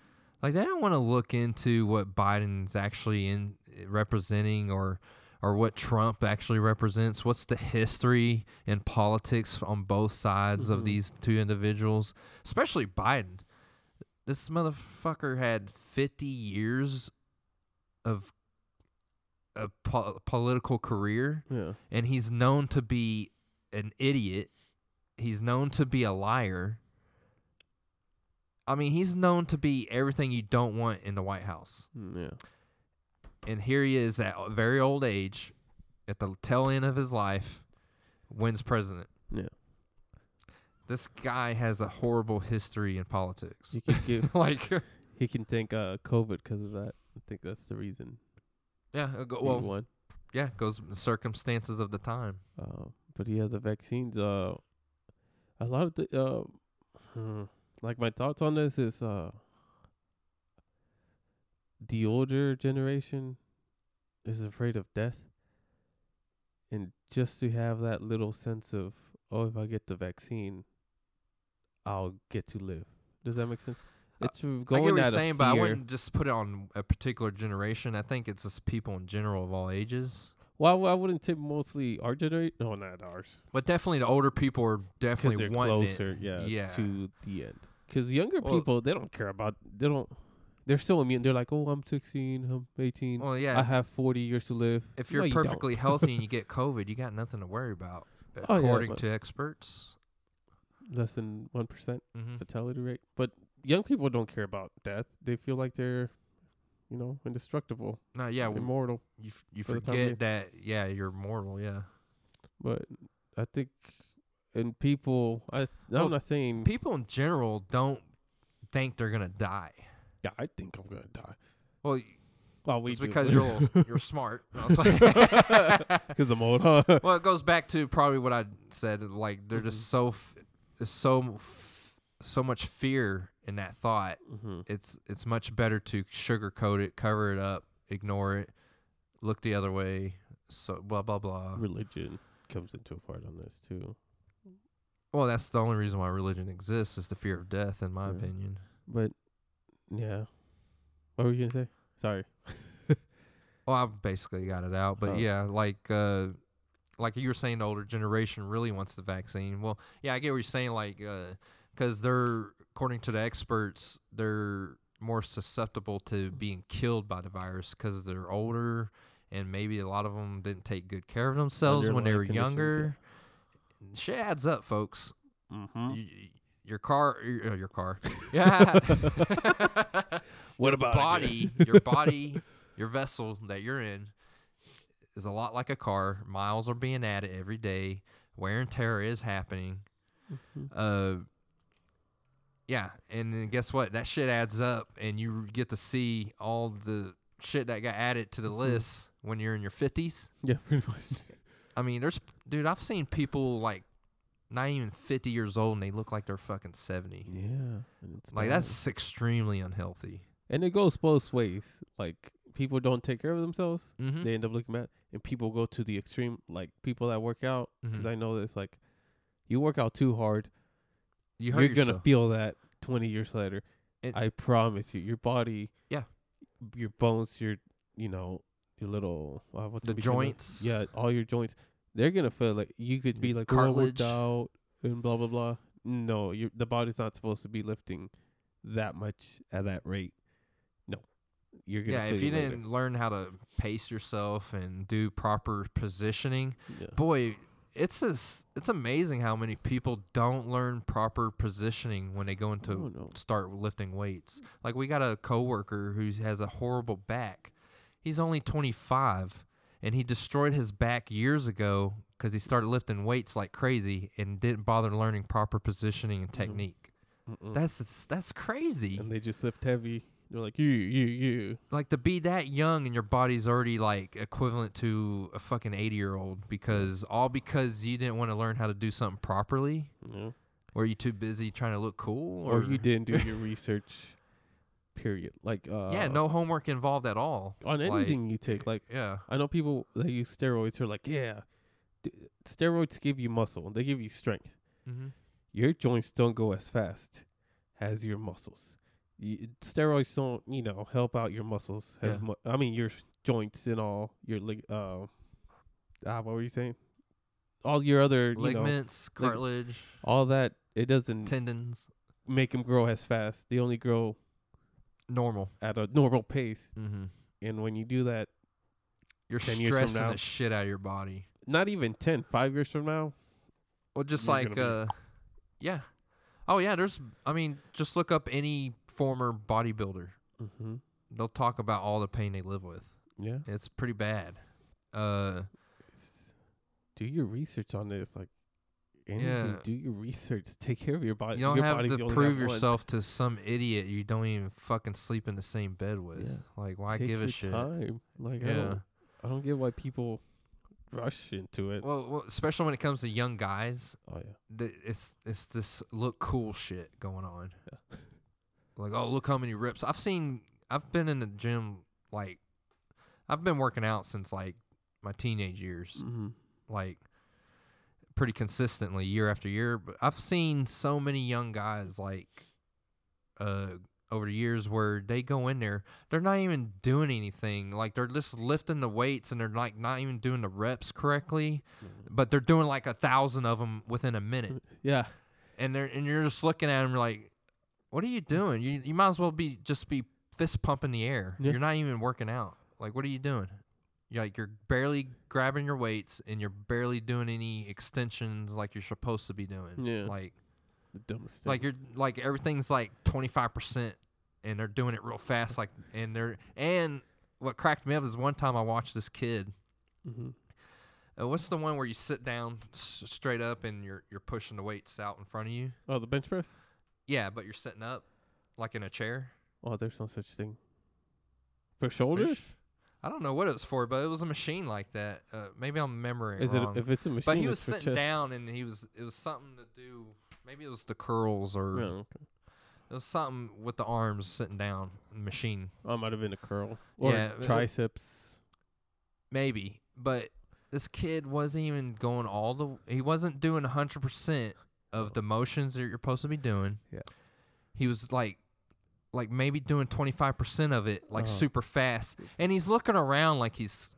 Like they don't want to look into what Biden's actually in representing or or what Trump actually represents. What's the history and politics on both sides of Mhm. these two individuals, especially Biden. This motherfucker had 50 years of a po- political career Yeah. and he's known to be an idiot. He's known to be a liar. I mean, he's known to be everything you don't want in the White House. Mm, yeah. And here he is at a very old age, at the tail end of his life, wins president. Yeah. This guy has a horrible history in politics. You can give. like, he can thank uh COVID because of that. I think that's the reason. yeah, go- well, won. yeah, goes circumstances of the time. Uh, but yeah, the vaccines. Uh, a lot of the uh, hmm, like my thoughts on this is uh, the older generation is afraid of death, and just to have that little sense of oh, if I get the vaccine, I'll get to live. Does that make sense? Uh, It's going I get what you're saying, but I wouldn't just put it on a particular generation. I think it's just people in general of all ages. Well, I wouldn't say mostly our generation. No, not ours. But definitely the older people are because definitely they're wanting closer, it. yeah, Yeah. to the end. Because younger Well- people, they don't care about. They don't. They're still immune. They're like, oh, I'm 16, I'm 18, Well, yeah. I have 40 years to live. if No, you're you don't. perfectly healthy and you get COVID, you got nothing to worry about, Oh, yeah, according but- to experts. less than one percent hmm fatality rate, but young people don't care about death. They feel like they're, you know, indestructible, No, yeah, w- immortal. you f- you for forget that. Yeah, you're mortal. Yeah, But I think, and people, I Well, I'm not saying. people in general don't think they're gonna die. yeah, I think I'm gonna die. Well, Well, we it's do. because you're you're smart. No, I'm playing. because I'm old, huh? well, it goes back to probably what I said. Like they're just Mhm. so f- so f- so much fear in that thought. mm-hmm. It's it's much better to sugarcoat it, cover it up, ignore it, look the other way. So blah blah blah. Religion comes into a part on this too. Well, that's the only reason why religion exists is the fear of death, in my Yeah. opinion. But yeah, what were you gonna say? Sorry. Well, I basically got it out, but Oh. yeah, like uh, like you were saying, the older generation really wants the vaccine. Well, yeah, I get what you're saying, like because they're according to the experts, they're more susceptible to being killed by the virus because they're older and maybe a lot of them didn't take good care of themselves when they were Underlying conditions, younger. Shit adds up, folks. Mm-hmm. Y- y- your car, your, uh, your car, yeah. What your about it, body? your body, your vessel that you're in is a lot like a car. Miles are being added every day. Wear and tear is happening. Mhm. Uh, yeah, and then guess what? That shit adds up, and you get to see all the shit that got added to the Mhm. list when you're in your fifties. Yeah, pretty much. I mean, there's dude. I've seen people like not even fifty years old, and they look like they're fucking seventy. Yeah, Like bad. that's extremely unhealthy. and it goes both ways. Like people don't take care of themselves, Mm-hmm. they end up looking bad, and people go to the extreme. Like people that work out, because Mhm. I know that it's like you work out too hard, You are gonna feel that twenty years later. It- I promise you, your body, Yeah. your bones, your you know your little uh, what's the in between them? joints. yeah, all your joints, they're gonna feel like you could be like, oh, cartilage. out and blah blah blah. No, you the body's not supposed to be lifting that much at that rate. No, you're gonna. Yeah, if you later. didn't learn how to pace yourself and do proper positioning, yeah. boy, it's just, it's amazing how many people don't learn proper positioning when they go into Oh, no. start lifting weights. Like we got a coworker who has a horrible back. He's only 25 and he destroyed his back years ago cuz he started lifting weights like crazy and didn't bother learning proper positioning and Mhm. technique. Mm-mm. That's that's crazy. and they just lift heavy. They're like you, you, you. like to be that young and your body's already like equivalent to a fucking 80 year old because all because you didn't want to learn how to do something properly know? were you too busy trying to look cool or you didn't do your research Period. Like uh, yeah, no homework involved at all. on like- anything you take. Like Yeah. I know people that use steroids are like, yeah, d- steroids give you muscle. They give you strength. Mm-hmm. Your joints don't go as fast as your muscles. Y steroids don't, you know, help out your muscles as Yeah. much. I mean, your joints and all your lig- uh, ah, what were you saying? All your other, you know, Ligaments, lig- cartilage, all that. It doesn't tendons, make them grow as fast. They only grow normal. at a normal pace. Mm-hmm. And when you do that, You're 10 years from stressing now- the shit out of your body. not even 10, five years from now, Well, just like, uh, yeah. Oh, yeah, there's, I mean, just look up any former bodybuilder. mm-hmm. They'll talk about all the pain they live with. yeah. It's pretty bad. Uh, do your research on this. Like, anything, Yeah. do your research. Take care of your body. you don't your have to prove have yourself to some idiot you don't even fucking sleep in the same bed with. Yeah. Like, why Take give a shit? Time. Like, I Yeah. don't, I don't get why people rush into it. Well, well, especially when it comes to young guys, oh yeah, th- it's it's this look cool shit going on. Yeah. Like, oh, look how many rips. I've seen. I've been in the gym like, I've been working out since like my teenage years, mm-hmm. like pretty consistently year after year. But I've seen so many young guys like, uh, over the years where they go in there, they're not even doing anything. Like they're just lifting the weights and they're like not even doing the reps correctly, but they're doing like a thousand of them within a minute yeah. and they're and you're just looking at them like, what are you doing? You you might as well be just be fist pumping the air. Yeah. You're not even working out. Like, what are you doing? You're like you're barely grabbing your weights and you're barely doing any extensions like you're supposed to be doing. Yeah. Like The dumbest thing. like you're like everything's like twenty five percent and they're doing it real fast. Like and they're and what cracked me up is one time I watched this kid. mm-hmm. Uh, what's the one where you sit down s- straight up and you're you're pushing the weights out in front of you? Oh, the bench press. Yeah, but you're sitting up like in a chair. Oh, there's no such thing. For shoulders? I don't know what it was for, but it was a machine like that. Uh, maybe I'm remembering Is wrong. it if it's a machine? but he was sitting chest. down and he was it was something to do. Maybe it was the curls or Yeah, okay. it was something with the arms sitting down machine. Oh, it might have been a curl or Yeah, it- triceps. Maybe, but this kid wasn't even going all the. He wasn't doing hundred percent of the motions that you're supposed to be doing. Yeah. He was like, like maybe doing twenty five percent of it, like Uh-huh. super fast, and he's looking around like he's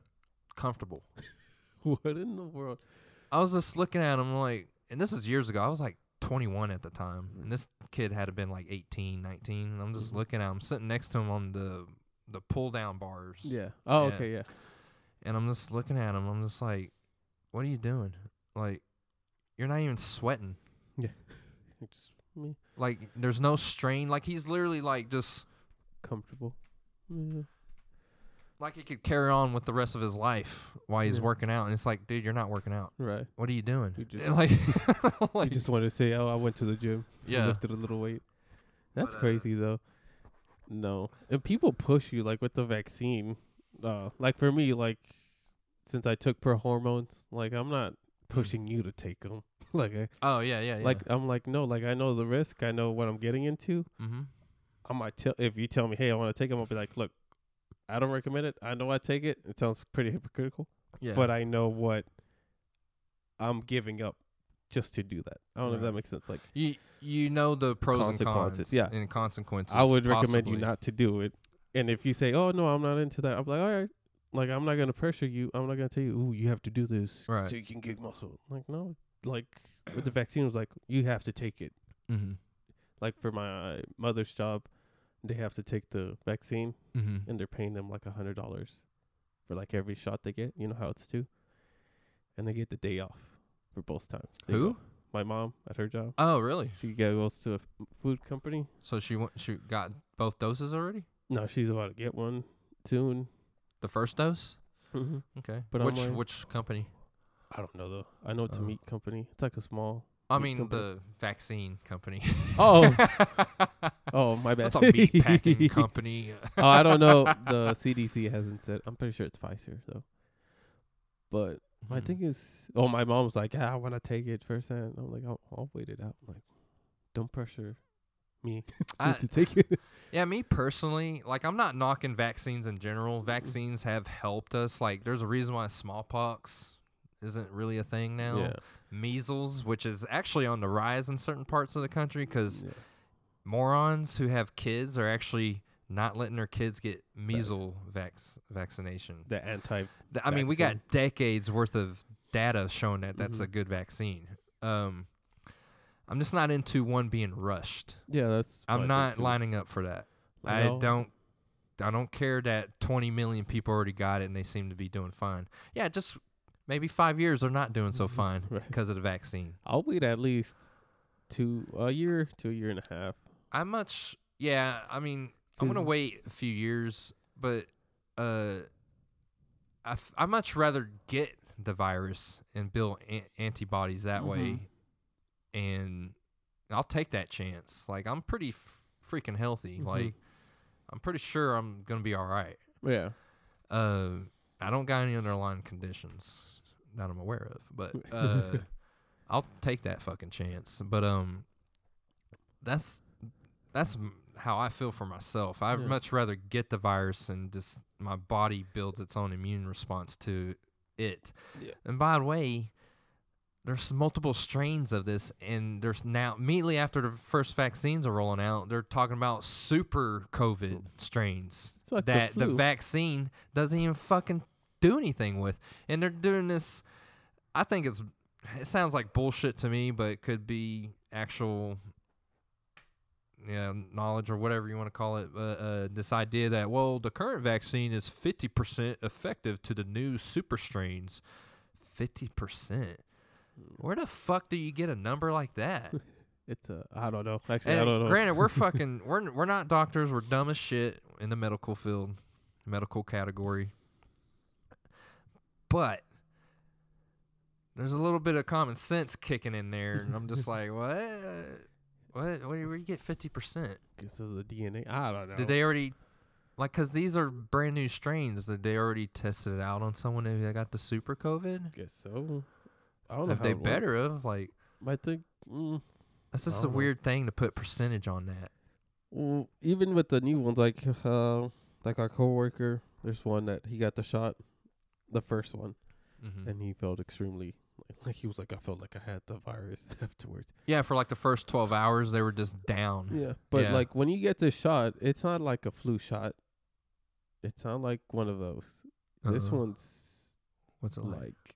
comfortable. what in the world? I was just looking at him like, and this is years ago. I was like 21 at the time, and this kid had to been like 18, 19. And I'm just Mhm. looking at him, sitting next to him on the the pull down bars. Yeah. Oh, Yeah. okay. Yeah. And I'm just looking at him. I'm just like, what are you doing? Like, you're not even sweating. It's me Like, there's no strain. Like, he's literally like just comfortable. Yeah. like he could carry on with the rest of his life while he's Yeah. working out. And it's like, dude, you're not working out. Right. What are you doing? You just- like, You just wanted to say, "Oh, I went to the gym. yeah. Lifted a little weight." That's But, uh, crazy though. No, and people push you like with the vaccine. Uh, like for me, like since I took pro hormones, like I'm not pushing you to take them. like I, Oh yeah, yeah, yeah. like I'm like no, like I know the risk. I know what I'm getting into. mm-hmm. I might tell if you tell me, hey, I want to take them. I'll be like, look, I don't recommend it. I know I take it. It sounds pretty hypocritical, Yeah. but I know what I'm giving up just to do that. I don't know if that makes sense. Like You you know the pros and cons, yeah. and consequences. I would recommend you not to do it. And if you say, "Oh no, I'm not into that," I'm like, "All right." Like I'm not gonna pressure you. I'm not gonna tell you, "Ooh, you have to do this Right. so you can get muscle." Like no, like with the vaccine it was like you have to take it. Mm-hmm. Like for my mother's job, they have to take the vaccine, Mm-hmm. and they're paying them like a hundred dollars for like every shot they get. You know how it's two, and they get the day off for both times. They Who? go- My mom at her job. Oh, really? She goes to a f- food company. So she went, she got both doses already. No, she's about to get one soon. The first dose. Mm-hmm. Okay. But which like- which company? I don't know though. I know it's a Oh. meat company. It's like a small. I Meat mean company. the vaccine company. Oh, oh, my bad. That's a meat packing company. oh, I don't know. The CDC hasn't said. I'm pretty sure it's Pfizer though. But my Hmm. thing is, oh, my mom's like, yeah, I want to take it first hand. I'm like, I'll, I'll wait it out. I'm like, don't pressure me I, to take it. yeah, me personally, like I'm not knocking vaccines in general. Vaccines have helped us. Like there's a reason why smallpox isn't really a thing now. Yeah. Measles, which is actually on the rise in certain parts of the country because Yeah. morons who have kids are actually not letting their kids get measles vax vaccination. The anti. I mean, we got decades worth of data showing that that's a Mhm. good vaccine. Um, I'm just not into one being rushed. Yeah, that's. I I'm not lining up for that. I I'll- don't. I don't care that 20 million people already got it and they seem to be doing fine. Yeah, just maybe five years they're not doing so Mhm. fine Right. because of the vaccine. I'll wait at least two a year to a year and a half. I much. Yeah, I mean, I'm gonna wait a few years, but uh, I f- I much rather get the virus and build an- antibodies that way, Mhm. And I'll take that chance. Like I'm pretty f- freaking healthy. Mhm. Like I'm pretty sure I'm gonna be all right. Yeah. Uh, I don't got any underlying conditions that I'm aware of, but uh, I'll take that fucking chance. But um, that's that's how I feel for myself. I'd Yeah. much rather get the virus and just my body builds its own immune response to it. Yeah. And by the way, there's multiple strains of this, and there's now immediately after the first vaccines are rolling out, they're talking about super COVID strains like that the, flu. vaccine doesn't even fucking do anything with, and they're doing this. I think it's it sounds like bullshit to me, but it could be actual. Yeah, knowledge or whatever you want to call it. Uh, uh, this idea that well, the current vaccine is fifty percent effective to the new super strains. Fifty percent. Where the fuck do you get a number like that? It's a. I don't know. Actually, And I don't know. Granted, we're fucking we're we're not doctors. We're dumb as shit in the medical field, medical category. But there's a little bit of common sense kicking in there, and I'm just like, what? What? Where do you get fifty percent? Guess of the DNA. I don't know. Did they already? Like, cause these are brand new strains. Did they already tested it out on someone who got the super COVID? Guess so. I don't Have know. they how it works. better have? Like, I think. Mm, that's just a know. weird thing to put percentage on that. well, even with the new ones, like uh, like our coworker, there's one that he got the shot, the first one, Mm-hmm. and he felt extremely like he was like I felt like I had the virus afterwards. Yeah, for like the first 12 hours, they were just down. Yeah, but Yeah. like when you get the shot, it's not like a flu shot. It's not like one of those. This Uh-uh. one's What's it like? like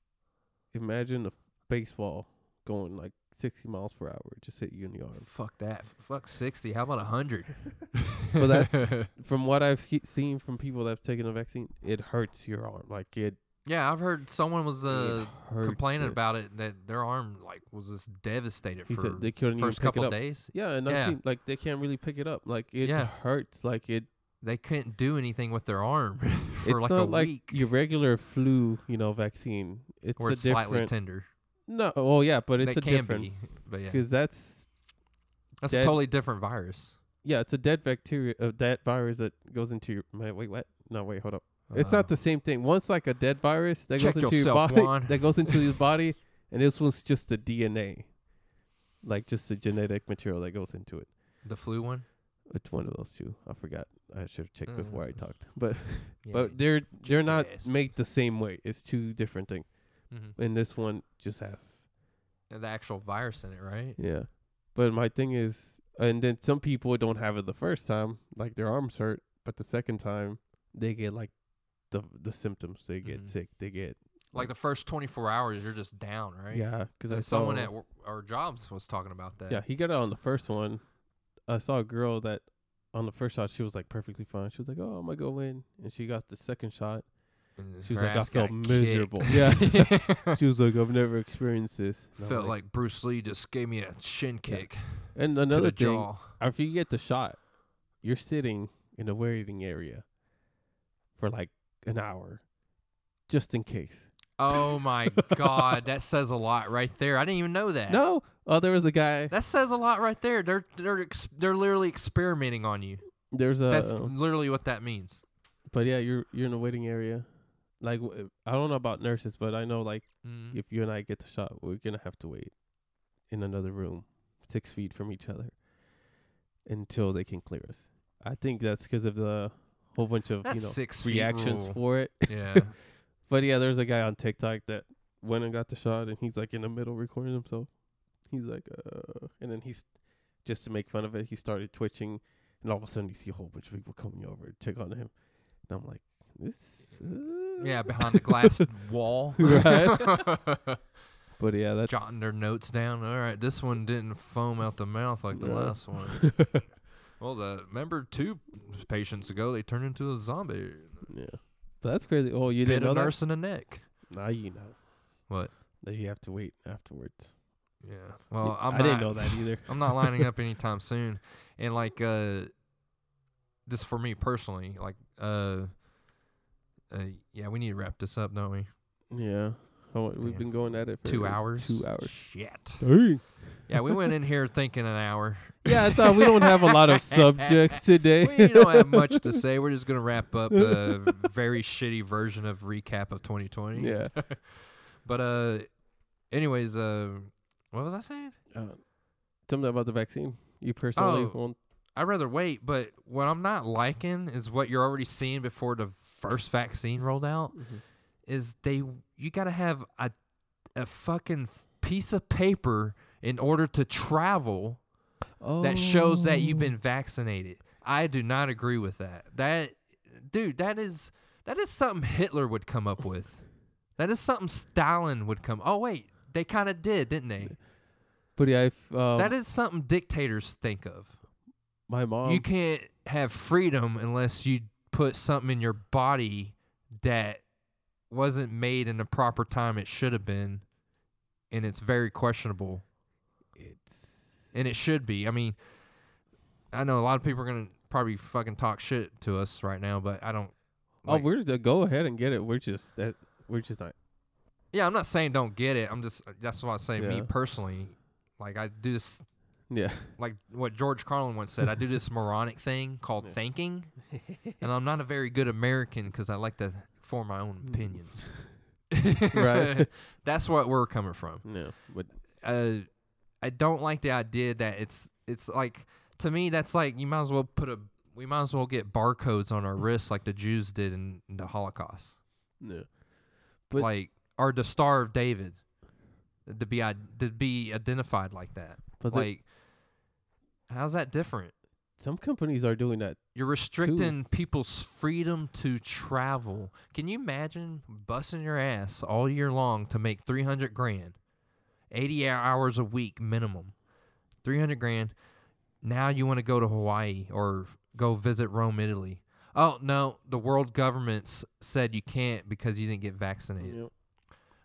imagine a baseball going like 60 miles per hour just hit you in the arm. Fuck that. Fuck 60. How about 100? Well, that's- From what I've ske- seen from people that have taken the vaccine, it hurts your arm. Like it, yeah, I've heard someone was uh, complaining it. about it that their arm like was just devastated He for said they couldn't first couple up. days. Yeah, and Yeah. I've seen like they can't really pick it up. Like it Yeah. hurts. Like it. They couldn't do anything with their arm for it's like a not like week. your regular flu, you know, vaccine. It's a it's slightly tender. No, oh yeah, but it's a different be, but yeah, because that's that's a totally different virus. yeah, it's a dead bacteria, a dead virus that goes into your. My, wait, what? No, wait, hold up. It's Uh, not the same thing. One's like a dead virus that goes into yourself, your body. Juan. That goes into your body, and this one's just the DNA, like just the genetic material that goes into it. the flu one. It's one of those two. I forgot. I should have checked before I Uh, talked. But Yeah. but they're they're not made the same way. It's two different things. Mhm. And this one just has the actual virus in it, right? yeah. But my thing is, and then some people don't have it the first time, like their arms hurt, but the second time they get like the the symptoms. They get Mhm. sick. They get Like the first 24 hours, you're just down, right? yeah. Because I And saw someone at wor- our jobs was talking about that. yeah he got it on the first one. I saw a girl that on the first shot she was like perfectly fine. She was like, "Oh, I'm gonna go in," and she got the second shot. She was like, "I felt miserable." Yeah. She was like, "I've never experienced this." And I'm Felt like, Bruce Lee just gave me a shin kick and another the thing, jaw. after you get the shot, you're sitting in a waiting area for like an hour, just in case. Oh my god, that says a lot right there. I didn't even know that. No, oh, there was a guy. That says a lot right there. They're they're ex- they're literally experimenting on you. There's a, That's um, literally what that means. but yeah, you're you're in a waiting area. Like w- I don't know about nurses, but I know like Mm. if you and I get the shot, we're gonna have to wait in another room, six feet from each other. until they can clear us. I think that's because of the whole bunch of That's you know six reactions rule. for it. Yeah. But yeah, there's a guy on TikTok that went and got the shot, and he's like in the middle recording himself. He's like, uh, and then he's just to make fun of it, he started twitching, and all of a sudden you see a whole bunch of people coming over to check on him, and I'm like, this. Uh, yeah, behind the glass wall. Right. But yeah, that's Jotting their notes down. All right, this one didn't foam out the mouth like the Yeah. last one. well, the remember two patients ago they turned into a zombie. yeah. But that's crazy. Oh, you Bit didn't know a that? nurse in the neck. Now you know What? that you have to wait afterwards. Yeah. Well, I I'm didn't not- know that either. I'm not lining up anytime soon. And like uh this for me personally, like uh uh yeah, we need to wrap this up, don't we? Yeah. Oh, we've Damn. been going at it for Two hours. Two hours. Shit. Hey. Yeah, we went in here thinking an hour. Yeah, I thought we don't have a lot of subjects today. We don't have much to say. We're just gonna wrap up a very shitty version of recap of 2020. yeah. But uh, anyways, uh, what was I saying? Uh, something about the vaccine. You personally Oh. won't. I'd rather wait. But what I'm not liking is what you're already seeing before the first vaccine rolled out. Is they you got to have a a fucking piece of paper in order to travel Oh. that shows that you've been vaccinated. I do not agree with that. That dude, that is that is something Hitler would come up with. That is something Stalin would come. Oh wait, they kind of did, didn't they? But yeah, if, um, that is something dictators think of. my mom. you can't have freedom unless you put something in your body that wasn't made in the proper time it should have been and it's very questionable it's and it should be. I mean, I know a lot of people are gonna probably fucking talk shit to us right now, but I don't. Oh, like- oh, we're just uh, go ahead and get it. We're just that. We're just not. yeah, I'm not saying don't get it. I'm just that's what I say. Me personally, like I do this, Yeah. like what George Carlin once said. I do this moronic thing called Yeah. thinking, and I'm not a very good American because I like to form my own opinions. Right. that's what we're coming from. No. But uh, I don't like the idea that it's it's like to me that's like you might as well put a we might as well get barcodes on our wrists like the Jews did in, in the Holocaust, no. But- like or the Star of David to be to be identified like that. But like, how's that different? some companies are doing that. You're restricting people's freedom to travel. Can you imagine busting your ass all year long to make 300 grand? 80 hours a week minimum. 300 grand. Now you want to go to Hawaii or go visit Rome, Italy. Oh, no, the world governments said you can't because you didn't get vaccinated. Know,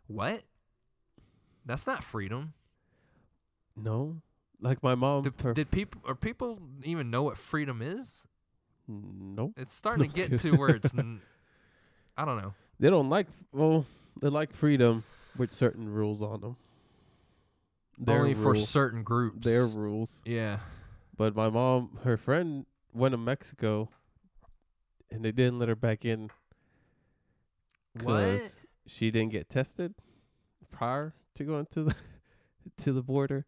What? That's not freedom. no. Like my mom. Did, her- did people or people even know what freedom is? nope. It's starting to get just to where it's n- I don't know. They don't like. Well, they like freedom with certain rules on them. Their Only for certain groups. their rules. yeah. But my mom, her friend went to Mexico, and they didn't let her back in What? she didn't get tested prior to going to the to the border.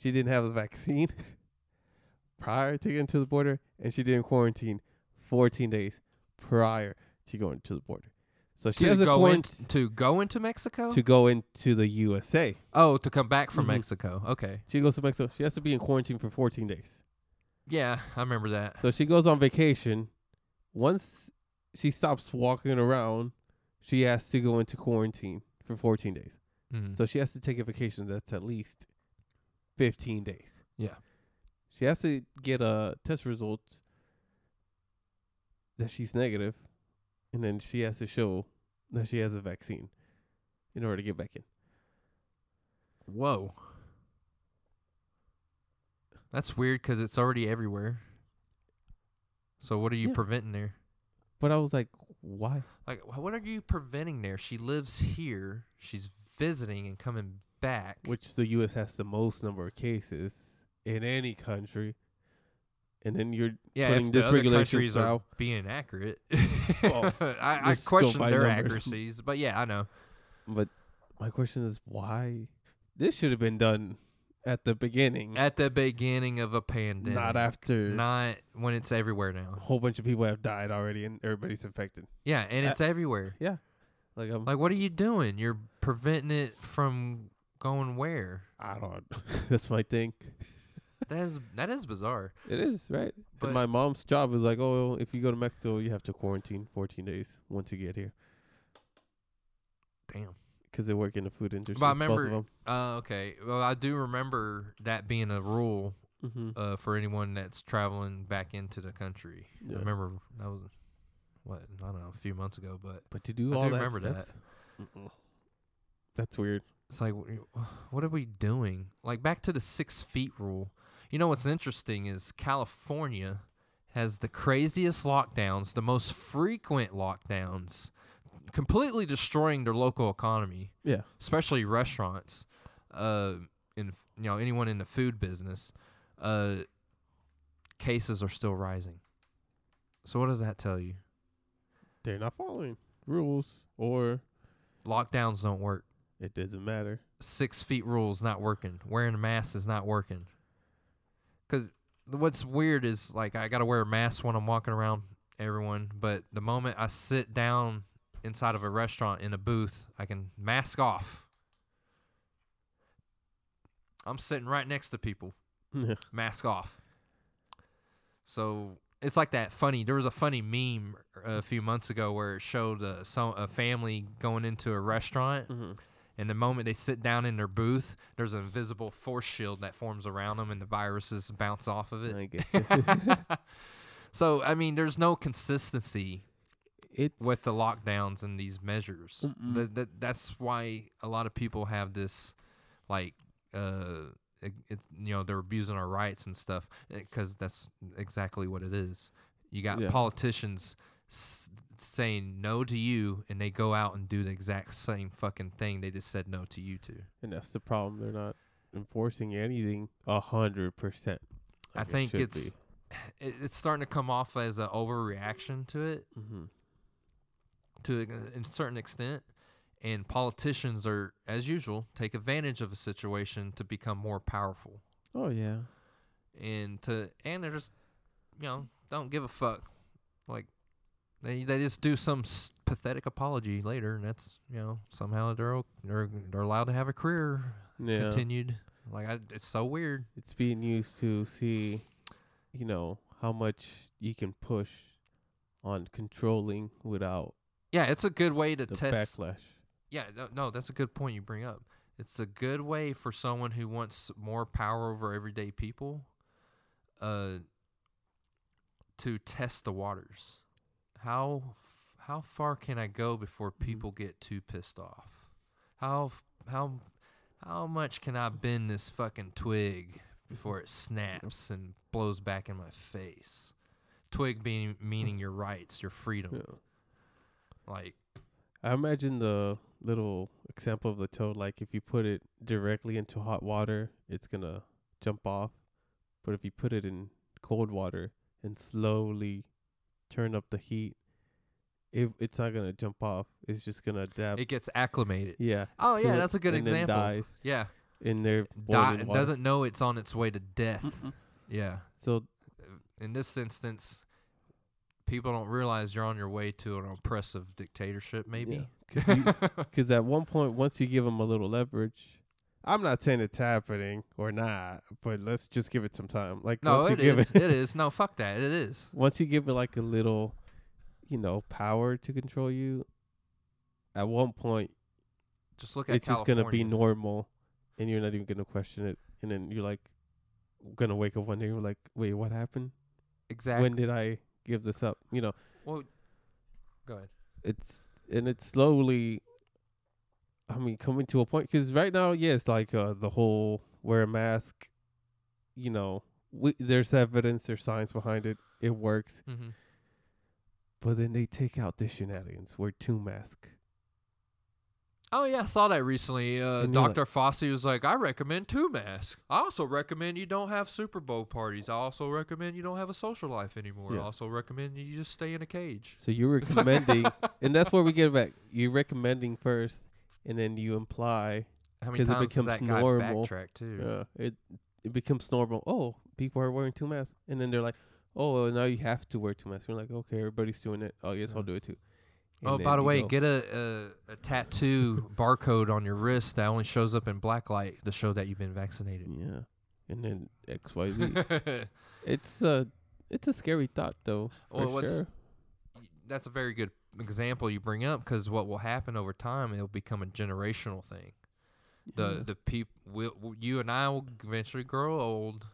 She didn't have the vaccine prior to getting to the border, and she didn't quarantine 14 days prior to going to the border. So she to has a go in, to go into Mexico. to go into the USA. oh, to come back from Mhm. Mexico. Okay. She goes to Mexico. She has to be in quarantine for 14 days. Yeah, I remember that. So she goes on vacation. Once she stops walking around, she has to go into quarantine for 14 days. Mhm. So she has to take a vacation that's at least 15 days. yeah. She has to get a test results that she's negative, and then she has to show that she has a vaccine in order to get back in. Whoa. That's weird because it's already everywhere. So what are you Yeah. preventing there? But I was like, why? Like, wh- what are you preventing there? She lives here. She's visiting and coming back. Which the U.S. has the most number of cases in any country. And then you're yeah, putting if this other regulation countries are style- being accurate, Well, I, I question their numbers. accuracies. But yeah, I know. But my question is why? This should have been done at the beginning, at the beginning of a pandemic, not after not when it's everywhere now. a whole bunch of people have died already and everybody's infected. Yeah, and Uh, it's everywhere. Yeah. Like I'm, Like, what are you doing? You're preventing it from going where? I don't. that's my thing. That is that is bizarre. It is right. But- and my mom's job is like, oh, if you go to Mexico, you have to quarantine 14 days once you get here Damn. because they work in the food industry. But I both of remember- them. Uh, okay. Well, I do remember that being a rule Mm-hmm. uh, for anyone that's traveling back into the country. Yeah. I remember that was what I don't know a few months ago, but But to do I all do that remember that. steps- Mm-mm. That's weird. It's like, what are we doing? Like back to the six feet rule. You know what's interesting is California has the craziest lockdowns, the most frequent lockdowns, completely destroying their local economy. Yeah. especially restaurants, uh, in you know anyone in the food business, uh, cases are still rising. So what does that tell you? They're not following rules, or Lockdowns don't work. It doesn't matter. Six feet rule's not working. Wearing a mask is not working. Cause what's weird is like I gotta wear a mask when I'm walking around everyone, but the moment I sit down inside of a restaurant in a booth, I can mask off. I'm sitting right next to people. Yeah. mask off. So it's like that funny. There was a funny meme a few months ago where it showed uh, some a family going into a restaurant, mm-hmm. And the moment they sit down in their booth, there's an invisible force shield that forms around them, and the viruses bounce off of it. I get you. so I mean, there's no consistency it's with the lockdowns and these measures. Mm-mm. That, that that's why a lot of people have this, like, uh, it, it's you know they're abusing our rights and stuff because that's exactly what it is. You got Yeah. politicians s- saying no to you, and they go out and do the exact same fucking thing they just said no to you to. and that's the problem. They're not enforcing anything a hundred percent. I think it's it, it's starting to come off as an overreaction to it Mm-hmm. to a, a certain extent and politicians are as usual take advantage of a situation to become more powerful Oh yeah. and to and they're just you know don't give a fuck like they they just do some s- pathetic apology later and that's you know somehow they're they're they're allowed to have a career Yeah. continued like I, it's so weird It's being used to see, you know, how much you can push on controlling without yeah it's a good way to test backlash. Yeah, no, no, that's a good point you bring up. It's a good way for someone who wants more power over everyday people uh to test the waters. How f- how far can I go before Mm-hmm. people get too pissed off? How f- how how much can I bend this fucking twig before it snaps and blows back in my face? Twig being meaning your rights, your freedom. Yeah. Like I imagine the little example of the toad, like if you put it directly into hot water, it's gonna jump off. But if you put it in cold water and slowly turn up the heat, it it's not gonna jump off. It's just gonna adapt. it gets acclimated. yeah. Oh yeah, that's a good and then example. dies Yeah, in their Di- doesn't know it's on its way to death. Mm-mm. Yeah, So in this instance, people don't realize you're on your way to an oppressive dictatorship. Maybe. because at one point, once you give them a little leverage, I'm not saying it's happening or not, but let's just give it some time. Like no, once you it give is. it, it is. No, fuck that. It is. once you give it like a little, you know, power to control you, at one point Just look at it's just gonna be normal, and you're not even gonna question it. And then you're like, gonna wake up one day, and you're like, wait, what happened? exactly. When did I give this up? You know, well, go ahead. it's and it's slowly. I mean, coming to a point because right now, yes, like uh, the whole wear a mask. You know, we, there's evidence, there's science behind it. It works, hmm but then they take out the shenanigans. Wear two masks. Oh yeah, I saw that recently. Uh, you're like- Dr. Fauci was like, "I recommend two masks. I also recommend you don't have Super Bowl parties. I also recommend you don't have a social life anymore. I also recommend you just stay in a cage." So you're recommending, and that's where we get back. You're recommending first, and then you imply How many it times does becomes that guy normal. backtrack too? Yeah, it it becomes normal. Oh, people are wearing two masks, and then they're like, "Oh, now you have to wear two masks." You're like, "Okay, everybody's doing it. Oh, yes, I'll do it too." Oh, by the way, get a, a a tattoo barcode on your wrist that only shows up in black light to show that you've been vaccinated. yeah, and then X Y Z. it's a it's a scary thought though. For Well, what's- sure. That's a very good example you bring up because what will happen over time, it'll become a generational thing. The Yeah. the people, will you and I will eventually grow old,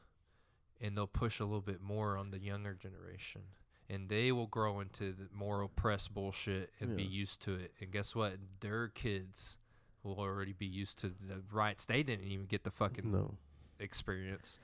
and they'll push a little bit more on the younger generation, and they will grow into the more oppressed bullshit and be used to it. And guess what? Their kids will already be used to the rights they didn't even get the fucking no, experience,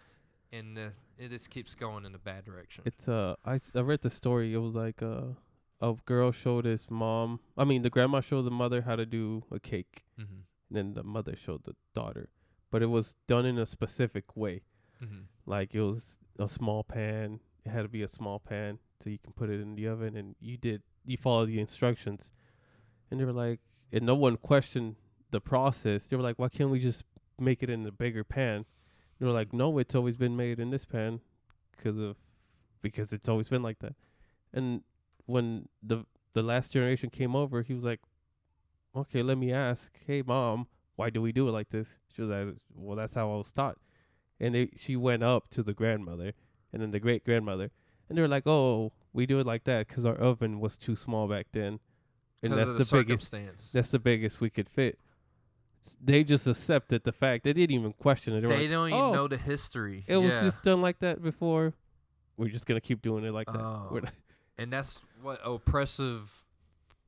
and uh, it just keeps going in a bad direction. it's uh I s- I read the story. It was like uh a girl showed his mom. I mean, the grandma showed the mother how to do a cake, mm-hmm. and then the mother showed the daughter, but it was done in a specific way. Mm-hmm. Like it was a small pan. It had to be a small pan so you can put it in the oven, and you did you followed the instructions, and they were like, and no one questioned the process. They were like, why can't we just make it in a bigger pan? They were like, no, it's always been made in this pan, because of because it's always been like that. And when the the last generation came over, he was like, okay, let me ask, hey mom, why do we do it like this? She was like, well, that's how I was taught and it, she went up to the grandmother and then the great grandmother and they were like oh we do it like that because our oven was too small back then and that's the, the, biggest that's the biggest we could fit they just accepted the fact they didn't even question it they, they like, don't even "Oh, know the history. it was just done like that before we're just gonna keep doing it like that Oh. We're not- and that's what oppressive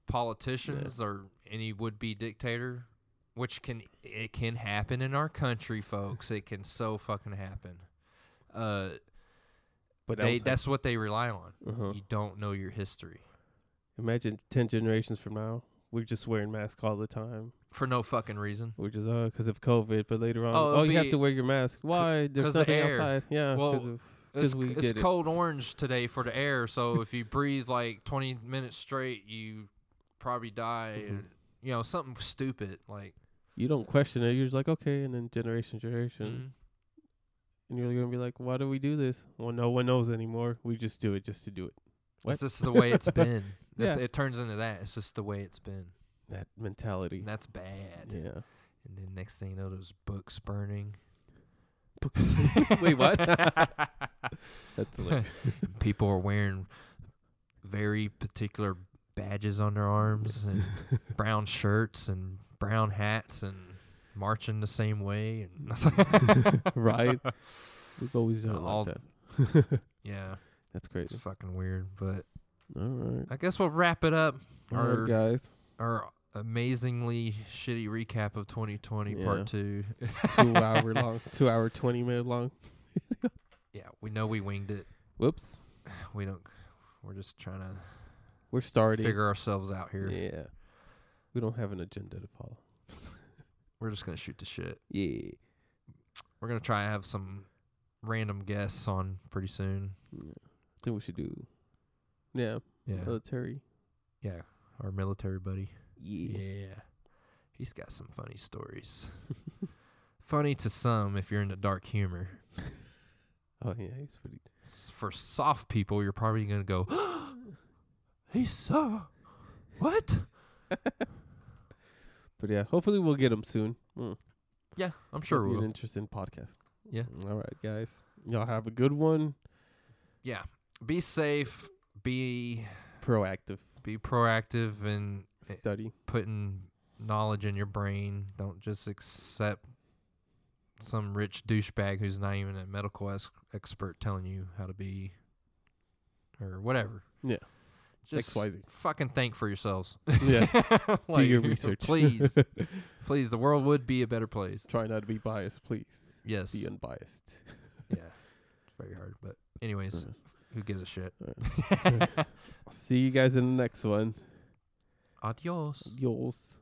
politicians or any would-be dictator, which can it can happen in our country, folks. It can so fucking happen. Uh, but they that's what they rely on. uh-huh. You don't know your history imagine 10 generations from now we're just wearing masks all the time for no fucking reason. we're just uh because of covid but later on Oh, oh, you have to wear your mask Why? there's nothing air. outside yeah Well, of It's, we it's did it. cold orange today for the air, so if you breathe like 20 minutes straight, you probably die. Mhm. or, you know, something stupid like. you don't question it. You're just like, okay, and then generation, generation, mhm. and you're gonna be like, why do we do this? Well, no one knows anymore. We just do it just to do it. What? It's just the way it's been. That's, Yeah. It turns into that. It's just the way it's been. That mentality. And that's bad. Yeah. And then next thing you know, those books burning. Wait, what? That's hilarious. People are wearing very particular badges on their arms and brown shirts and brown hats and marching the same way. And right. We've always done it All- like that. yeah, That's it's crazy. fucking weird. But All right. I guess we'll wrap it up. All Our- right, guys. Our amazingly shitty recap of 2020 Yeah. part two. Two hour long. Two hour twenty minute long. yeah, we know we winged it. Whoops. We don't. We're just trying to We're starting. figure ourselves out here. Yeah. We don't have an agenda to follow. We're just gonna shoot the shit. Yeah. We're gonna try to have some random guests on pretty soon. yeah. I think we should do. Yeah. Yeah, Military. yeah. Our military buddy. Yeah. Yeah, he's got some funny stories. funny to some if you're into dark humor. Oh yeah, he's pretty. S- For soft people, you're probably gonna go, "He's so what?" But yeah, hopefully we'll get him soon. Mm. Yeah, I'm sure we'll. be an interesting podcast. Yeah. All right, guys. Y'all have a good one. Yeah, be safe. Be Proactive. Be proactive and Eh. Study. putting knowledge in your brain. Don't just accept some rich douchebag who's not even a medical es- expert telling you how to be or whatever. Yeah. Just XYZ. fucking think for yourselves. Yeah. Do your research. please. please, the world would be a better place. Try not to be biased, please. Yes. Be unbiased. yeah. It's very hard, but anyways, Uh, who gives a shit? See you guys in the next one. Adios. Yours.